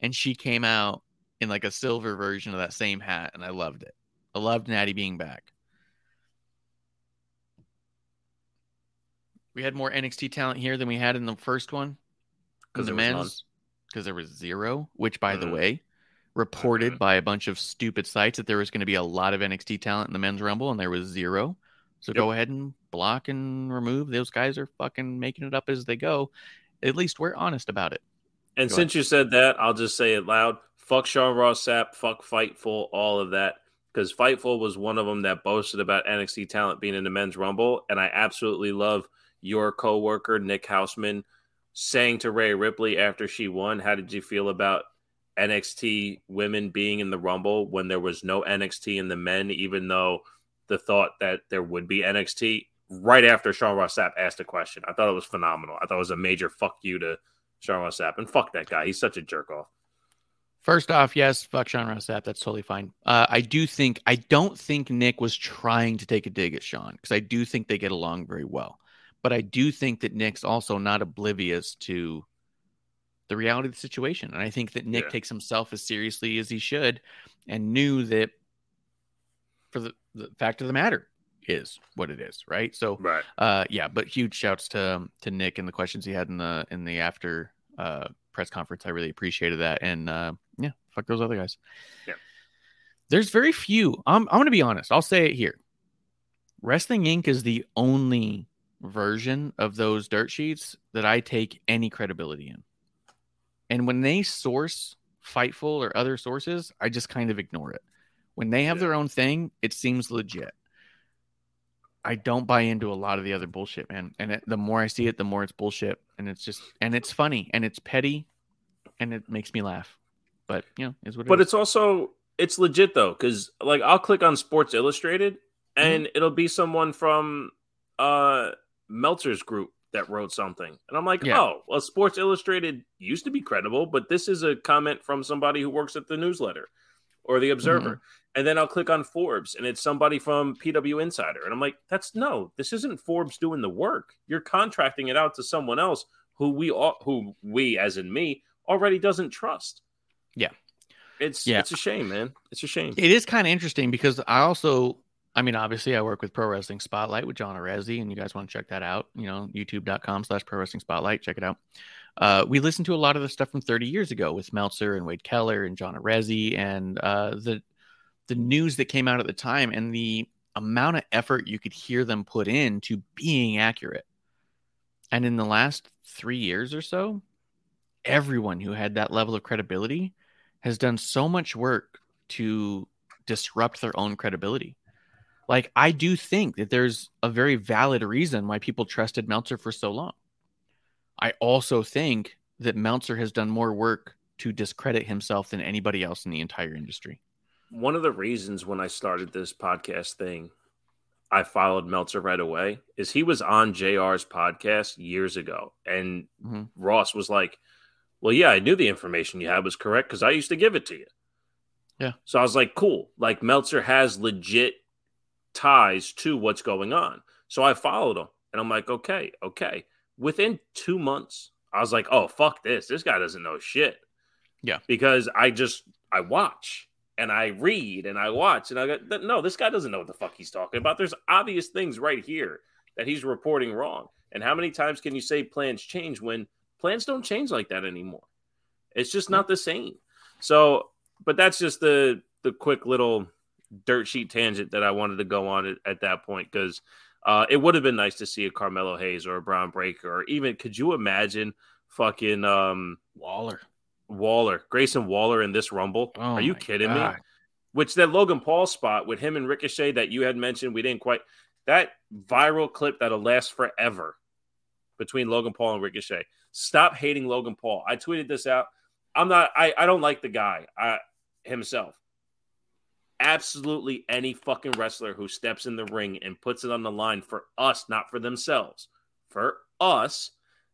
[SPEAKER 1] And she came out in like a silver version of that same hat, and I loved it. I loved Natty being back. We had more NXT talent here than we had in the first one.
[SPEAKER 2] 'Cause
[SPEAKER 1] the men's because there was zero, which by the
[SPEAKER 2] Mhm.
[SPEAKER 1] way, reported by a bunch of stupid sites that there was going to be a lot of NXT talent in the men's rumble, and there was zero. So
[SPEAKER 2] Yep.
[SPEAKER 1] go ahead and block and remove. Those guys are fucking making it up as they go. At least we're honest about it.
[SPEAKER 2] And
[SPEAKER 1] Go
[SPEAKER 2] since you said that, I'll just say it loud. Fuck Sean Ross Sapp, fuck Fightful, all of that. Because Fightful was one of them that boasted about NXT talent being in the men's rumble. And I absolutely love your coworker, Nick Hausman, saying to Rhea Ripley after she won, How did you feel about NXT women being in the rumble when there was no NXT in the men, even though the thought that there would be NXT right after Sean Ross Sapp asked a question? I thought it was phenomenal. I thought it was a major fuck you to Sean Ross Sapp. And fuck that guy. He's such a jerk off.
[SPEAKER 1] First off, yes, fuck Sean Ross Sapp. That's totally fine. Uh, I do think I don't think Nick was trying to take a dig at Sean because I do think they get along very well. But I do think that Nick's also not oblivious to the reality of the situation, and I think that Nick
[SPEAKER 2] Yeah.
[SPEAKER 1] takes himself as seriously as he should, and knew that for the, the fact of the matter is what it is, right? So
[SPEAKER 2] Right.
[SPEAKER 1] uh, yeah, but huge shouts to um, to Nick and the questions he had in the in the after uh, press conference. I really appreciated that, and uh, yeah, fuck those other guys.
[SPEAKER 2] Yeah.
[SPEAKER 1] There's very few. I'm I'm gonna be honest. I'll say it here. Wrestling Inc. is the only version of those dirt sheets that I take any credibility in. And when they source Fightful or other sources, I just kind of ignore it. When they have
[SPEAKER 2] Yeah.
[SPEAKER 1] their own thing, it seems legit. I don't buy into a lot of the other bullshit, man. And it, the more I see it, the more it's bullshit. And it's just, and it's funny and it's petty and it makes me laugh. But, you know, is what
[SPEAKER 2] But
[SPEAKER 1] is.
[SPEAKER 2] it's also it's legit though, because like I'll click on Sports Illustrated and it'll be someone from uh Meltzer's group that wrote something. And I'm like,
[SPEAKER 1] Yeah.
[SPEAKER 2] oh, well, Sports Illustrated used to be credible, but this is a comment from somebody who works at the newsletter or the Observer. Mm-hmm. And then I'll click on Forbes and it's somebody from PW Insider. And I'm like, that's no, this isn't Forbes doing the work. You're contracting it out to someone else who we all who we, as in me, already doesn't trust.
[SPEAKER 1] Yeah.
[SPEAKER 2] It's
[SPEAKER 1] Yeah.
[SPEAKER 2] it's a shame, man. It's a shame.
[SPEAKER 1] It is kind of interesting because I also, I mean, obviously, I work with Pro Wrestling Spotlight with John Arezzi, and you guys want to check that out, you know, youtube.com slash pro wrestling spotlight. Check it out. uh, we listened to a lot of the stuff from 30 years ago with Meltzer and Wade Keller and John Arezzi and uh, the the news that came out at the time and the amount of effort you could hear them put in to being accurate. And in the last three years or so, everyone who had that level of credibility has done so much work to disrupt their own credibility. Like, I do think that there's a very valid reason why people trusted Meltzer for so long. I also think that Meltzer has done more work to discredit himself than anybody else in the entire industry.
[SPEAKER 2] One of the reasons when I started this podcast thing, I followed Meltzer right away is he was on JR's podcast years ago. And
[SPEAKER 1] Mhm.
[SPEAKER 2] Ross was like, Well, yeah, I knew the information you had was correct because I used to give it to you.
[SPEAKER 1] Yeah.
[SPEAKER 2] So I was like, Cool. Like Meltzer has legit ties to what's going on. So I followed him and I'm like, Okay, okay. Within two months, I was like, Oh, fuck this. This guy doesn't know shit.
[SPEAKER 1] Yeah.
[SPEAKER 2] Because I just, I watch and I read and I watch and I go, no, this guy doesn't know what the fuck he's talking about. There's obvious things right here that he's reporting wrong. And how many times can you say plans change when plans don't change like that anymore? It's just not the same. So, but that's just the the quick little dirt sheet tangent that I wanted to go on at, at that point because uh, it would have been nice to see a Carmelo Hayes or a Bron Breakker or even could you imagine fucking um,
[SPEAKER 1] Waller.
[SPEAKER 2] Waller, Grayson Waller in this Rumble?
[SPEAKER 1] Oh
[SPEAKER 2] Are you kidding me? Which that Logan Paul spot with him and Ricochet that you had mentioned, we didn't quite that viral clip that'll last forever between Logan Paul and Ricochet. Stop hating Logan Paul. I tweeted this out. I'm not. I I don't like the guy. I himself. Absolutely any fucking wrestler who steps in the ring and puts it on the line for us, not for themselves. For us,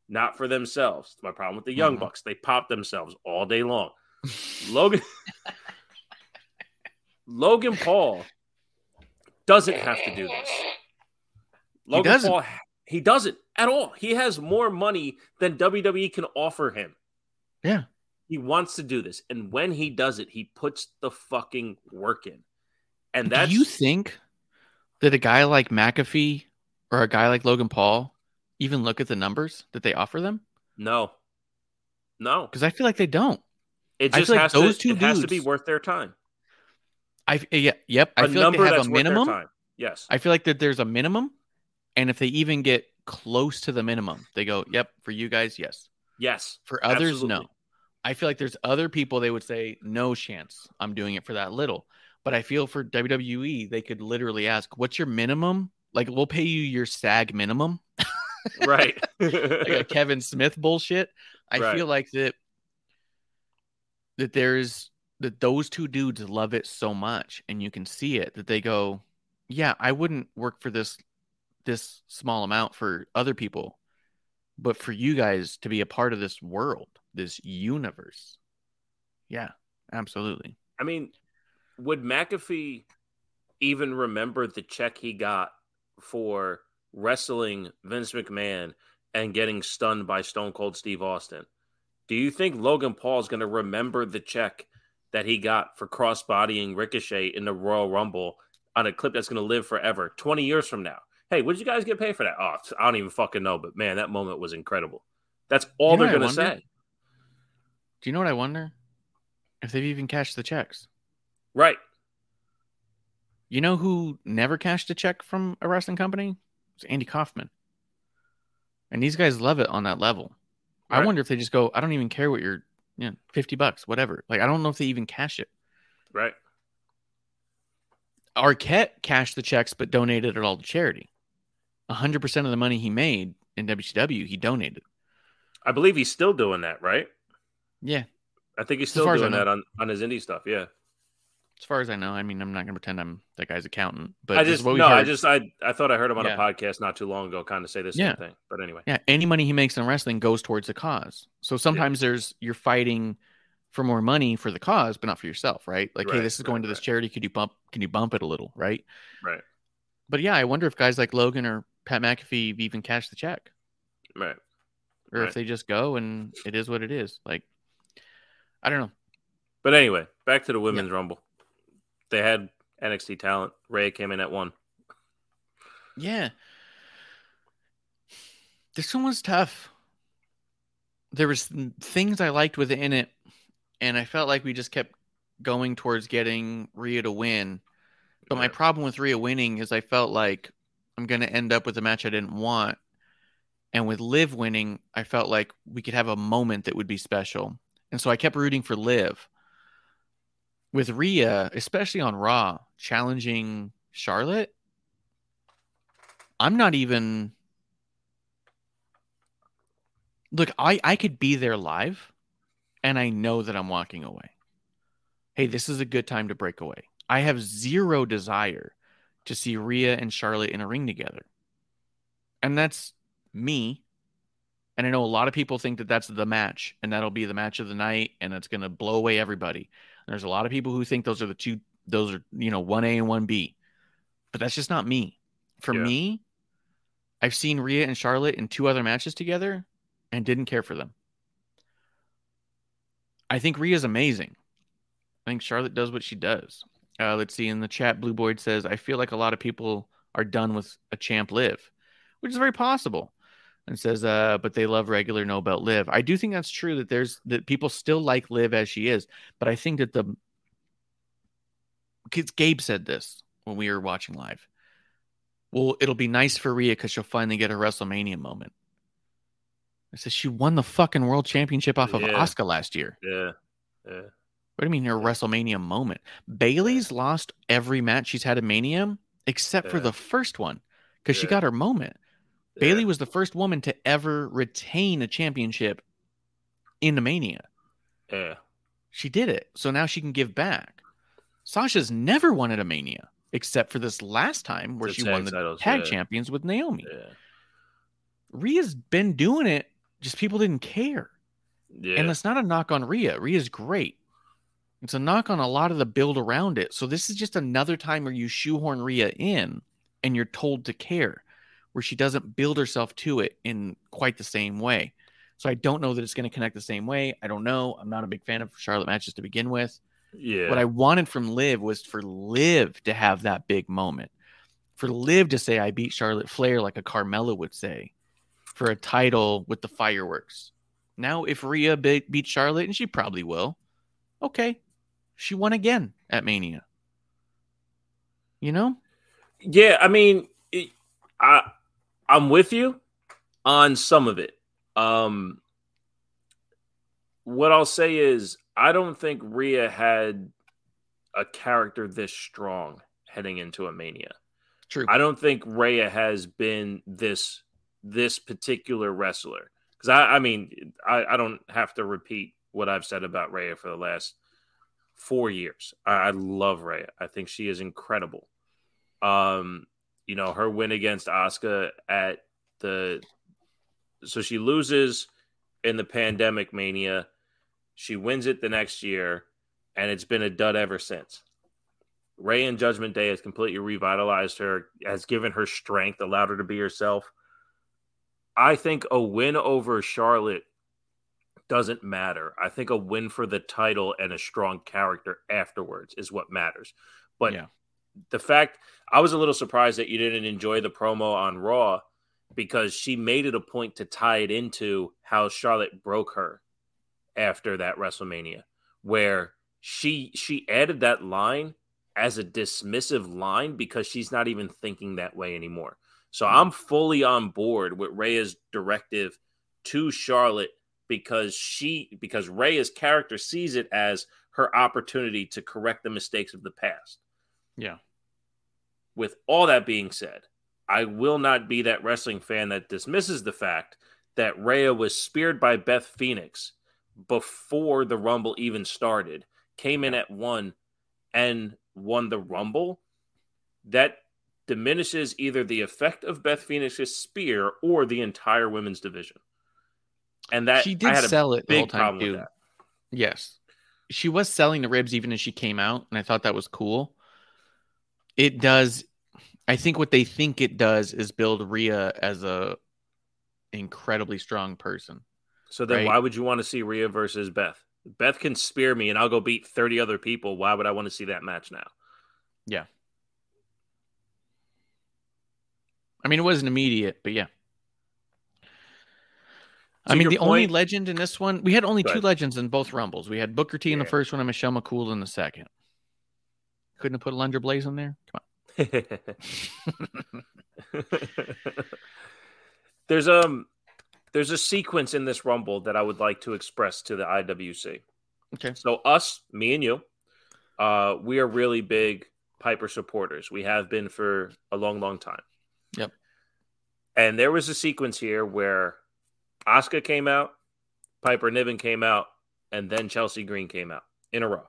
[SPEAKER 2] not for themselves. It's my problem with the Young
[SPEAKER 1] Mhm.
[SPEAKER 2] Bucks. They pop themselves all day long. Logan Logan Paul doesn't have to do this. Logan
[SPEAKER 1] doesn't.
[SPEAKER 2] Paul he doesn't at all. He has more money than WWE can offer him.
[SPEAKER 1] Yeah.
[SPEAKER 2] He wants to do this. And when he does it, he puts the fucking work in. And that's
[SPEAKER 1] Do you think that a guy like McAfee or a guy like Logan Paul even look at the numbers that they offer them?
[SPEAKER 2] no. No.
[SPEAKER 1] Because I feel like they don't.
[SPEAKER 2] It just
[SPEAKER 1] feel like
[SPEAKER 2] has
[SPEAKER 1] those
[SPEAKER 2] to
[SPEAKER 1] two
[SPEAKER 2] it has to be worth their time.
[SPEAKER 1] I yeah, yep. I
[SPEAKER 2] A
[SPEAKER 1] feel like they have a minimum.
[SPEAKER 2] Yes.
[SPEAKER 1] I feel like that there's a minimum, and if they even get close to the minimum, they go, "Yep." For you guys, yes.
[SPEAKER 2] yes.
[SPEAKER 1] For others,
[SPEAKER 2] Absolutely.
[SPEAKER 1] no. I feel like there's other people they would say, "No chance. I'm doing it for that little." But I feel for WWE, they could literally ask, "What's your minimum?" Like, we'll pay you your SAG minimum,
[SPEAKER 2] Right.
[SPEAKER 1] like a Kevin Smith bullshit. I
[SPEAKER 2] Right.
[SPEAKER 1] feel like that that there's that those two dudes love it so much, and you can see it that they go, "Yeah, I wouldn't work for this this small amount for other people, but for you guys to be a part of this world, this universe, yeah, absolutely."
[SPEAKER 2] I mean, would McAfee even remember the check he got for wrestling Vince McMahon and getting stunned by Stone Cold Steve Austin? Do you think Logan Paul is going to remember the check that he got for cross-bodying Ricochet in the Royal Rumble on a clip that's going to live forever, 20 years from now? Hey, what did you guys get paid for that? Oh, I don't even fucking know, but man, that moment was incredible. That's all
[SPEAKER 1] You know
[SPEAKER 2] they're going to say.
[SPEAKER 1] Do you know what I wonder? If they've even cashed the checks.
[SPEAKER 2] Right.
[SPEAKER 1] You know who never cashed a check from a wrestling company? It's Andy Kaufman. And these guys love it on that level. I wonder if they just go, I don't even care what you're, you know, 50 bucks, whatever. Like, I don't know if they even cash it.
[SPEAKER 2] Right.
[SPEAKER 1] Arquette cashed the checks, but donated it all to charity. 100% of the money he made in WCW, he donated.
[SPEAKER 2] I believe he's still doing that, right?
[SPEAKER 1] Yeah.
[SPEAKER 2] I think he's still doing that on, on his indie stuff. Yeah.
[SPEAKER 1] As far as I know, I mean, I'm not going to pretend I'm that guy's accountant, but
[SPEAKER 2] I just
[SPEAKER 1] what we
[SPEAKER 2] no, I just I I thought I heard him on
[SPEAKER 1] Yeah.
[SPEAKER 2] a podcast not too long ago, kind of say same
[SPEAKER 1] Yeah.
[SPEAKER 2] thing. But anyway,
[SPEAKER 1] Yeah, any money he makes in wrestling goes towards the cause. So sometimes there's you're fighting for more money for the cause, but not for yourself, right? Like, hey, this is going to this
[SPEAKER 2] right.
[SPEAKER 1] charity. Could you bump? Can you bump it a little, right?
[SPEAKER 2] right,
[SPEAKER 1] But yeah, I wonder if guys like Logan or Pat McAfee even cash the check,
[SPEAKER 2] right.
[SPEAKER 1] or
[SPEAKER 2] Right.
[SPEAKER 1] if they just go and it is what it is. Like, I don't know.
[SPEAKER 2] But anyway, back to the women's rumble. They had NXT talent. Rhea came in at one.
[SPEAKER 1] Yeah, this one was tough. there was things I liked within it, and I felt like we just kept going towards getting Rhea to win. But my problem with Rhea winning is I felt like I'm going to end up with a match I didn't want. And with Liv winning, I felt like we could have a moment that would be special. And so I kept rooting for Liv. With Rhea, especially on Raw, challenging Charlotte, I'm not even. Look, I, I could be there live, and I know that I'm walking away. Hey, this is a good time to break away. I have zero desire to see Rhea and Charlotte in a ring together. And that's me. And I know a lot of people think that that's the match and that'll be the match of the night and it's going to blow away everybody. And there's a lot of people who think those are the two, those are, you know, 1A and 1B. But that's just not me. For
[SPEAKER 2] Yeah.
[SPEAKER 1] me, I've seen Rhea and Charlotte in two other matches together and didn't care for them. I think Rhea's amazing. I think Charlotte does what she does. Uh, let's see in the chat. Blue Boyd says, "I feel like a lot of people are done with a champ live, which is very possible." And says, uh, "But they love regular no belt live." I do think that's true. That there's that people still like live as she is, but I think that the because Gabe said this when we were watching live. Well, it'll be nice for Rhea because she'll finally get her WrestleMania moment. I said she won the fucking world championship off of
[SPEAKER 2] Yeah.
[SPEAKER 1] Asuka last year.
[SPEAKER 2] Yeah. Yeah.
[SPEAKER 1] What do you mean her WrestleMania moment? Bayley's lost every match she's had at Mania except for the first one because she got her moment.
[SPEAKER 2] Yeah.
[SPEAKER 1] Bayley was the first woman to ever retain a championship in the Mania.
[SPEAKER 2] Yeah.
[SPEAKER 1] She did it. So now she can give back. Sasha's never won at a Mania except for this last time where
[SPEAKER 2] The
[SPEAKER 1] she won the
[SPEAKER 2] titles,
[SPEAKER 1] tag
[SPEAKER 2] yeah.
[SPEAKER 1] champions with Naomi.
[SPEAKER 2] Yeah.
[SPEAKER 1] Rhea's been doing it, just people didn't care.
[SPEAKER 2] Yeah.
[SPEAKER 1] And it's not a knock on Rhea. Rhea's great. It's a knock on a lot of the build around it. So this is just another time where you shoehorn Rhea in and you're told to care, where she doesn't build herself to it in quite the same way. So I don't know that it's going to connect the same way. I don't know. I'm not a big fan of Charlotte matches to begin with.
[SPEAKER 2] yeah.
[SPEAKER 1] What I wanted from Liv was for Liv to have that big moment. For Liv to say I beat Charlotte Flair like a Carmella would say for a title with the fireworks. Now if Rhea be- beat Charlotte and she probably will. Okay. She won again at Mania. You know?
[SPEAKER 2] Yeah, I mean, it, I I'm with you on some of it. Um, what I'll say is, I don't think Rhea had a character this strong heading into a mania.
[SPEAKER 1] True.
[SPEAKER 2] I don't think Rhea has been this this particular wrestler because I, I mean, I, I don't have to repeat what I've said about Rhea for the last four years. I, I love Rhea. I think she is incredible. Um, you know, her win against Asuka at the so she loses in the pandemic mania. She wins it the next year, and it's been a dud ever since. Rhea and Judgment Day has completely revitalized her, has given her strength, allowed her to be herself. I think a win over Charlotte doesn't matter. I think a win for the title and a strong character afterwards is what matters. But
[SPEAKER 1] Yeah.
[SPEAKER 2] The fact I was a little surprised that you didn't enjoy the promo on Raw because she made it a point to tie it into how Charlotte broke her after that WrestleMania, where she she added that line as a dismissive line because she's not even thinking that way anymore. So hmm. I'm fully on board with Rhea's directive to Charlotte because she because Rhea's character sees it as her opportunity to correct the mistakes of the past.
[SPEAKER 1] Yeah.
[SPEAKER 2] With all that being said, I will not be that wrestling fan that dismisses the fact that Rhea was speared by Beth Phoenix before the Rumble even started, came in at one and won the Rumble. That diminishes either the effect of Beth Phoenix's spear or the entire women's division. And that
[SPEAKER 1] she
[SPEAKER 2] I
[SPEAKER 1] did
[SPEAKER 2] had a
[SPEAKER 1] sell it the whole
[SPEAKER 2] big
[SPEAKER 1] time
[SPEAKER 2] problem.
[SPEAKER 1] Yes. She was selling the ribs even as she came out, and I thought that was cool. It does I think what they think it does is build Rhea as a incredibly strong person.
[SPEAKER 2] So then
[SPEAKER 1] Right.
[SPEAKER 2] why would you want to see Rhea versus Beth? Beth can spear me and I'll go beat 30 other people. Why would I want to see that match now?
[SPEAKER 1] Yeah. I mean, it wasn't immediate, but yeah. I mean, the only legend in this one, we had only two legends in both Rumbles. We had Booker T in the first one and Michelle McCool in the second. Couldn't have put Alundra Blaze in there? Come on.
[SPEAKER 2] there's um there's a sequence in this rumble that I would like to express to the IWC.
[SPEAKER 1] Okay.
[SPEAKER 2] So us, me and you, uh, we are really big Piper supporters. We have been for a long, long time.
[SPEAKER 1] Yep.
[SPEAKER 2] And there was a sequence here where Asuka came out, Piper Niven came out, and then Chelsea Green came out in a row.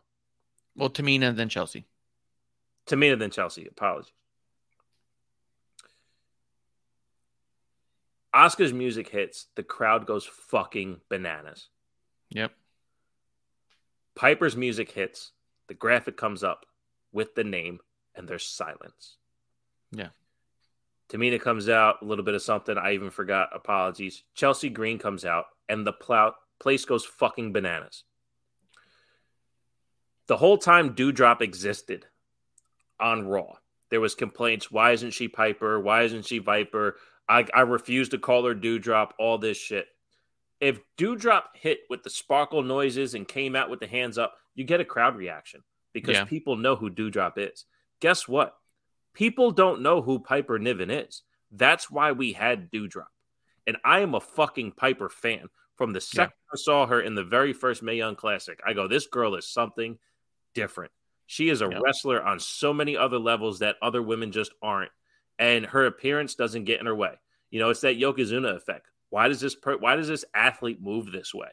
[SPEAKER 1] Well, Tamina, then Chelsea.
[SPEAKER 2] Tamina than Chelsea. Apologies. Asuka's music hits, the crowd goes fucking bananas.
[SPEAKER 1] Yep.
[SPEAKER 2] Piper's music hits, the graphic comes up with the name, and there's silence.
[SPEAKER 1] Yeah.
[SPEAKER 2] Tamina comes out, a little bit of something. I even forgot. Apologies. Chelsea Green comes out, and the plow- place goes fucking bananas. The whole time Doudrop existed on Raw, there was complaints. Why isn't she Piper? Why isn't she Viper? I, I refuse to call her Doudrop. All this shit. If Doudrop hit with the sparkle noises and came out with the hands up, you get a crowd reaction because
[SPEAKER 1] Yeah.
[SPEAKER 2] people know who Doudrop is. Guess what? People don't know who Piper Niven is. That's why we had Doudrop. And I am a fucking Piper fan. From the second I saw her in the very first Mae Young Classic, I go, this girl is something different. She is a
[SPEAKER 1] Yeah.
[SPEAKER 2] wrestler on so many other levels that other women just aren't. And her appearance doesn't get in her way. You know, it's that Yokozuna effect. Why does this per- why does this athlete move this way?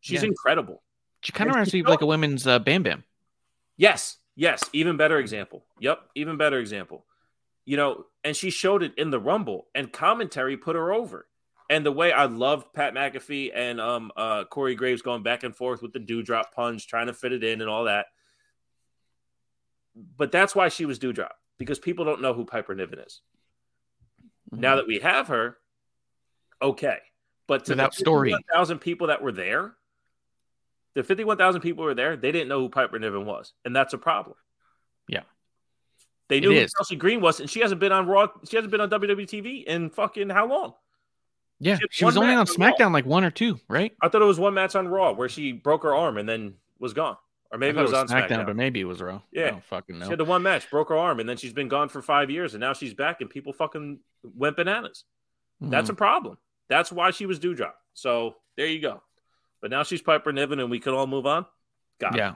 [SPEAKER 2] She's
[SPEAKER 1] Yeah.
[SPEAKER 2] incredible.
[SPEAKER 1] She kind of reminds me of like a women's uh, Bam Bam.
[SPEAKER 2] Yes, yes, even better example. Yep, even better example. You know, and she showed it in the Rumble, and commentary put her over. And the way I loved Pat McAfee and um uh Corey Graves going back and forth with the Doudrop punch, trying to fit it in and all that. But that's why she was Doudrop because people don't know who Piper Niven is.
[SPEAKER 1] Mm-hmm.
[SPEAKER 2] Now that we have her, okay. But to that
[SPEAKER 1] story.
[SPEAKER 2] thousand people that were there, the fifty-one thousand people were there. They didn't know who Piper Niven was, and that's a problem.
[SPEAKER 1] Yeah.
[SPEAKER 2] they knew
[SPEAKER 1] It
[SPEAKER 2] who
[SPEAKER 1] is.
[SPEAKER 2] Chelsea Green was, and she hasn't been on Raw. She hasn't been on WWE TV in fucking how long?
[SPEAKER 1] Yeah,
[SPEAKER 2] She
[SPEAKER 1] she was only on
[SPEAKER 2] match on Raw.
[SPEAKER 1] SmackDown like one or two, right?
[SPEAKER 2] I thought it was one match on Raw where she broke her arm and then was gone, or maybe
[SPEAKER 1] thought
[SPEAKER 2] it was, on SmackDown.
[SPEAKER 1] but maybe it was Raw.
[SPEAKER 2] Yeah.
[SPEAKER 1] I don't fucking
[SPEAKER 2] She had the one match, broke her arm, and then she's been gone for five years, and now she's back, and people fucking went bananas. That's
[SPEAKER 1] Mhm.
[SPEAKER 2] a problem. That's why she was Doudrop. So there you go. But now she's Piper Niven, and we can all move on. Got it.
[SPEAKER 1] yeah.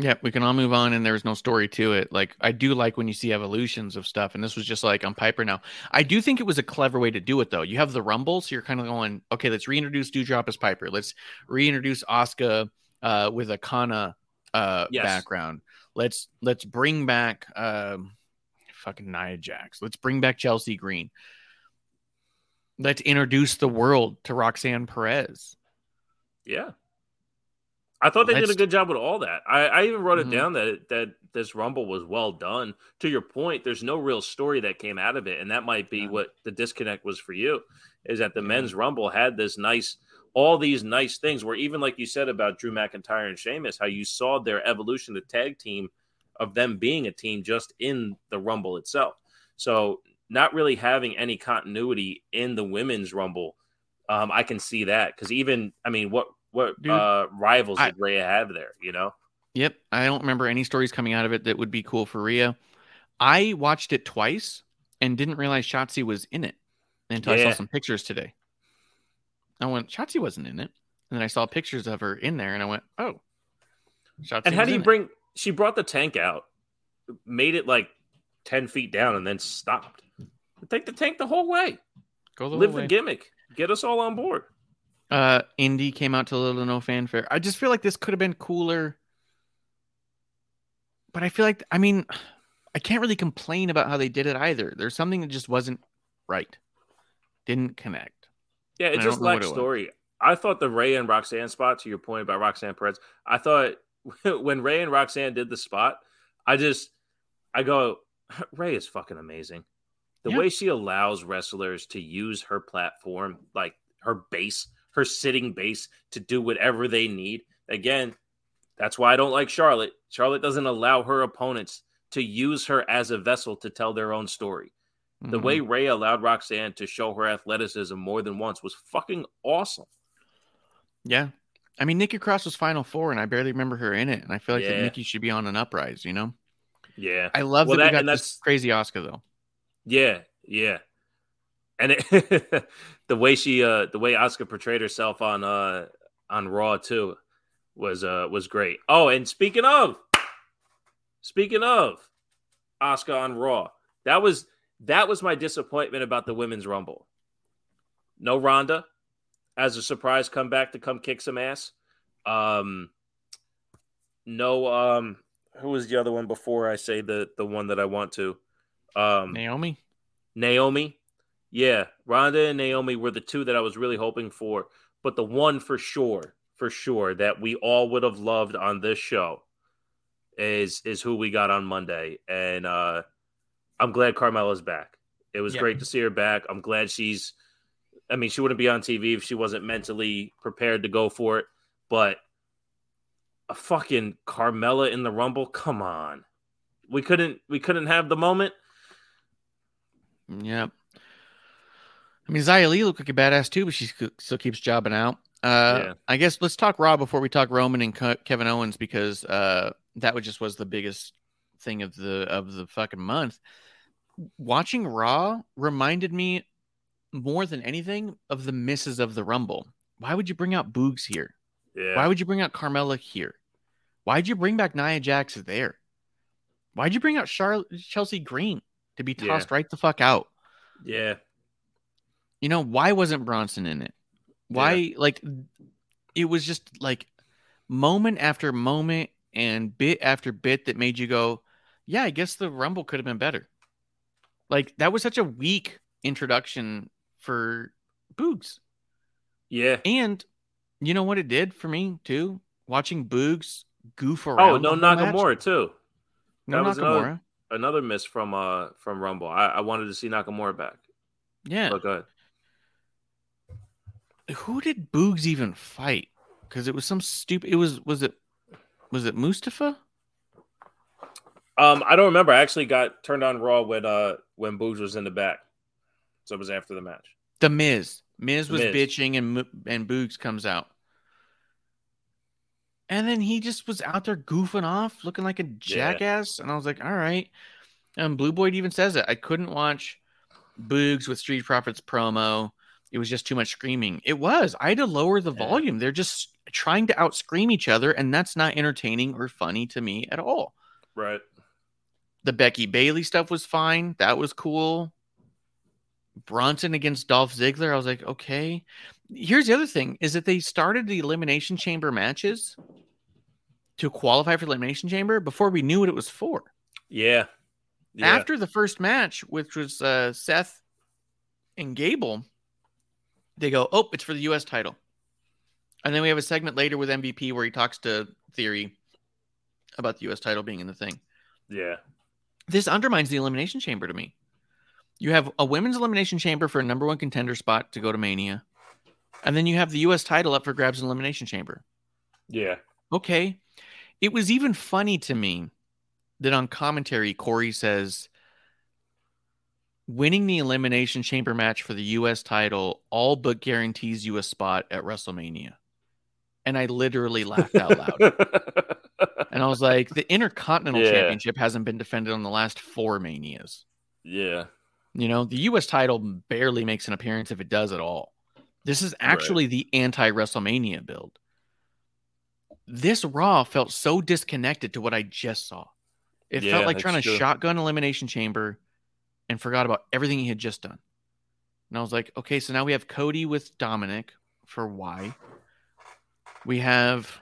[SPEAKER 1] Yeah, we can all move on, and there's no story to it. Like I do like when you see evolutions of stuff, and this was just like on Piper now. I do think it was a clever way to do it, though. You have the Rumble, so you're kind of going, okay, let's reintroduce Doudrop as Piper. Let's reintroduce Asuka uh, with a Kana uh,
[SPEAKER 2] Yes.
[SPEAKER 1] background. Let's let's bring back um, fucking Nia Jax. Let's bring back Chelsea Green. Let's introduce the world to Roxanne Perez.
[SPEAKER 2] Yeah. I thought they did
[SPEAKER 1] Let's-
[SPEAKER 2] a good job with all that. I, I even wrote it
[SPEAKER 1] Mhm.
[SPEAKER 2] down that that this Rumble was well done. To your point, there's no real story that came out of it, and that might be
[SPEAKER 1] Yeah.
[SPEAKER 2] what the disconnect was for you. Is that the men's Rumble had this nice, all these nice things where even like you said about Drew McIntyre and Sheamus, how you saw their evolution, the tag team of them being a team just in the Rumble itself. So not really having any continuity in the women's Rumble, um, I can see that because even I mean, what what
[SPEAKER 1] Dude,
[SPEAKER 2] uh, rivals
[SPEAKER 1] I-
[SPEAKER 2] did Rhea have there? You know,
[SPEAKER 1] Yep. I don't remember any stories coming out of it that would be cool for Rhea. I watched it twice and didn't realize Shotzi was in it until I saw some pictures today. I went, Shotzi wasn't in it. And then I saw pictures of her in there and I went, oh. Shotzi
[SPEAKER 2] and how do you
[SPEAKER 1] in it.
[SPEAKER 2] bring? She brought the tank out, made it like ten feet down, and then stopped. Take the tank the whole way.
[SPEAKER 1] Go the
[SPEAKER 2] Live the
[SPEAKER 1] way.
[SPEAKER 2] gimmick. Get us all on board.
[SPEAKER 1] Uh, Indi came out to little no fanfare. I just feel like this could have been cooler. But I feel like, I mean, I can't really complain about how they did it either. There's something that just wasn't right. Didn't connect.
[SPEAKER 2] Yeah, it
[SPEAKER 1] I
[SPEAKER 2] just
[SPEAKER 1] don't know what
[SPEAKER 2] lacked
[SPEAKER 1] it was.
[SPEAKER 2] story. I thought the Rhea and Roxanne spot, to your point about Roxanne Perez, I thought when Rhea and Roxanne did the spot, I just, I go, Rhea is fucking amazing. The
[SPEAKER 1] Yeah.
[SPEAKER 2] way she allows wrestlers to use her platform, like her base, her sitting base, to do whatever they need. Again, that's why I don't like Charlotte. Charlotte doesn't allow her opponents to use her as a vessel to tell their own story. The
[SPEAKER 1] Mhm.
[SPEAKER 2] way Rhea allowed Roxanne to show her athleticism more than once was fucking awesome.
[SPEAKER 1] Yeah. I mean, Nikki Cross was Final Four, and I barely remember her in it. And I feel like that
[SPEAKER 2] Yeah.
[SPEAKER 1] Nikki should be on an uprise, you know?
[SPEAKER 2] Yeah.
[SPEAKER 1] I love
[SPEAKER 2] Well,
[SPEAKER 1] that,
[SPEAKER 2] that-
[SPEAKER 1] we got
[SPEAKER 2] and
[SPEAKER 1] this
[SPEAKER 2] that's-
[SPEAKER 1] crazy Asuka, though.
[SPEAKER 2] Yeah, yeah. And it, the way she uh the way Asuka portrayed herself on uh on Raw too was uh was great. Oh, and speaking of speaking of Asuka on Raw, that was that was my disappointment about the women's rumble. No Ronda as a surprise comeback to come kick some ass. Um no um who was the other one before I say the the one that I want to? Um
[SPEAKER 1] Naomi?
[SPEAKER 2] Naomi. Yeah, Ronda and Naomi were the two that I was really hoping for, but the one for sure, for sure that we all would have loved on this show is is who we got on Monday, and uh I'm glad Carmella's back. It was
[SPEAKER 1] Yeah.
[SPEAKER 2] great to see her back. I'm glad she's. I mean, she wouldn't be on TV if she wasn't mentally prepared to go for it, but a fucking Carmella in the Rumble, come on. We couldn't we couldn't have the moment.
[SPEAKER 1] Yep. I mean, Xia Li looked like a badass too, but she still keeps jobbing out. Uh,
[SPEAKER 2] Yeah.
[SPEAKER 1] I guess let's talk Raw before we talk Roman and Kevin Owens because uh, that was just was the biggest thing of the of the fucking month. Watching Raw reminded me more than anything of the misses of the Rumble. Why would you bring out Boogs here?
[SPEAKER 2] Yeah.
[SPEAKER 1] Why would you bring out Carmella here? Why'd you bring back Nia Jax there? Why'd you bring out Charlotte Chelsea Green to be
[SPEAKER 2] Yeah.
[SPEAKER 1] tossed right the fuck out?
[SPEAKER 2] yeah.
[SPEAKER 1] You know, why wasn't Bronson in it? Why, like, it was just like moment after moment and bit after bit that made you go, yeah, I guess the Rumble could have been better. Like, that was such a weak introduction for Boogs.
[SPEAKER 2] Yeah.
[SPEAKER 1] And you know what it did for me, too? Watching Boogs goof around.
[SPEAKER 2] Oh, no
[SPEAKER 1] whole match.
[SPEAKER 2] Nakamura too.
[SPEAKER 1] No
[SPEAKER 2] That was
[SPEAKER 1] Nakamura.
[SPEAKER 2] another- Another miss from uh from Rumble. I, I wanted to see Nakamura back.
[SPEAKER 1] Yeah.
[SPEAKER 2] But good.
[SPEAKER 1] who did Boogs even fight? Because it was some stupid. It was was it was it Mustafa?
[SPEAKER 2] Um, I don't remember. I actually got turned on Raw when uh when Boogs was in the back, so it was after the match.
[SPEAKER 1] The Miz. Miz
[SPEAKER 2] The
[SPEAKER 1] was
[SPEAKER 2] Miz.
[SPEAKER 1] bitching and and Boogs comes out, and then he just was out there goofing off, looking like a jackass. And I was like, all right. And Blue Boy even says it. I couldn't watch Boogs with Street Profits promo. It was just too much screaming. It was. I had to lower the
[SPEAKER 2] Yeah.
[SPEAKER 1] volume. They're just trying to out scream each other, and that's not entertaining or funny to me at all.
[SPEAKER 2] Right.
[SPEAKER 1] The Becky Bayley stuff was fine. That was cool. Bronson against Dolph Ziggler. I was like, okay. Here's the other thing is that they started the Elimination Chamber matches to qualify for Elimination Chamber before we knew what it was for.
[SPEAKER 2] Yeah. Yeah.
[SPEAKER 1] After the first match, which was uh, Seth and Gable, they go, oh, it's for the U.S. title. And then we have a segment later with MVP where he talks to Theory about the U.S. title being in the thing
[SPEAKER 2] yeah.
[SPEAKER 1] This undermines the elimination chamber to me. You have a women's elimination chamber for a number one contender spot to go to Mania, and then you have the U.S. title up for grabs in elimination chamber.
[SPEAKER 2] Yeah.
[SPEAKER 1] Okay, it was even funny to me that on commentary Corey says winning the elimination chamber match for the U.S. title all but guarantees you a spot at WrestleMania, and I literally laughed out loud. And I was like, the Intercontinental
[SPEAKER 2] Yeah.
[SPEAKER 1] Championship hasn't been defended on the last four manias.
[SPEAKER 2] yeah.
[SPEAKER 1] You know, the US title barely makes an appearance if it does at all. This is actually the anti WrestleMania build. This Raw felt so disconnected to what I just saw. It
[SPEAKER 2] Yeah,
[SPEAKER 1] felt like trying to shotgun Elimination Chamber and forgot about everything he had just done. And I was like, okay, so now we have Cody with Dominic for why. We have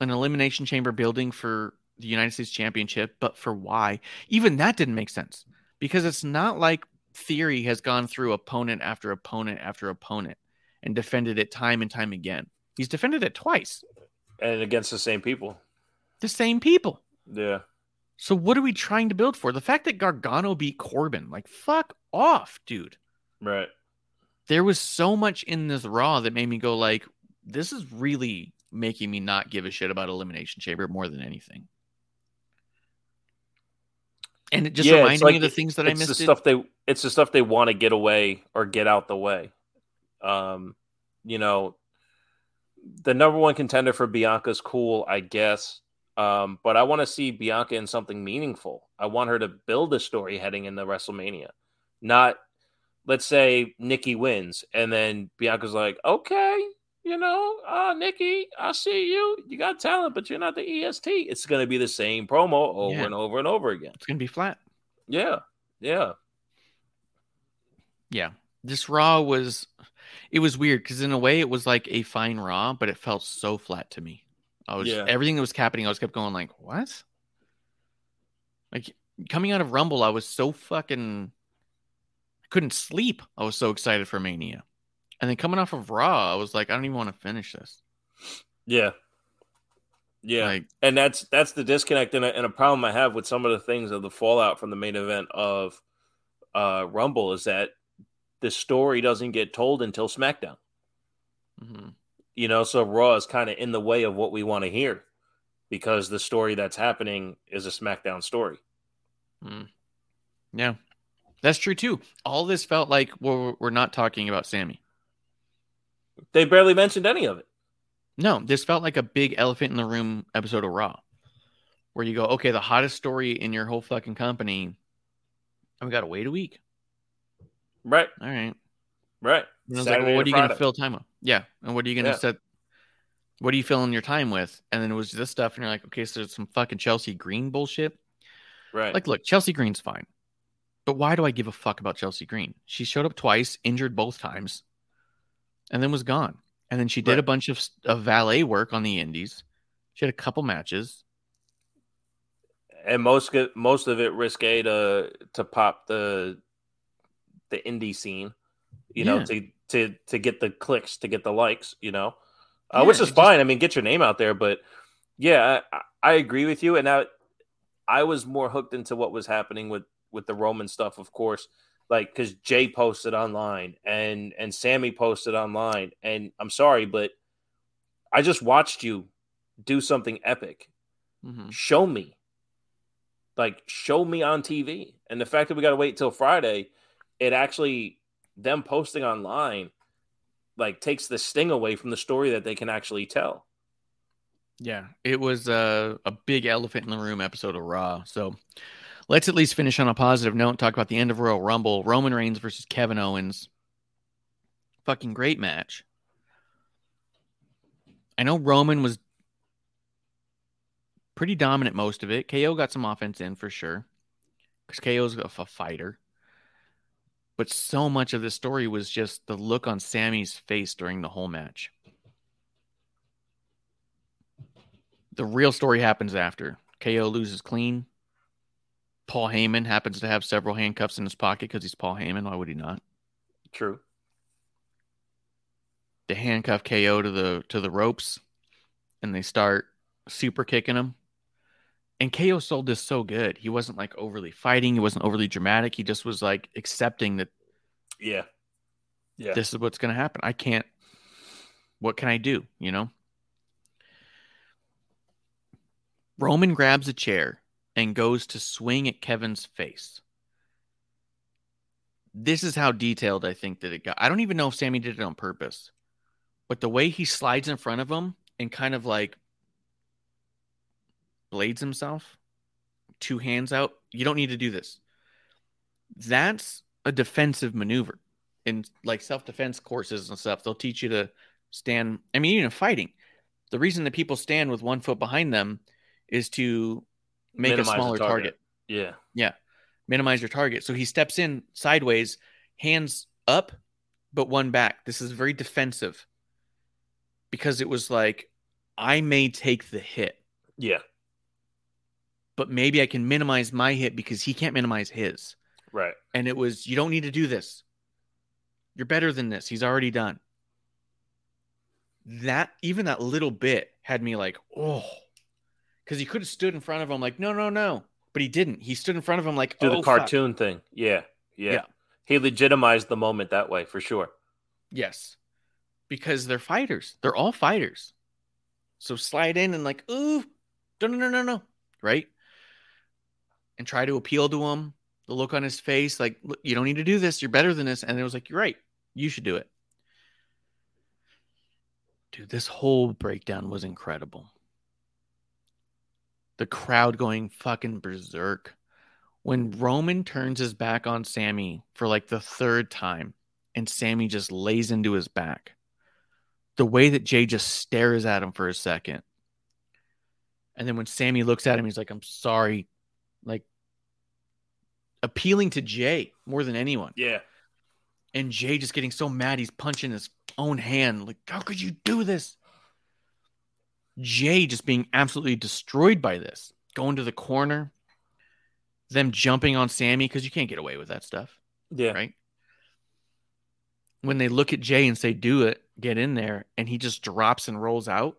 [SPEAKER 1] an Elimination Chamber building for the United States Championship, but for why? Even that didn't make sense because it's not like Theory has gone through opponent after opponent after opponent and defended it time and time again. He's defended it twice.
[SPEAKER 2] And against the same people.
[SPEAKER 1] The same people.
[SPEAKER 2] Yeah.
[SPEAKER 1] So what are we trying to build for? The fact that Gargano beat Corbin, like fuck off, dude.
[SPEAKER 2] Right.
[SPEAKER 1] There was so much in this Raw that made me go like, this is really making me not give a shit about Elimination Chamber more than anything. and it just
[SPEAKER 2] Yeah,
[SPEAKER 1] reminded
[SPEAKER 2] like
[SPEAKER 1] me of the things that I missed.
[SPEAKER 2] the stuff they it's the stuff they want to get away or get out the way. Um, you know, the number one contender for Bianca's cool, I guess. Um, but I want to see Bianca in something meaningful. I want her to build a story heading into WrestleMania, not let's say Nikki wins and then Bianca's like, okay, you know, uh, Nikki, I see you. You got talent, but you're not the EST. It's going to be the same promo over
[SPEAKER 1] Yeah.
[SPEAKER 2] and over and over again.
[SPEAKER 1] It's gonna be flat.
[SPEAKER 2] Yeah, yeah.
[SPEAKER 1] Yeah. This Raw was it was weird because in a way it was like a fine Raw, but it felt so flat to me. I was
[SPEAKER 2] Yeah.
[SPEAKER 1] everything that was happening, I was kept going like, what? Like coming out of Rumble, I was so fucking I couldn't sleep. I was so excited for Mania. And then coming off of Raw, I was like, I don't even want to finish this.
[SPEAKER 2] Yeah. Yeah.
[SPEAKER 1] Like,
[SPEAKER 2] and that's that's the disconnect and a, and a problem I have with some of the things of the fallout from the main event of uh Rumble is that the story doesn't get told until SmackDown.
[SPEAKER 1] mhm.
[SPEAKER 2] You know, so Raw is kind of in the way of what we want to hear because the story that's happening is a SmackDown story.
[SPEAKER 1] yeah, that's true too. All this felt like we're, we're not talking about Sammy.
[SPEAKER 2] They barely mentioned any of it.
[SPEAKER 1] No, this felt like a big elephant in the room episode of Raw, where you go, okay, the hottest story in your whole fucking company, and we got to wait a week.
[SPEAKER 2] Right.
[SPEAKER 1] All right.
[SPEAKER 2] Right.
[SPEAKER 1] And I was
[SPEAKER 2] Saturday
[SPEAKER 1] like, well, what are you going to fill time with? Yeah. And what are you going to
[SPEAKER 2] Yeah.
[SPEAKER 1] set? What are you filling your time with? And then it was this stuff, and you're like, okay, so it's some fucking Chelsea Green bullshit.
[SPEAKER 2] Right.
[SPEAKER 1] Like, look, Chelsea Green's fine, but why do I give a fuck about Chelsea Green? She showed up twice, injured both times, and then was gone. And then she did
[SPEAKER 2] Right.
[SPEAKER 1] a bunch of, of valet work on the Indies. She had a couple matches.
[SPEAKER 2] and most of- most of it risque to to pop the the indie scene, you know, to to to get the clicks, to get the likes, you know, uh,
[SPEAKER 1] Yeah,
[SPEAKER 2] which is
[SPEAKER 1] just-
[SPEAKER 2] fine. I mean, get your name out there, but yeah, I, I agree with you. And I I was more hooked into what was happening with with the Roman stuff, of course, like because Jay posted online and and Sammy posted online, and I'm sorry, but I just watched you do something epic
[SPEAKER 1] Mhm.
[SPEAKER 2] show me like show me on tv and the fact that we got to wait till friday it actually them posting online like takes the sting away from the story that they can actually tell
[SPEAKER 1] Yeah, it was a, a big elephant in the room episode of Raw. So let's at least finish on a positive note talk about the end of Royal Rumble Roman Reigns versus Kevin Owens. Fucking great match. I know Roman was pretty dominant most of it. KO got some offense in for sure because KO's a, a fighter. But so much of the story was just the look on Sammy's face during the whole match. The real story happens after. KO loses clean. Paul Heyman happens to have several handcuffs in his pocket because he's Paul Heyman. Why would he not?
[SPEAKER 2] true
[SPEAKER 1] The handcuff KO to the to the ropes, and they start super kicking him. And KO sold this so good. He wasn't like overly fighting. He wasn't overly dramatic. He just was like accepting that
[SPEAKER 2] yeah yeah
[SPEAKER 1] this is what's going to happen. I can't. What can I do? You know. Roman grabs a chair and goes to swing at Kevin's face. This is how detailed I think that it got. I don't even know if Sammy did it on purpose, but the way he slides in front of him and kind of like blades himself, two hands out. You don't need to do this. That's a defensive maneuver in like self defense courses and stuff. They'll teach you to stand. I mean, even in fighting, the reason that people stand with one foot behind them is to make a smaller
[SPEAKER 2] target.
[SPEAKER 1] target.
[SPEAKER 2] yeah
[SPEAKER 1] minimize your target. So he steps in sideways, hands up, but one back. This is very defensive because it was like, I may take the hit,
[SPEAKER 2] yeah
[SPEAKER 1] but maybe I can minimize my hit because he can't minimize his.
[SPEAKER 2] right
[SPEAKER 1] And it was, you don't need to do this. You're better than this. He's already done. That, even that little bit had me like, oh, because he could have stood in front of him like, no, no, no. But he didn't. He stood in front of him like,
[SPEAKER 2] do
[SPEAKER 1] oh,
[SPEAKER 2] the
[SPEAKER 1] fuck.
[SPEAKER 2] cartoon thing yeah, yeah
[SPEAKER 1] Yeah.
[SPEAKER 2] he legitimized the moment that way for sure
[SPEAKER 1] Yes. Because they're fighters. They're all fighters. So slide in and like, ooh, no, no, no, no, no. Right? and try to appeal to him. The look on his face, like, you don't need to do this. You're better than this. And it was like, you're right. You should do it. Dude, this whole breakdown was incredible. The crowd going fucking berserk. When Roman turns his back on Sammy for like the third time and Sammy just lays into his back, the way that Jay just stares at him for a second. And then when Sammy looks at him, he's like, I'm sorry. Like appealing to Jay more than anyone.
[SPEAKER 2] Yeah.
[SPEAKER 1] And Jay just getting so mad, he's punching his own hand. Like, how could you do this? Jay just being absolutely destroyed by this, going to the corner, them jumping on Sammy because you can't get away with that stuff,
[SPEAKER 2] Yeah.
[SPEAKER 1] right? When they look at Jay and say, do it, get in there, and he just drops and rolls out,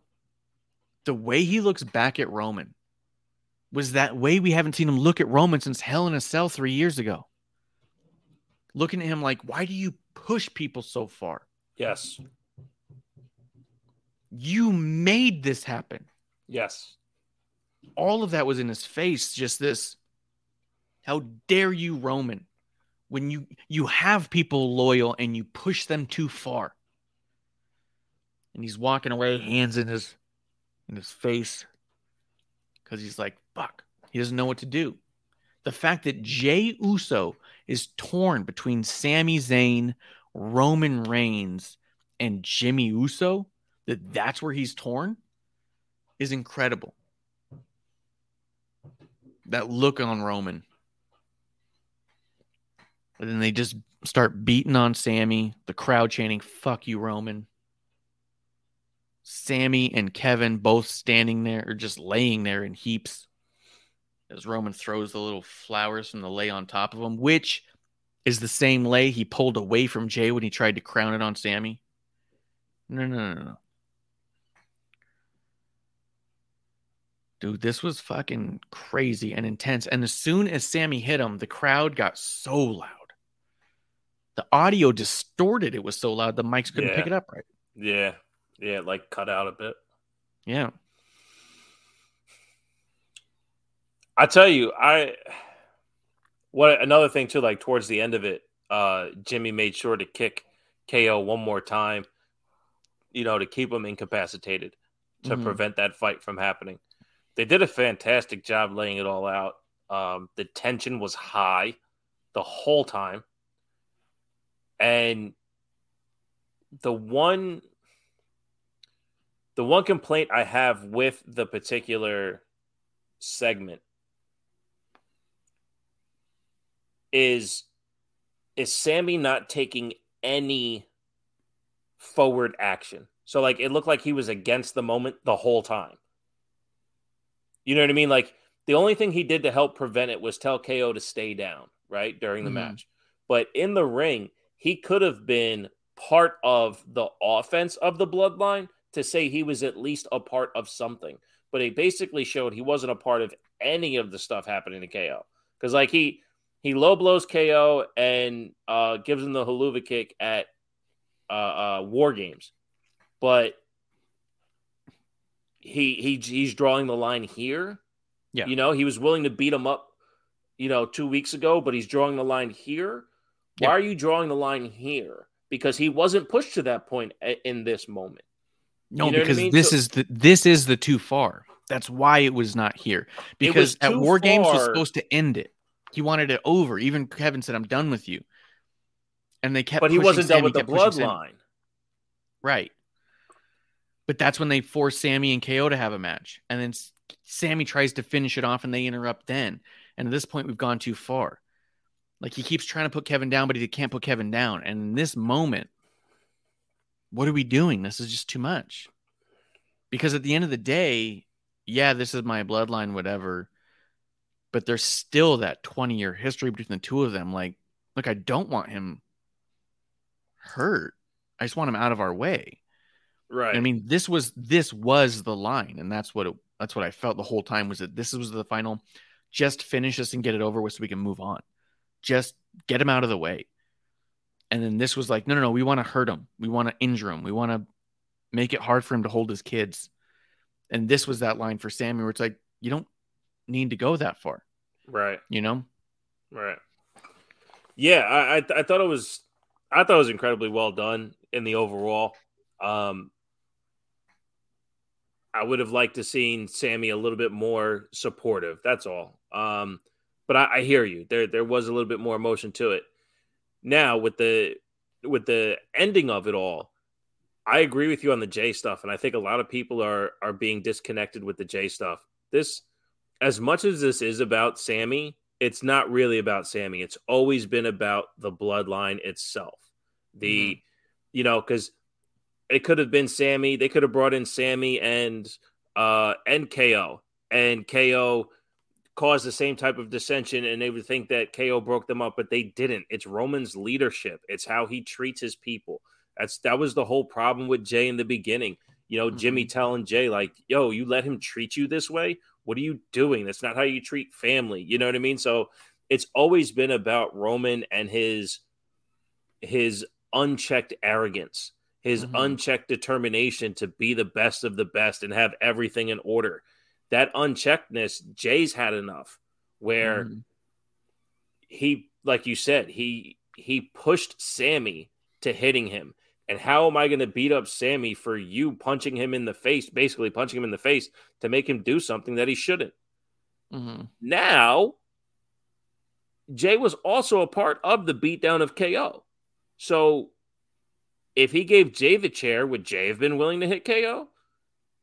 [SPEAKER 1] the way he looks back at Roman was that way we haven't seen him look at Roman since Hell in a Cell three years ago. Looking at him like, why do you push people so far?
[SPEAKER 2] Yes.
[SPEAKER 1] You made this happen.
[SPEAKER 2] Yes.
[SPEAKER 1] All of that was in his face. Just this. How dare you, Roman? When you you have people loyal and you push them too far. And he's walking away, hands in his in his face. Because he's like, fuck. He doesn't know what to do. The fact that Jey Uso is torn between Sami Zayn, Roman Reigns, and Jimmy Uso, that that's where he's torn, is incredible. That look on Roman. And then they just start beating on Sammy, the crowd chanting, fuck you, Roman. Sammy and Kevin both standing there or just laying there in heaps as Roman throws the little flowers from the lei on top of him, which is the same lei he pulled away from Jay when he tried to crown it on Sammy. No, no, no, no. Dude, this was fucking crazy and intense. And as soon as Sammy hit him, the crowd got so loud. The audio distorted. It was so loud the mics couldn't
[SPEAKER 2] Yeah.
[SPEAKER 1] pick it up right.
[SPEAKER 2] Yeah. Yeah. Like cut out a bit.
[SPEAKER 1] Yeah.
[SPEAKER 2] I tell you, I what another thing too, like towards the end of it, uh Jimmy made sure to kick KO one more time, you know, to keep him incapacitated to
[SPEAKER 1] Mhm.
[SPEAKER 2] prevent that fight from happening. They did a fantastic job laying it all out. Um, the tension was high the whole time. And the one the one complaint I have with the particular segment is is Sammy not taking any forward action. So like it looked like he was against the moment the whole time. You know what I mean? Like the only thing he did to help prevent it was tell KO to stay down, right? During the
[SPEAKER 1] Mhm.
[SPEAKER 2] match. But in the ring, he could have been part of the offense of the bloodline to say he was at least a part of something. But he basically showed he wasn't a part of any of the stuff happening to KO. Because like he he low blows KO and uh, gives him the Helluva Kick at uh, uh, War Games, but he he he's drawing the line here.
[SPEAKER 1] Yeah.
[SPEAKER 2] you know he was willing to beat him up, you know, two weeks ago, but he's drawing the line here. Why
[SPEAKER 1] Yeah.
[SPEAKER 2] are you drawing the line here? Because he wasn't pushed to that point a- in this moment.
[SPEAKER 1] No,
[SPEAKER 2] You know what I
[SPEAKER 1] because
[SPEAKER 2] mean?
[SPEAKER 1] this
[SPEAKER 2] So-
[SPEAKER 1] is the this is the too far. That's why it was not here. Because at War Games was supposed to end it. He wanted it over. Even Kevin said, "I'm done with you," and they kept.
[SPEAKER 2] But he wasn't done with the
[SPEAKER 1] kept pushing Sammy.
[SPEAKER 2] bloodline.
[SPEAKER 1] right? But that's when they force Sammy and KO to have a match, and then Sammy tries to finish it off, and they interrupt. Then, and at this point, we've gone too far. Like he keeps trying to put Kevin down, but he can't put Kevin down. And in this moment, what are we doing? This is just too much. Because at the end of the day, yeah, this is my bloodline, whatever. But there's still that 20 year history between the two of them. Like, look, I don't want him hurt. I just want him out of our way.
[SPEAKER 2] Right.
[SPEAKER 1] I mean, this was this was the line, and that's what it that's what I felt the whole time was that this was the final. Just finish this and get it over with so we can move on. Just get him out of the way. And then this was like, no, no, no, we want to hurt him. We want to injure him. We want to make it hard for him to hold his kids. And this was that line for Sammy where it's like, you don't need to go that far.
[SPEAKER 2] Right.
[SPEAKER 1] You know,
[SPEAKER 2] Right. Yeah, I, I I thought it was I thought it was incredibly well done in the overall. Um I would have liked to seen Sammy a little bit more supportive. That's all. Um, but I, I hear you. There there was a little bit more emotion to it. Now with the with the ending of it all, I agree with you on the J stuff, and I think a lot of people are are being disconnected with the J stuff. This, as much as this is about Sammy, it's not really about Sammy. It's always been about the bloodline itself. The, you know, because it could have been Sammy. They could have brought in Sammy and uh and KO, and KO caused the same type of dissension, and they would think that KO broke them up, but they didn't. It's Roman's leadership. It's how he treats his people. That's that was the whole problem with Jay in the beginning. You know, Jimmy telling Jay like, "Yo, you let him treat you this way? What are you doing? That's not how you treat family." You know what I mean? So it's always been about Roman and his his unchecked arrogance, his
[SPEAKER 1] Mhm.
[SPEAKER 2] unchecked determination to be the best of the best and have everything in order. That uncheckedness, Jay's had enough where
[SPEAKER 1] Mhm.
[SPEAKER 2] he like you said he he pushed sammy to hitting him and how am i going to beat up sammy for you punching him in the face basically punching him in the face to make him do something that he shouldn't
[SPEAKER 1] Mhm.
[SPEAKER 2] now jay was also a part of the beatdown of ko so if he gave jay the chair would jay have been willing to hit ko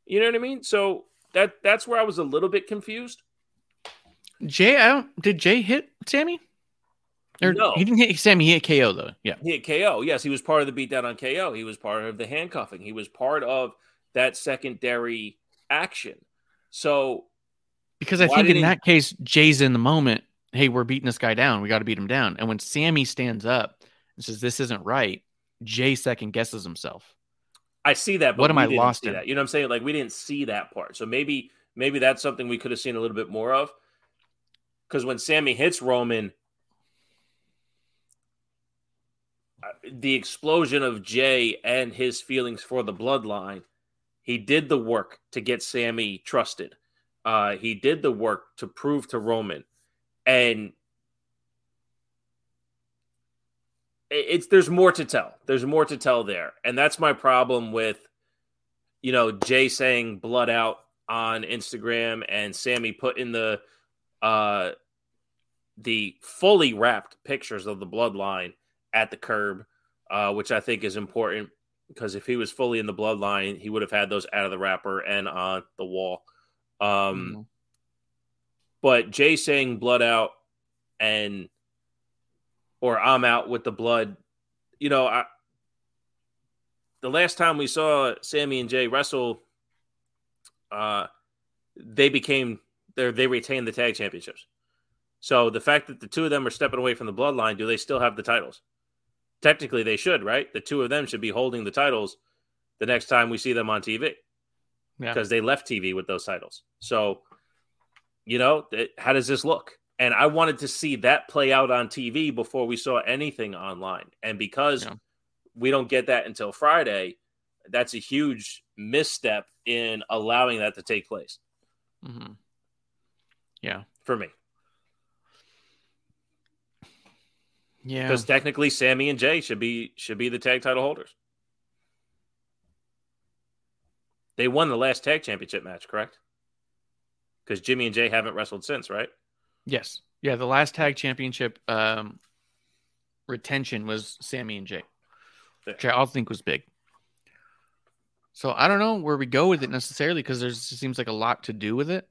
[SPEAKER 2] you know what i mean so that that's where i was a little bit confused
[SPEAKER 1] Jay, I don't. Did Jay hit Sammy? Or
[SPEAKER 2] No.
[SPEAKER 1] he didn't hit Sammy. He hit KO though. Yeah.
[SPEAKER 2] He hit KO. Yes, he was part of the beatdown on KO. He was part of the handcuffing. He was part of that secondary action. So
[SPEAKER 1] Because I think in that case, Jay's in the moment. Hey, we're beating this guy down. We got to beat him down. And when Sammy stands up and says, "This isn't right," Jay second guesses himself.
[SPEAKER 2] I see that. But
[SPEAKER 1] What am I lost
[SPEAKER 2] see
[SPEAKER 1] in?
[SPEAKER 2] That. You know what I'm saying? Like we didn't see that part. So maybe maybe that's something we could have seen a little bit more of. Because when Sammy hits Roman, uh, the explosion of Jay and his feelings for the bloodline, he did the work to get Sammy trusted. Uh, he did the work to prove to Roman, and it- it's there's more to tell. There's more to tell there, and that's my problem with, you know, Jay saying blood out on Instagram and Sammy putting the uh the fully wrapped pictures of the bloodline at the curb, uh, which I think is important because if he was fully in the bloodline, he would have had those out of the wrapper and on the wall. Um,
[SPEAKER 1] Mhm.
[SPEAKER 2] but Jay saying blood out and or I'm out with the blood, you know, I the last time we saw Sammy and Jay wrestle, uh, they became they they retained the tag championships. So the fact that the two of them are stepping away from the bloodline, do they still have the titles? Technically, they should, right? The two of them should be holding the titles the next time we see them on TV
[SPEAKER 1] Yeah.
[SPEAKER 2] because they left TV with those titles. So, you know, it, how does this look? And I wanted to see that play out on TV before we saw anything online. And because
[SPEAKER 1] Yeah.
[SPEAKER 2] we don't get that until Friday, that's a huge misstep in allowing that to take place
[SPEAKER 1] hmm Yeah.
[SPEAKER 2] for me.
[SPEAKER 1] Yeah.
[SPEAKER 2] Because technically, Sammy and Jay should be should be the tag title holders. They won the last tag championship match, correct? Because Jimmy and Jay haven't wrestled since, right?
[SPEAKER 1] Yes. Yeah. The last tag championship um, retention was Sammy and Jay, which I also think was big. So I don't know where we go with it necessarily because there's seems like a lot to do with it.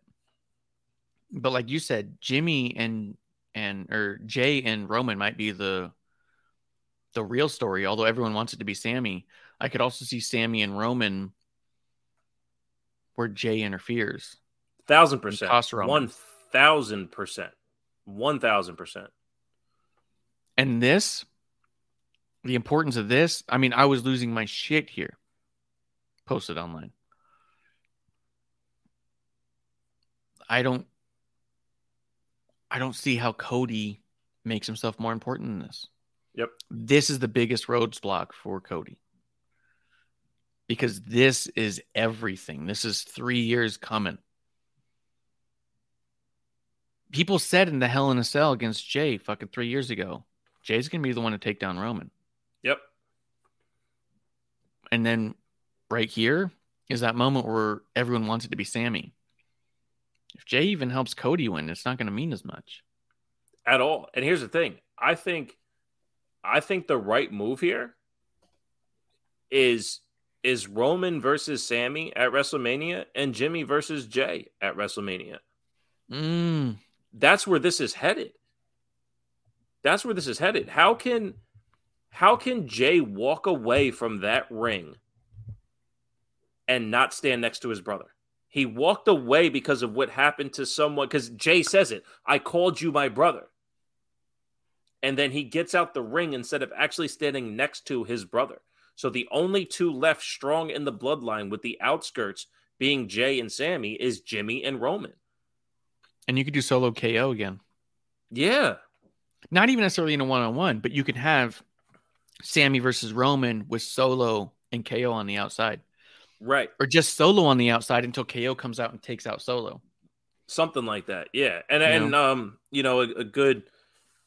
[SPEAKER 1] But like you said, Jimmy and and or Jay and Roman might be the the real story, although everyone wants it to be Sammy. I could also see Sammy and Roman where Jay interferes.
[SPEAKER 2] Thousand percent.
[SPEAKER 1] toss Roman.
[SPEAKER 2] One thousand percent. One thousand percent.
[SPEAKER 1] And this, the importance of this, I mean, I was losing my shit here. Posted online. I don't I don't see how Cody makes himself more important than this.
[SPEAKER 2] Yep.
[SPEAKER 1] This is the biggest roadblock for Cody. Because this is everything. This is three years coming. People said in the Hell in a Cell against Jay fucking three years ago, Jay's gonna be the one to take down Roman.
[SPEAKER 2] Yep.
[SPEAKER 1] And then right here is that moment where everyone wants it to be Sammy. If Jay even helps Cody win, it's not to mean as much.
[SPEAKER 2] At all. And here's the thing. I think I think the right move here is is Roman versus Sammy at WrestleMania and Jimmy versus Jay at WrestleMania.
[SPEAKER 1] Mm,
[SPEAKER 2] That's where this is headed. That's where this is headed. How can how can Jay walk away from that ring and not stand next to his brother? He walked away because of what happened to someone because Jay says it. I called you my brother. And then he gets out the ring instead of actually standing next to his brother. So the only two left strong in the bloodline with the outskirts being Jay and Sammy is Jimmy and Roman.
[SPEAKER 1] And you could do solo KO again.
[SPEAKER 2] Yeah.
[SPEAKER 1] Not even necessarily in a one on one, but you could have Sammy versus Roman with solo and KO on the outside,
[SPEAKER 2] Right.
[SPEAKER 1] or just solo on the outside until KO comes out and takes out solo.
[SPEAKER 2] something like that yeah and
[SPEAKER 1] You
[SPEAKER 2] and um you know a, a good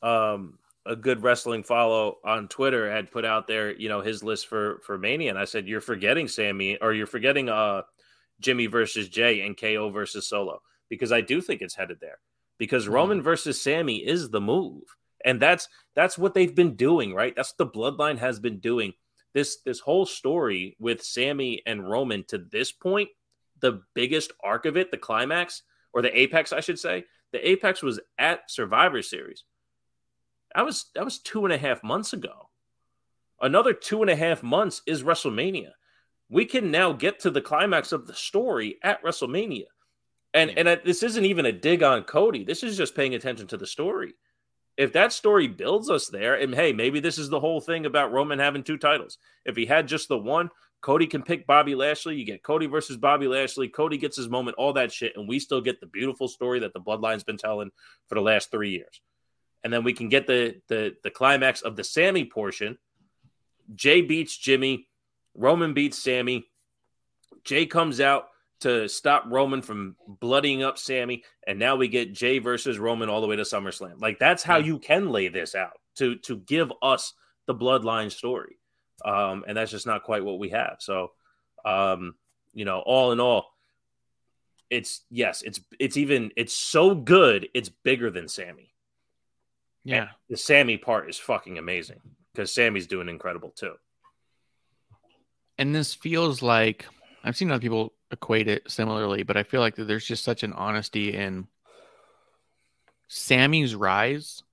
[SPEAKER 2] um a good wrestling follow on twitter had put out there you know his list for for mania and i said you're forgetting sammy or you're forgetting uh jimmy versus jay and ko versus solo because i do think it's headed there. Because mm-hmm. roman versus sammy is the move. And that's that's what they've been doing right? That's what the bloodline has been doing. This this whole story with sammy and roman to this point the biggest arc of it the climax or the apex i should say the apex was at survivor series. That was that was two and a half months ago. Another two and a half months is wrestlemania. We can now get to the climax of the story at wrestlemania and and I, this isn't even a dig on cody this is just paying attention to the story if that story builds us there and hey maybe this is the whole thing about roman having two titles if he had just the one Cody can pick Bobby Lashley. You get Cody versus Bobby Lashley. Cody gets his moment, all that shit, and we still get the beautiful story that the Bloodline's been telling for the last three years. And then we can get the the the climax of the Sammy portion. Jay beats Jimmy. Roman beats Sammy. Jay comes out to stop Roman from bloodying up Sammy, and now we get Jay versus Roman all the way to SummerSlam. Like that's how you can lay this out to to give us the Bloodline story um, and that's just not quite what we have. So, um, you know, all in all, it's yes, it's it's even it's so good, it's bigger than Sammy.
[SPEAKER 1] Yeah.
[SPEAKER 2] The Sammy part is fucking amazing because Sammy's doing incredible too.
[SPEAKER 1] And this feels like I've seen other people equate it similarly, but I feel like there's just such an honesty in Sammy's rise.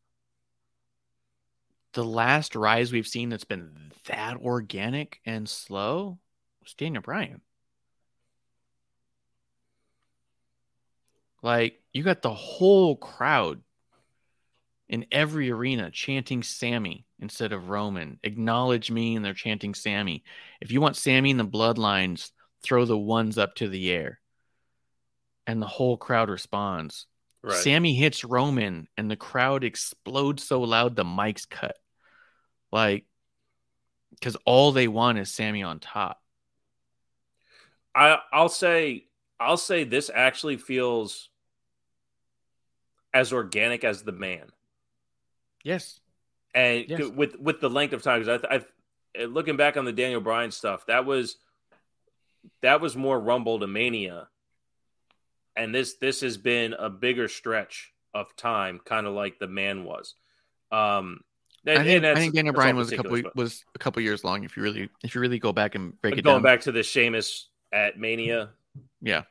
[SPEAKER 1] The last rise we've seen that's been that organic and slow was Daniel Bryan. Like you got the whole crowd in every arena chanting Sammy instead of Roman. Acknowledge me, and they're chanting Sammy. If you want Sammy in the bloodlines, throw the ones up to the air. And the whole crowd responds.
[SPEAKER 2] Right.
[SPEAKER 1] Sammy hits Roman, and the crowd explodes so loud the mic's cut. Like, because all they want is Sammy on top.
[SPEAKER 2] I I'll say I'll say this actually feels as organic as the man.
[SPEAKER 1] Yes.
[SPEAKER 2] and
[SPEAKER 1] Yes.
[SPEAKER 2] with with the length of time because I, I looking back on the Daniel Bryan stuff that was that was more Rumble to Mania, and this this has been a bigger stretch of time, kind of like the man was. Um, and-
[SPEAKER 1] I think, I think Daniel Bryan was a couple
[SPEAKER 2] but-
[SPEAKER 1] was a couple years long. If you really if you really go back and break it
[SPEAKER 2] going
[SPEAKER 1] down,
[SPEAKER 2] back to the Sheamus at Mania.
[SPEAKER 1] yeah,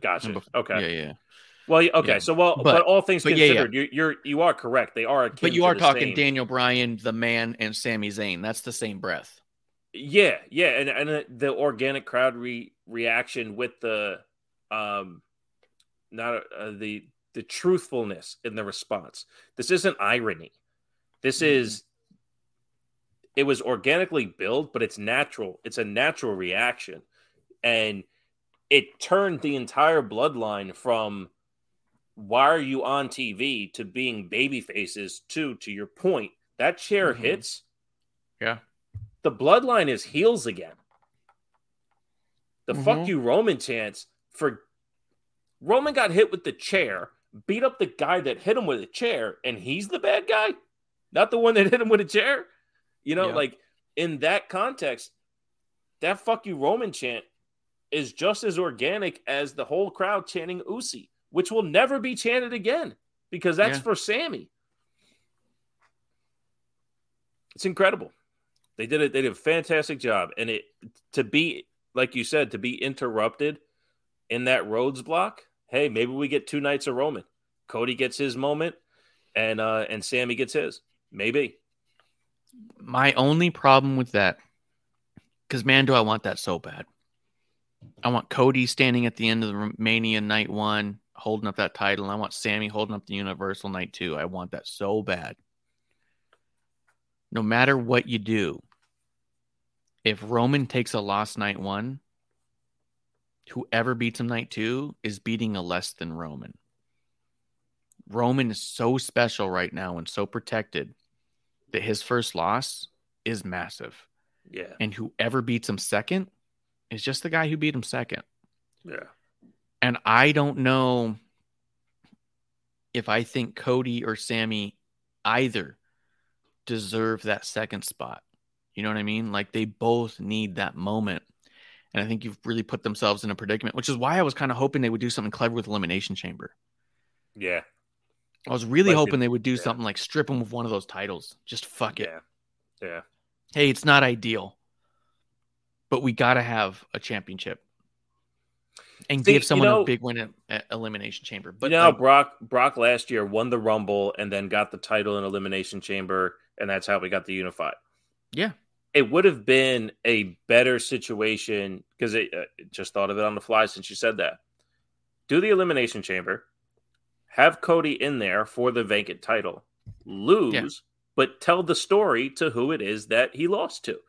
[SPEAKER 2] Gotcha. Okay.
[SPEAKER 1] yeah, yeah.
[SPEAKER 2] Well, okay.
[SPEAKER 1] Yeah.
[SPEAKER 2] So, well, but,
[SPEAKER 1] But-
[SPEAKER 2] all things
[SPEAKER 1] but yeah, yeah.
[SPEAKER 2] considered, You, you're you are correct. They are,
[SPEAKER 1] But you are talking
[SPEAKER 2] same.
[SPEAKER 1] Daniel Bryan, the man, and Sami Zayn. That's the same breath.
[SPEAKER 2] Yeah, yeah, and and uh, the organic crowd re- reaction with the um not uh, the the truthfulness in the response. This isn't irony. This is it was organically built, but it's natural. It's a natural reaction. And it turned the entire bloodline from why are you on TV to being baby faces to to your point. That chair
[SPEAKER 1] Mhm.
[SPEAKER 2] hits
[SPEAKER 1] Yeah.
[SPEAKER 2] The bloodline is heels again. The fuck
[SPEAKER 1] Mhm.
[SPEAKER 2] you Roman chance for Roman got hit with the chair. beat up the guy that hit him with a chair, and he's the bad guy, not the one that hit him with a chair. You know,
[SPEAKER 1] Yeah.
[SPEAKER 2] like in that context, that fuck you Roman chant is just as organic as the whole crowd chanting Usi, which will never be chanted again because that's
[SPEAKER 1] Yeah.
[SPEAKER 2] for Sammy. It's incredible. They did it. They did a fantastic job, and it to be like you said to be interrupted in that Rhodes block. Hey, maybe we get two nights of Roman. Cody gets his moment, and uh and Sammy gets his. Maybe.
[SPEAKER 1] My only problem with that, because man, do I want that so bad. I want Cody standing at the end of the Mania night one, holding up that title. I want Sammy holding up the Universal night two. I want that so bad. No matter what you do, if Roman takes a loss night one, whoever beats him night two is beating a less than Roman. Roman is so special right now and so protected that his first loss is massive.
[SPEAKER 2] Yeah.
[SPEAKER 1] And whoever beats him second is just the guy who beat him second.
[SPEAKER 2] Yeah.
[SPEAKER 1] And I don't know if I think Cody or Sammy either deserve that second spot. You know what I mean? Like they both need that moment. And I think you've really put themselves in a predicament, which is why I was kind of hoping they would do something clever with Elimination Chamber.
[SPEAKER 2] Yeah.
[SPEAKER 1] I was really
[SPEAKER 2] Like
[SPEAKER 1] hoping
[SPEAKER 2] the-
[SPEAKER 1] they would do
[SPEAKER 2] yeah.
[SPEAKER 1] something like strip them of one of those titles. Just fuck it.
[SPEAKER 2] Yeah. Yeah.
[SPEAKER 1] Hey, it's not ideal, but we got to have a championship and
[SPEAKER 2] See,
[SPEAKER 1] give
[SPEAKER 2] you
[SPEAKER 1] someone
[SPEAKER 2] know-
[SPEAKER 1] a big win at, at Elimination Chamber. But
[SPEAKER 2] you know,
[SPEAKER 1] like,
[SPEAKER 2] Brock Brock last year won the Rumble and then got the title in Elimination Chamber, and that's how we got the Unified.
[SPEAKER 1] Yeah,
[SPEAKER 2] It would have been a better situation because it uh, just thought of it on the fly since you said that. Do the Elimination Chamber, have Cody in there for the vacant title, lose,
[SPEAKER 1] Yeah.
[SPEAKER 2] but tell the story to who it is that he lost to.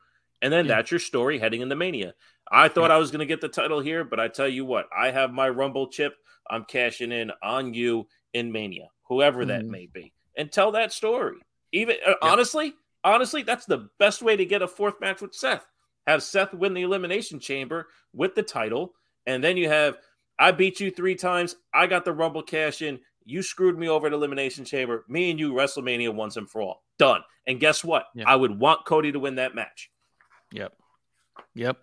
[SPEAKER 2] And then
[SPEAKER 1] Yeah.
[SPEAKER 2] that's your story heading into Mania. I thought I was going to get the title here, but I tell you what, I have my Rumble chip. I'm cashing in on you in Mania, whoever that
[SPEAKER 1] Mhm.
[SPEAKER 2] may be, and tell that story. Even uh, honestly, honestly, that's the best way to get a fourth match with Seth. Have Seth win the Elimination Chamber with the title, and then you have I beat you three times. I got the Rumble cash in. You screwed me over at Elimination Chamber. Me and you, WrestleMania once and for all. Done. And guess what?
[SPEAKER 1] Yeah.
[SPEAKER 2] I would want Cody to win that match.
[SPEAKER 1] yep, yep,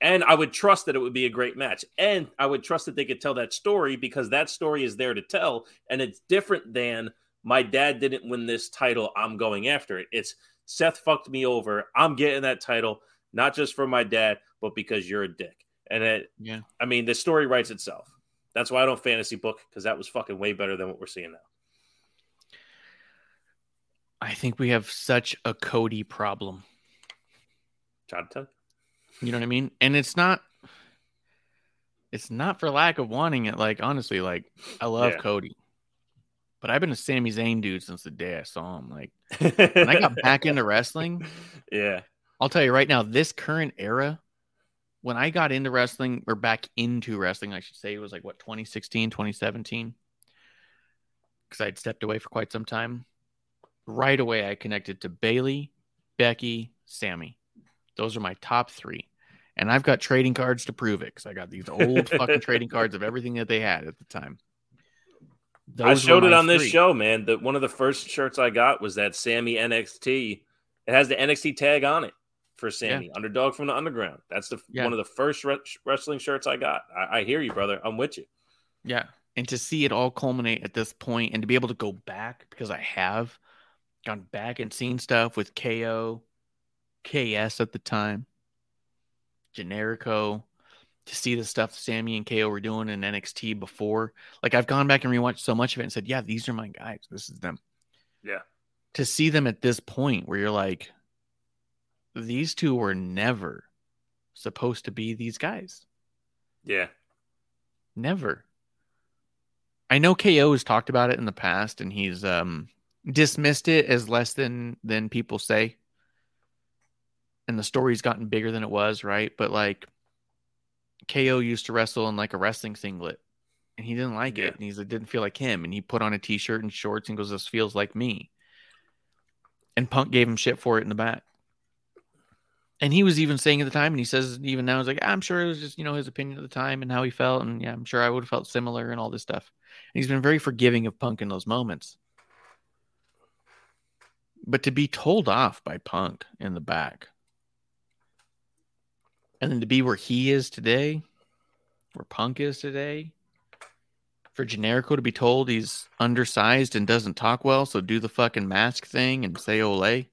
[SPEAKER 2] And I would trust that it would be a great match. And I would trust that they could tell that story because that story is there to tell. And it's different than my dad didn't win this title. I'm going after it. It's Seth fucked me over. I'm getting that title, not just for my dad, but because you're a dick. And it,
[SPEAKER 1] yeah.
[SPEAKER 2] I mean, the story writes itself. That's why I don't fantasy book because that was fucking way better than what we're seeing now.
[SPEAKER 1] I think we have such a Cody problem.
[SPEAKER 2] Try to tell. you.
[SPEAKER 1] You know what I mean? And it's not. It's not for lack of wanting it. Like honestly, like I love
[SPEAKER 2] Yeah.
[SPEAKER 1] Cody, but I've been a Sami Zayn dude since the day I saw him. Like when I got back into wrestling,
[SPEAKER 2] yeah,
[SPEAKER 1] I'll tell you right now, this current era, when I got into wrestling or back into wrestling, I should say, it was like what 2016, 2017, because I'd stepped away for quite some time. Right away, I connected to Bayley, Becky, Sammy. Those are my top three. And I've got trading cards to prove it because I got these old fucking trading cards of everything that they had at the time.
[SPEAKER 2] I showed it on this show, man. That one of the first shirts I got was that Sammy NXT. It has the NXT tag on it for Sammy, underdog from the underground. That's the
[SPEAKER 1] Yeah.
[SPEAKER 2] one of the first re- wrestling shirts I got. I, I hear you, brother. I'm with you.
[SPEAKER 1] Yeah. And to see it all culminate at this point and to be able to go back because I have gone back and seen stuff with KO, KS at the time, Generico, to see the stuff Sammy and KO were doing in NXT before. Like I've gone back and rewatched so much of it and said, yeah, these are my guys. This is them.
[SPEAKER 2] Yeah.
[SPEAKER 1] To see them at this point where you're like, these two were never supposed to be these guys.
[SPEAKER 2] Yeah.
[SPEAKER 1] Never. I know KO has talked about it in the past and he's um dismissed it as less than than people say. And the story's gotten bigger than it was, right? But like KO used to wrestle in like a wrestling singlet and he didn't like
[SPEAKER 2] Yeah.
[SPEAKER 1] it and he's like didn't feel like him and he put on a t-shirt and shorts and goes this feels like me. And Punk gave him shit for it in the back. and he was even saying at the time, and he says even now, he's like, I'm sure it was just you know his opinion at the time and how he felt, and yeah, I'm sure I would have felt similar and all this stuff. And he's been very forgiving of Punk in those moments. But to be told off by Punk in the back, and then to be where he is today, where Punk is today, for Generico to be told he's undersized and doesn't talk well, so do the fucking mask thing and say ole. And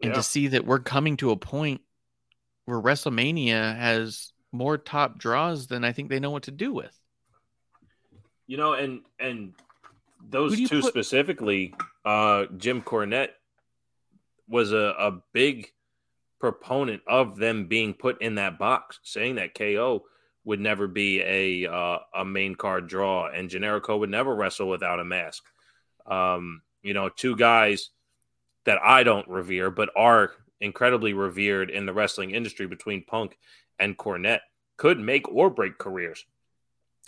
[SPEAKER 2] Yeah.
[SPEAKER 1] to see that we're coming to a point where WrestleMania has more top draws than I think they know what to do with.
[SPEAKER 2] You know, and and those
[SPEAKER 1] Who do you
[SPEAKER 2] two
[SPEAKER 1] put-
[SPEAKER 2] specifically, uh, Jim Cornette was a, a big proponent of them being put in that box, saying that KO would never be a uh, a main card draw, and Generico would never wrestle without a mask. Um, you know, two guys that I don't revere, but are incredibly revered in the wrestling industry between Punk and Cornette could make or break careers.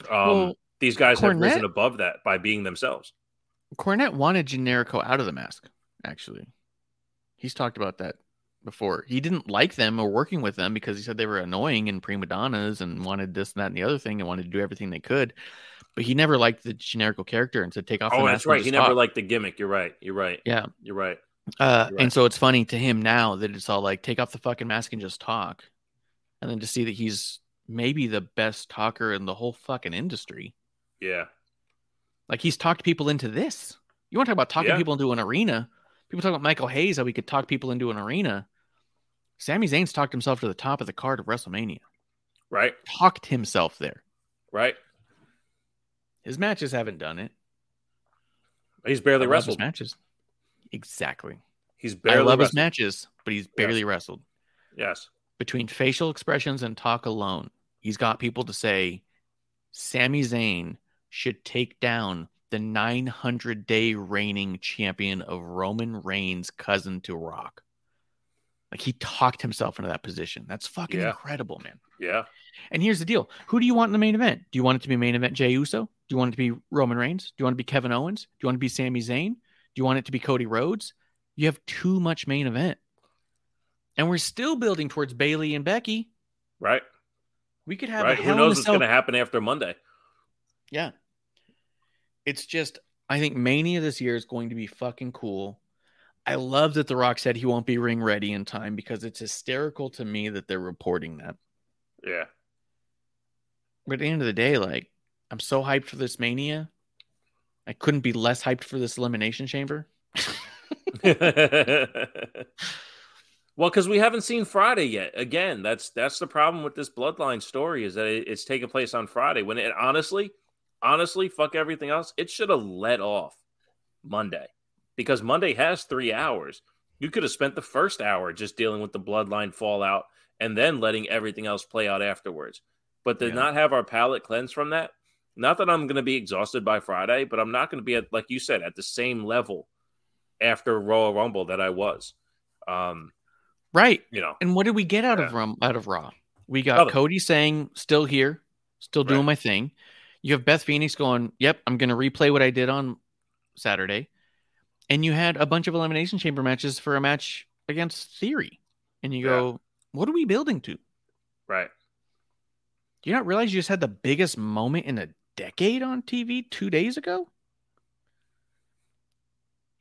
[SPEAKER 2] Um,
[SPEAKER 1] Well,
[SPEAKER 2] these guys have risen above that by being themselves.
[SPEAKER 1] Cornette wanted Generico out of the mask, actually. He's talked about that before. He didn't like them or working with them because he said they were annoying and prima donnas and wanted this and that and the other thing and wanted to do everything they could. But he never liked the Generico character and said, take off
[SPEAKER 2] Oh,
[SPEAKER 1] mask.
[SPEAKER 2] that's right. He never
[SPEAKER 1] talk."
[SPEAKER 2] liked the gimmick. You're right. You're right.
[SPEAKER 1] Yeah.
[SPEAKER 2] You're right.
[SPEAKER 1] Uh,
[SPEAKER 2] You're right.
[SPEAKER 1] And so it's funny to him now that it's all like, take off the fucking mask and just talk. And then to see that he's maybe the best talker in the whole fucking industry.
[SPEAKER 2] Yeah.
[SPEAKER 1] Like he's talked people into this. You want to talk about talking
[SPEAKER 2] Yeah.
[SPEAKER 1] people into an arena? People talk about Michael Hayes, how he could talk people into an arena. Sami Zayn's talked himself to the top of the card of WrestleMania.
[SPEAKER 2] Right.
[SPEAKER 1] Talked himself there.
[SPEAKER 2] Right.
[SPEAKER 1] His matches haven't done it.
[SPEAKER 2] He's barely
[SPEAKER 1] I love his
[SPEAKER 2] wrestled.
[SPEAKER 1] matches. Exactly.
[SPEAKER 2] He's barely.
[SPEAKER 1] I love his matches, but he's barely wrestled.
[SPEAKER 2] Yes.
[SPEAKER 1] Between facial expressions and talk alone, he's got people to say Sami Zayn should take down the 900 day reigning champion of Roman Reigns' cousin to Rock. Like he talked himself into that position. That's fucking
[SPEAKER 2] Yeah.
[SPEAKER 1] incredible, man.
[SPEAKER 2] Yeah.
[SPEAKER 1] And here's the deal: Who do you want in the main event? Do you want it to be main event Jey Uso? Do you want it to be Roman Reigns? Do you want it to be Kevin Owens? Do you want it to be Sami Zayn? Do you want it to be Cody Rhodes? You have too much main event, and we're still building towards Bayley and Becky.
[SPEAKER 2] Right.
[SPEAKER 1] We could have
[SPEAKER 2] Right. Who knows what's going to happen after Monday?
[SPEAKER 1] Yeah, it's just I think Mania this year is going to be fucking cool. I love that The Rock said he won't be ring ready in time because it's hysterical to me that they're reporting that.
[SPEAKER 2] Yeah.
[SPEAKER 1] But at the end of the day, like, I'm so hyped for this Mania. I couldn't be less hyped for this Elimination Chamber.
[SPEAKER 2] well, because we haven't seen Friday yet. Again, that's that's the problem with this Bloodline story is that it, it's taking place on Friday. When it honestly, honestly, fuck everything else. It should have let off Monday because Monday has three hours. You could have spent the first hour just dealing with the Bloodline fallout and then letting everything else play out afterwards. But to
[SPEAKER 1] Yeah.
[SPEAKER 2] not have our palate cleansed from that, not that I'm going to be exhausted by Friday, but I'm not going to be at, like you said, at the same level after Royal Rumble that I was. Um,
[SPEAKER 1] Right.
[SPEAKER 2] you know,
[SPEAKER 1] And what did we get out of Rum out of Raw? We got
[SPEAKER 2] Nothing.
[SPEAKER 1] Cody saying, still here, still doing
[SPEAKER 2] Right.
[SPEAKER 1] my thing. You have Beth Phoenix going, Yep, I'm gonna replay what I did on Saturday. And you had a bunch of elimination chamber matches for a match against Theory. And you go, What are we building to?
[SPEAKER 2] right?
[SPEAKER 1] Do you not realize you just had the biggest moment in a decade on TV two days ago?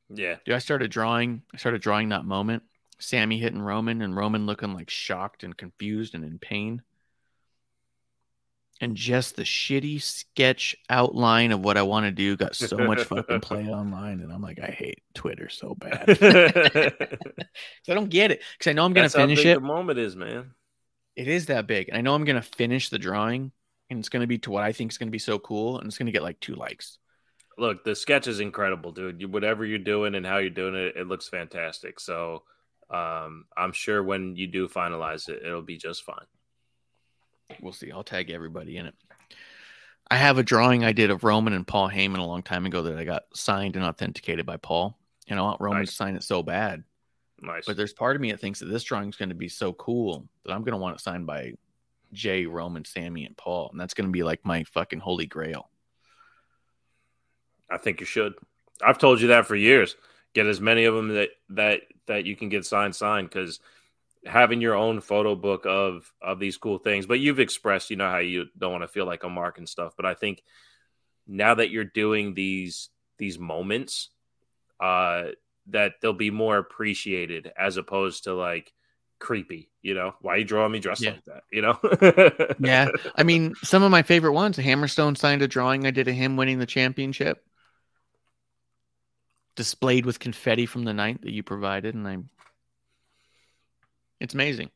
[SPEAKER 2] Yeah,
[SPEAKER 1] Dude, I started drawing. I started drawing that moment. Sammy hitting Roman and Roman looking like shocked and confused and in pain. And just the shitty sketch outline of what I want to do got so much fucking play online. And I'm like, I hate Twitter so bad. 'Cause I don't get it. Because I know I'm going to
[SPEAKER 2] That's how
[SPEAKER 1] finish
[SPEAKER 2] big
[SPEAKER 1] it.
[SPEAKER 2] The moment is, man.
[SPEAKER 1] It is that big. And I know I'm going to finish the drawing. And it's going to be to what I think is going to be so cool. And it's going to get like two likes.
[SPEAKER 2] Look, the sketch is incredible, dude. You, whatever you're doing and how you're doing it, it looks fantastic. So, um, I'm sure when you do finalize it, it'll be just fine.
[SPEAKER 1] We'll see. I'll tag everybody in it. I have a drawing I did of Roman and Paul Heyman a long time ago that I got signed and authenticated by Paul. And I want Roman
[SPEAKER 2] Nice.
[SPEAKER 1] to sign it so bad.
[SPEAKER 2] Nice.
[SPEAKER 1] But there's part of me that thinks that this drawing is going to be so cool that I'm going to want it signed by Jay, Roman, Sammy, and Paul. And that's going to be like my fucking holy grail.
[SPEAKER 2] I think you should. I've told you that for years. Get as many of them that that that you can get signed signed because having your own photo book of of these cool things. But you've expressed, you know, how you don't want to feel like a mark and stuff. But I think now that you're doing these these moments, uh, that they'll be more appreciated as opposed to like creepy. You know, why you drawing me dressed
[SPEAKER 1] Yeah.
[SPEAKER 2] like that? You know?
[SPEAKER 1] Yeah. I mean, some of my favorite ones. Hammerstone signed a drawing I did of him winning the championship, displayed with confetti from the night that you provided, and I. It's amazing.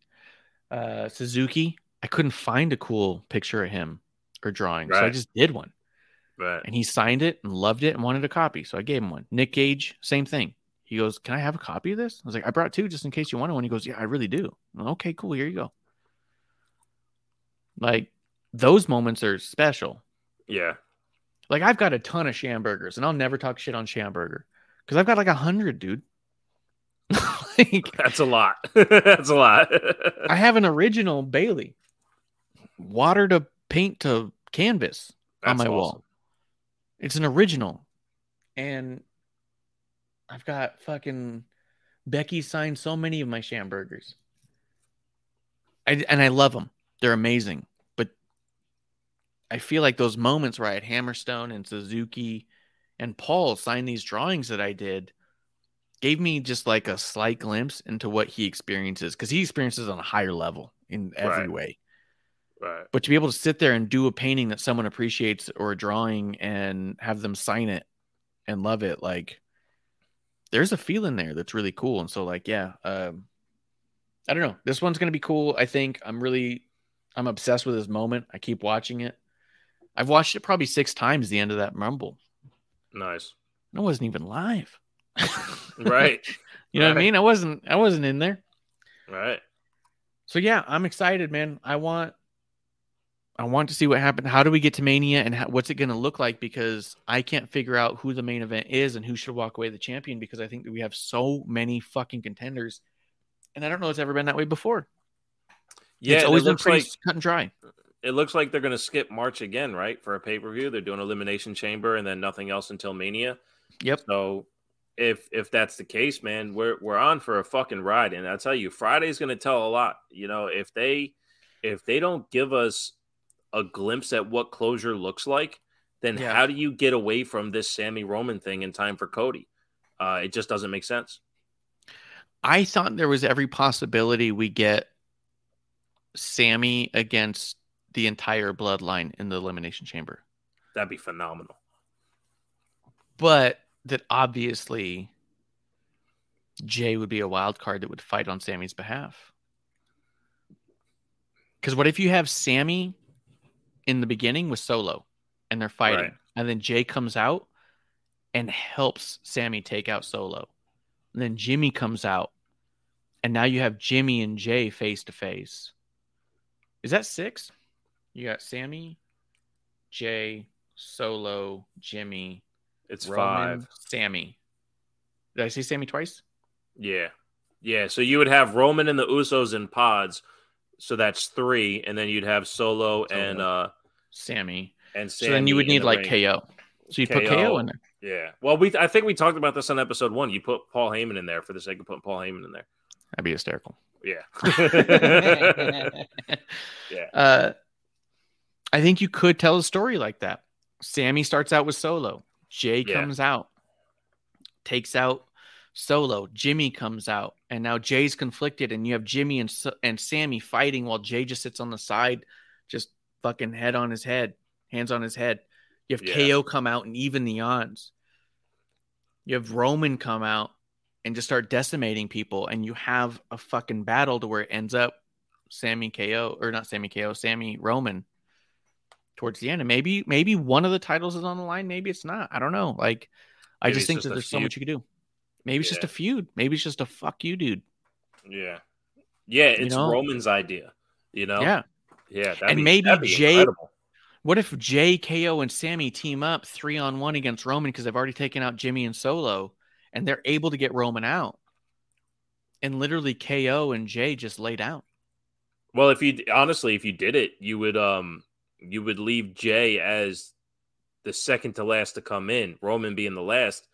[SPEAKER 1] Uh, Suzuki, I couldn't find a cool picture of him or drawing, so I just did one,
[SPEAKER 2] Right.
[SPEAKER 1] and he signed it and loved it and wanted a copy, so I gave him one. Nick Gage, same thing. He goes, "Can I have a copy of this?" I was like, "I brought two just in case you wanted one." He goes, "Yeah, I really do." Like, okay, cool. Here you go. Like those moments are special.
[SPEAKER 2] Yeah.
[SPEAKER 1] Like I've got a ton of Schamburgers, and I'll never talk shit on Schamburger because I've got like a hundred, dude. like
[SPEAKER 2] That's a lot. That's a lot.
[SPEAKER 1] I have an original Bayley, water to paint to canvas on
[SPEAKER 2] That's
[SPEAKER 1] my wall. It's an original, and I've got fucking Becky signed so many of my Schamburgers. I and I love them. They're amazing, but I feel like those moments where I had Hammerstone and Suzuki and Paul sign these drawings that I did gave me just like a slight glimpse into what he experiences because he experiences on a higher level in every
[SPEAKER 2] Right.
[SPEAKER 1] way.
[SPEAKER 2] Right.
[SPEAKER 1] But to be able to sit there and do a painting that someone appreciates or a drawing and have them sign it and love it, like there's a feeling there that's really cool. And so, like, yeah, um, I don't know. This one's gonna be cool. I think I'm really, I'm obsessed with this moment. I keep watching it. I've watched it probably six times. The end of that rumble.
[SPEAKER 2] Nice.
[SPEAKER 1] I wasn't even live.
[SPEAKER 2] Right.
[SPEAKER 1] you know what I mean? I wasn't. I wasn't in there.
[SPEAKER 2] right.
[SPEAKER 1] So yeah, I'm excited, man. I want I want to see what happened. How do we get to Mania and how, what's it going to look like because I can't figure out who the main event is and who should walk away the champion because I think that we have so many fucking contenders. And I don't know it's ever been that way before.
[SPEAKER 2] Yeah.
[SPEAKER 1] it's always
[SPEAKER 2] it
[SPEAKER 1] been pretty
[SPEAKER 2] like
[SPEAKER 1] cut and dry.
[SPEAKER 2] it looks like they're going to skip March again, right? For a pay per view, they're doing Elimination Chamber and then nothing else until Mania.
[SPEAKER 1] Yep.
[SPEAKER 2] So if if that's the case, man, we're we're on for a fucking ride, and I tell you, Friday's going to tell a lot. You know, if they if they don't give us a glimpse at what closure looks like, then
[SPEAKER 1] Yeah.
[SPEAKER 2] how do you get away from this Sami Roman thing in time for Cody? Uh, it just doesn't make sense.
[SPEAKER 1] I thought there was every possibility we get Sami against the entire bloodline in the elimination chamber.
[SPEAKER 2] That'd be phenomenal.
[SPEAKER 1] but that obviously Jey would be a wild card that would fight on Sami's behalf. Because what if you have Sami in the beginning with Solo and they're fighting,
[SPEAKER 2] Right.
[SPEAKER 1] and then Jey comes out and helps Sami take out Solo, and then Jimmy comes out, and now you have Jimmy and Jey face to face. Is that six? You got Sami, Jey, Solo, Jimmy,
[SPEAKER 2] It's
[SPEAKER 1] Roman,
[SPEAKER 2] five.
[SPEAKER 1] Sami. Did I say Sami twice?
[SPEAKER 2] Yeah. Yeah. So you would have Roman and the Usos in pods. So that's three. And then you'd have Solo,
[SPEAKER 1] Solo.
[SPEAKER 2] and uh
[SPEAKER 1] Sami.
[SPEAKER 2] and
[SPEAKER 1] so then you would need like
[SPEAKER 2] ring.
[SPEAKER 1] KO. So you put
[SPEAKER 2] KO.
[SPEAKER 1] KO in there.
[SPEAKER 2] Yeah. Well, we I think we talked about this on episode one. You put Paul Heyman in there for the sake of putting Paul Heyman in there.
[SPEAKER 1] That'd be hysterical.
[SPEAKER 2] Yeah. Yeah.
[SPEAKER 1] Uh, I think you could tell a story like that. Sami starts out with Solo. Jey
[SPEAKER 2] Yeah.
[SPEAKER 1] comes out, takes out Solo. Jimmy comes out, and now Jey's conflicted, and you have Jimmy and and Sami fighting while Jey just sits on the side, just fucking head on his head, hands on his head. You have
[SPEAKER 2] Yeah.
[SPEAKER 1] KO come out and even the odds. You have Roman come out and just start decimating people, and you have a fucking battle to where it ends up Sami KO or not Sami KO, Sami Roman towards the end. And maybe maybe one of the titles is on the line, maybe it's not. I don't know. Like I just think
[SPEAKER 2] just
[SPEAKER 1] that there's so much you could do. Maybe it's just a feud. Maybe it's just a fuck you, dude.
[SPEAKER 2] yeah. Yeah. It's
[SPEAKER 1] know?
[SPEAKER 2] Roman's idea. You know?
[SPEAKER 1] Yeah.
[SPEAKER 2] Yeah.
[SPEAKER 1] And
[SPEAKER 2] be-
[SPEAKER 1] maybe Jey-
[SPEAKER 2] incredible.
[SPEAKER 1] What if Jey, KO, and Sami team up three on one against Roman because they've already taken out Jimmy and Solo and they're able to get Roman out? And literally KO and Jey just laid out.
[SPEAKER 2] Well, if you honestly, if you did it, you would um you would leave Jey as the second to last to come in, Roman being the last.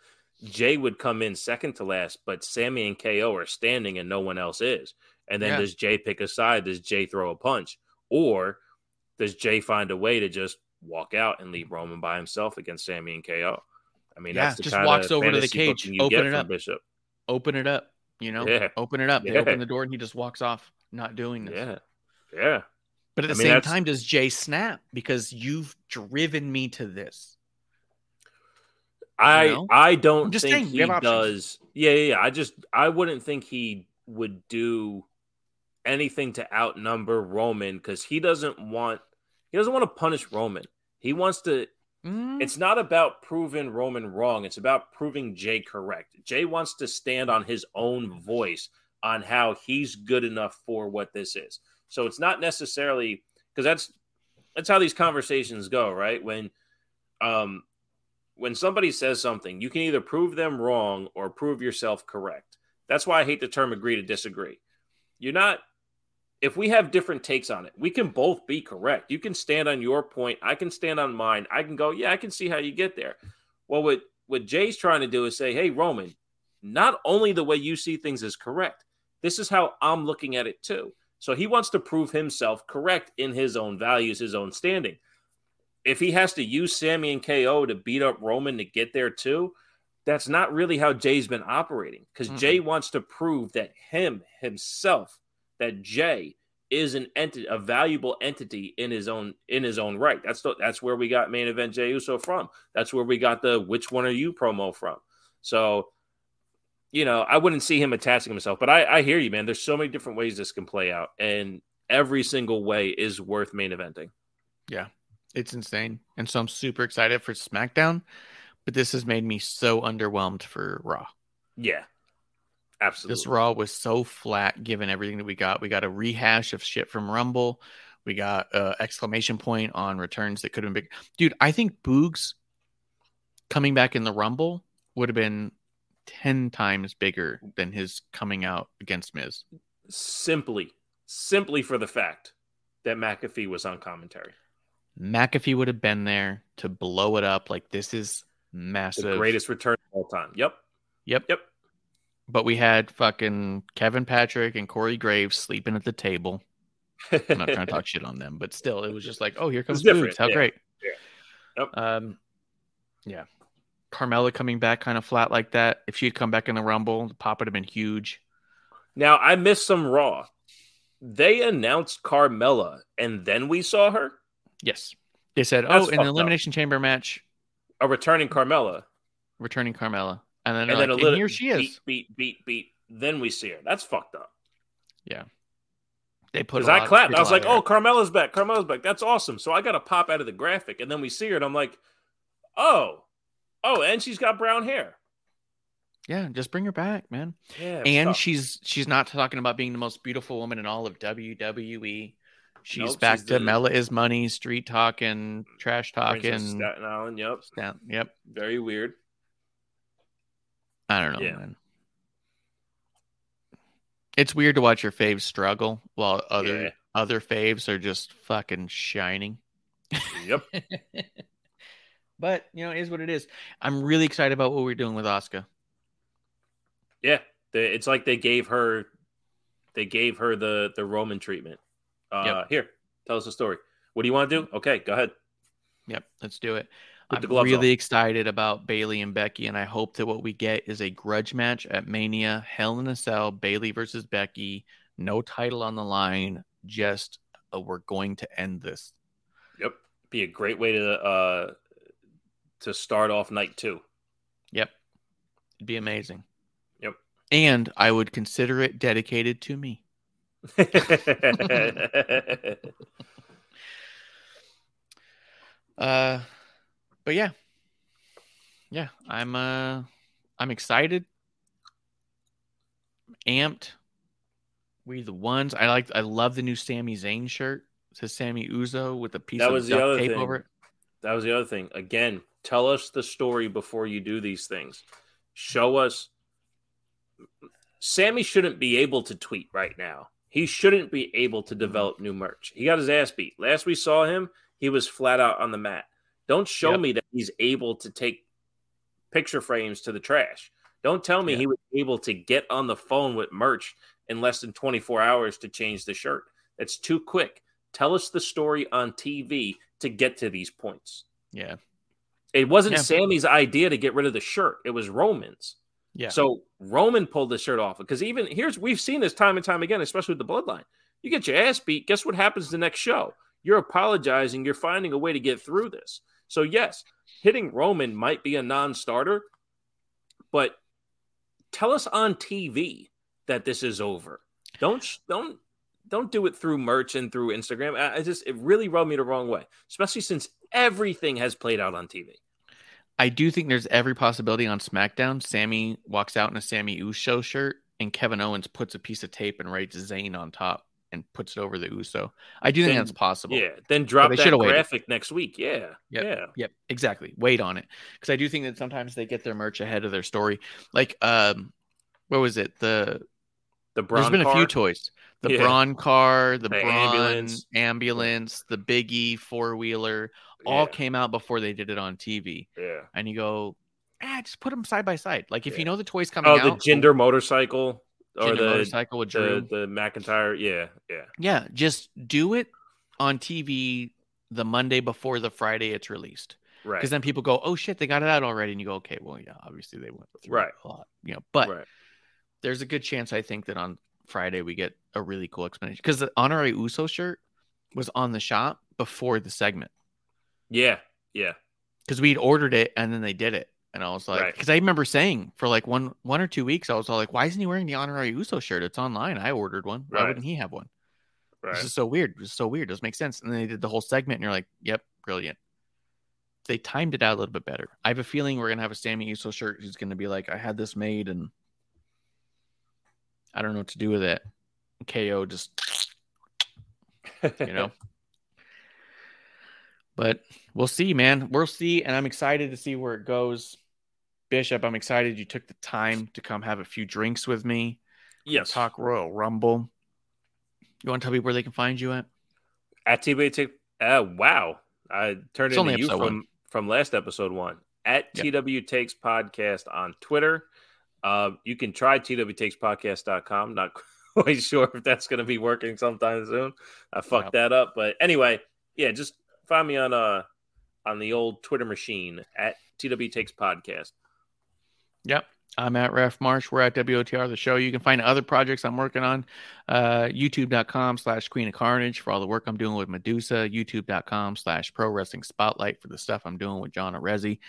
[SPEAKER 2] Jey would come in second to last, but Sami and KO are standing and no one else is. And then
[SPEAKER 1] Yeah.
[SPEAKER 2] does Jey pick a side? Does Jey throw a punch? Or does Jey find a way to just walk out and leave Roman by himself against Sami and KO? I mean,
[SPEAKER 1] Yeah,
[SPEAKER 2] that's the
[SPEAKER 1] just walks over to the cage, open it up.
[SPEAKER 2] Bishop.
[SPEAKER 1] Open it up. You know,
[SPEAKER 2] Yeah.
[SPEAKER 1] open it up. They
[SPEAKER 2] Yeah.
[SPEAKER 1] open the door and he just walks off, not doing this.
[SPEAKER 2] Yeah, yeah.
[SPEAKER 1] But at
[SPEAKER 2] I
[SPEAKER 1] the
[SPEAKER 2] mean,
[SPEAKER 1] same
[SPEAKER 2] that's-
[SPEAKER 1] time, does Jey snap because you've driven me to this?
[SPEAKER 2] I
[SPEAKER 1] know?
[SPEAKER 2] I don't
[SPEAKER 1] I'm just
[SPEAKER 2] think
[SPEAKER 1] saying,
[SPEAKER 2] he does. Yeah, yeah, yeah. I just I wouldn't think he would do anything to outnumber Roman because he doesn't want he doesn't want to punish Roman. He wants to.
[SPEAKER 1] Mm,
[SPEAKER 2] It's not about proving Roman wrong. It's about proving Jey correct. Jey wants to stand on his own voice on how he's good enough for what this is. So it's not necessarily because that's that's how these conversations go, right? When um when somebody says something, you can either prove them wrong or prove yourself correct. That's why I hate the term agree to disagree. You're not if we have different takes on it, we can both be correct. You can stand on your point, I can stand on mine. I can go, yeah, I can see how you get there. Well, what what Jey's trying to do is say, "Hey, Roman, not only the way you see things is correct. This is how I'm looking at it too." So he wants to prove himself correct in his own values, his own standing. If he has to use Sami and KO to beat up Roman to get there too, that's not really how Jey's been operating because
[SPEAKER 1] Mm-mm.
[SPEAKER 2] Jey wants to prove that him himself, that Jey is an entity, a valuable entity in his own in his own right. That's the, that's where we got main event Jay Uso from. That's where we got the which one are you promo from. So, you know, I wouldn't see him attaching himself, but I, I hear you, man. There's so many different ways this can play out, and every single way is worth main eventing.
[SPEAKER 1] Yeah, it's insane. And so I'm super excited for SmackDown, but this has made me so underwhelmed for Raw.
[SPEAKER 2] Yeah, absolutely.
[SPEAKER 1] This Raw was so flat given everything that we got. We got a rehash of shit from Rumble. We got uh, exclamation point on returns that could have been big. Dude, I think Boogs coming back in the Rumble would have been 10 times bigger than his coming out against Miz.
[SPEAKER 2] simply, simply for the fact that McAfee was on commentary.
[SPEAKER 1] McAfee would have been there to blow it up. Like, this is massive.
[SPEAKER 2] The greatest return of all time. Yep.
[SPEAKER 1] Yep.
[SPEAKER 2] Yep.
[SPEAKER 1] But we had fucking Kevin Patrick and Corey Graves sleeping at the table. I'm not trying to talk shit on them, but still, it was just like, oh, here comes Boogs. How
[SPEAKER 2] yeah.
[SPEAKER 1] great.
[SPEAKER 2] Yeah. Yep.
[SPEAKER 1] Um, yeah. Carmella coming back kind of flat like that. If she had come back in the Rumble, the pop would have been huge.
[SPEAKER 2] Now I missed some Raw. They announced Carmella, and then we saw her
[SPEAKER 1] Yes. They said,
[SPEAKER 2] That's
[SPEAKER 1] oh, in an
[SPEAKER 2] up.
[SPEAKER 1] Elimination Chamber match,
[SPEAKER 2] a returning Carmella,
[SPEAKER 1] returning Carmella. And then,
[SPEAKER 2] and then a little
[SPEAKER 1] and here she is.
[SPEAKER 2] beat, beat, beat, beat. Then we see her. That's fucked up.
[SPEAKER 1] Yeah, they put
[SPEAKER 2] Because
[SPEAKER 1] a
[SPEAKER 2] I clapped. I was like, "Oh, Carmella's back! Carmella's back! That's awesome!" So I got to pop out of the graphic, and then we see her, and I'm like, "Oh, oh!" And she's got brown hair.
[SPEAKER 1] yeah, just bring her back, man.
[SPEAKER 2] Yeah,
[SPEAKER 1] and
[SPEAKER 2] tough.
[SPEAKER 1] she's she's not talking about being the most beautiful woman in all of WWE. She's
[SPEAKER 2] Nope,
[SPEAKER 1] back
[SPEAKER 2] she's
[SPEAKER 1] to
[SPEAKER 2] the-
[SPEAKER 1] Mella is money, street talking, trash talking.
[SPEAKER 2] Staten Island. Yep,
[SPEAKER 1] Down. Yep.
[SPEAKER 2] very weird.
[SPEAKER 1] I don't know,
[SPEAKER 2] Yeah.
[SPEAKER 1] man. It's weird to watch your faves struggle while other
[SPEAKER 2] Yeah.
[SPEAKER 1] other faves are just fucking shining.
[SPEAKER 2] Yep.
[SPEAKER 1] but you know, it is what it is. I'm really excited about what we're doing with Asuka.
[SPEAKER 2] Yeah, they, it's like they gave her, they gave her the the Roman treatment. Uh,
[SPEAKER 1] Yep.
[SPEAKER 2] Here, tell us a story. What do you want to do? Okay, go ahead.
[SPEAKER 1] Yep, let's do it.
[SPEAKER 2] Put
[SPEAKER 1] I'm really excited about Bayley and Becky, and I hope that what we get is a grudge match at Mania, Hell in a Cell, Bayley versus Becky, no title on the line, just uh, we're going to end this.
[SPEAKER 2] Yep, be a great way to uh to start off night two.
[SPEAKER 1] Yep, it'd be amazing.
[SPEAKER 2] Yep.
[SPEAKER 1] And I would consider it dedicated to me. Uh, but yeah, yeah, I'm uh, I'm excited, amped. We the ones I like. I love the new Sami Zayn shirt. It says Sami Uso with a piece
[SPEAKER 2] That
[SPEAKER 1] of
[SPEAKER 2] was the
[SPEAKER 1] duct
[SPEAKER 2] other
[SPEAKER 1] tape
[SPEAKER 2] thing.
[SPEAKER 1] over it.
[SPEAKER 2] that was the other thing. Again, tell us the story before you do these things. Show us. Sami shouldn't be able to tweet right now. He shouldn't be able to develop new merch. He got his ass beat. Last we saw him, he was flat out on the mat. Don't show
[SPEAKER 1] Yep.
[SPEAKER 2] me that he's able to take picture frames to the trash. Don't tell me
[SPEAKER 1] Yeah.
[SPEAKER 2] he was able to get on the phone with merch in less than 24 hours to change the shirt. That's too quick. Tell us the story on TV to get to these points.
[SPEAKER 1] Yeah.
[SPEAKER 2] It wasn't
[SPEAKER 1] Yeah.
[SPEAKER 2] Sami's idea to get rid of the shirt. It was Roman's.
[SPEAKER 1] Yeah.
[SPEAKER 2] So Roman pulled the shirt off because even here's we've seen this time and time again, especially with the bloodline. You get your ass beat. Guess what happens the next show? You're apologizing. You're finding a way to get through this. So yes, hitting Roman might be a non-starter, but tell us on TV that this is over. Don't don't don't do it through merch and through Instagram. I, I just it really rubbed me the wrong way, especially since everything has played out on TV.
[SPEAKER 1] I do think there's every possibility on SmackDown. Sami walks out in a Sami Uso shirt, and Kevin Owens puts a piece of tape and writes Zayn on top and puts it over the Uso. I do think
[SPEAKER 2] Then-
[SPEAKER 1] that's possible.
[SPEAKER 2] Yeah, then drop that
[SPEAKER 1] should've waited.
[SPEAKER 2] graphic next week. Yeah,
[SPEAKER 1] Yep.
[SPEAKER 2] yeah,
[SPEAKER 1] Yep, exactly. Wait on it because I do think that sometimes they get their merch ahead of their story. Like, um, what was it? The
[SPEAKER 2] the Braun
[SPEAKER 1] there's been a few toys. The
[SPEAKER 2] Yeah.
[SPEAKER 1] Braun car, the,
[SPEAKER 2] The
[SPEAKER 1] Braun
[SPEAKER 2] ambulance.
[SPEAKER 1] ambulance, the Biggie four wheeler, all
[SPEAKER 2] Yeah,
[SPEAKER 1] came out before they did it on TV.
[SPEAKER 2] yeah.
[SPEAKER 1] And you go, ah, just put them side by side. Like if
[SPEAKER 2] Yeah.
[SPEAKER 1] you know the toys coming
[SPEAKER 2] Oh,
[SPEAKER 1] out,
[SPEAKER 2] the gender motorcycle or the
[SPEAKER 1] motorcycle with Drew.
[SPEAKER 2] the, the McIntyre. Yeah, yeah,
[SPEAKER 1] Yeah, just do it on TV the Monday before the Friday it's released.
[SPEAKER 2] right.
[SPEAKER 1] Because then people go, oh shit, they got it out already. And you go, okay, well, yeah, obviously they went through
[SPEAKER 2] Right.
[SPEAKER 1] a lot, you know, but
[SPEAKER 2] right.
[SPEAKER 1] There's a good chance I think that on Friday we get a really cool explanation because the honorary Uso shirt was on the shop before the segment
[SPEAKER 2] Yeah, yeah,
[SPEAKER 1] because we'd ordered it and then they did it. And I was like,
[SPEAKER 2] Right.
[SPEAKER 1] because I remember saying for like one one or two weeks, I was all like, why isn't he wearing the honorary Uso shirt? It's online. I ordered one. Why
[SPEAKER 2] Right.
[SPEAKER 1] wouldn't he have one? This is so weird. This is so weird. Doesn't make sense. And then they did the whole segment, and you're like, yep, brilliant. They timed it out a little bit better. I have a feeling we're gonna have a Sami Uso shirt who's gonna be like, I had this made and I don't know what to do with it. KO just you know. but we'll see, man. We'll see, and I'm excited to see where it goes. Bishop, I'm excited you took the time to come have a few drinks with me.
[SPEAKER 2] yes.
[SPEAKER 1] Talk Royal Rumble. You want to tell people where they can find you at?
[SPEAKER 2] At TB Take. Uh, wow, I turned
[SPEAKER 1] It's only
[SPEAKER 2] into you from
[SPEAKER 1] one.
[SPEAKER 2] from last episode one. At
[SPEAKER 1] Yep.
[SPEAKER 2] TW Takes Podcast on Twitter. Uh, you can try twtakespodcast.com. Not quite sure if that's going to be working sometime soon. I fucked that up, but anyway, yeah, just find me on uh on the old Twitter machine at TW Takes Podcast.
[SPEAKER 1] Yep. I'm at Ref Marsh. We're at WOTR, the show. You can find other projects I'm working on. Uh, YouTube.com slash Queen of Carnage for all the work I'm doing with Medusa. YouTube.com slash Pro Wrestling Spotlight for the stuff I'm doing with John Arezzi.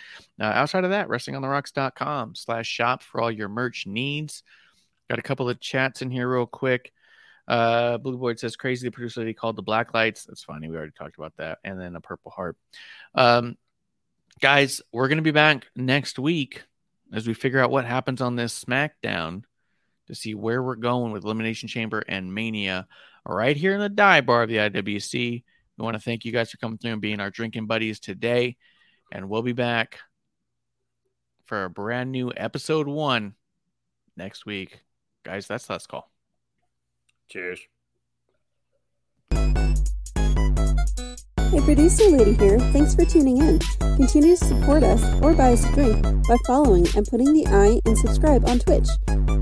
[SPEAKER 1] Uh, outside of that, WrestlingOnTheRocks.com slash shop for all your merch needs. Got a couple of chats in here real quick. Uh, Blue Boy says crazy. The producer lady called the black lights. That's funny. We already talked about that. And then a purple heart. Um, guys, we're to be back next week as we figure out what happens on this SmackDown to see where we're going with Elimination Chamber and Mania right here in the die bar of the IWC. We want to thank you guys for coming through and being our drinking buddies today. And we'll be back for a brand new episode one next week. Guys, that's Let's Call.
[SPEAKER 2] Cheers.
[SPEAKER 3] Hey, producer lady here. Thanks for tuning in. Continue to support us or buy us a drink by following and putting the I in subscribe on Twitch.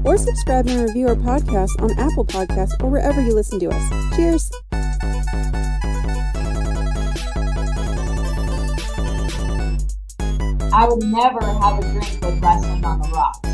[SPEAKER 3] Or subscribe and review our podcast on Apple Podcasts or wherever you listen to us. Cheers.
[SPEAKER 4] I would never have a drink with wrestling on the rocks.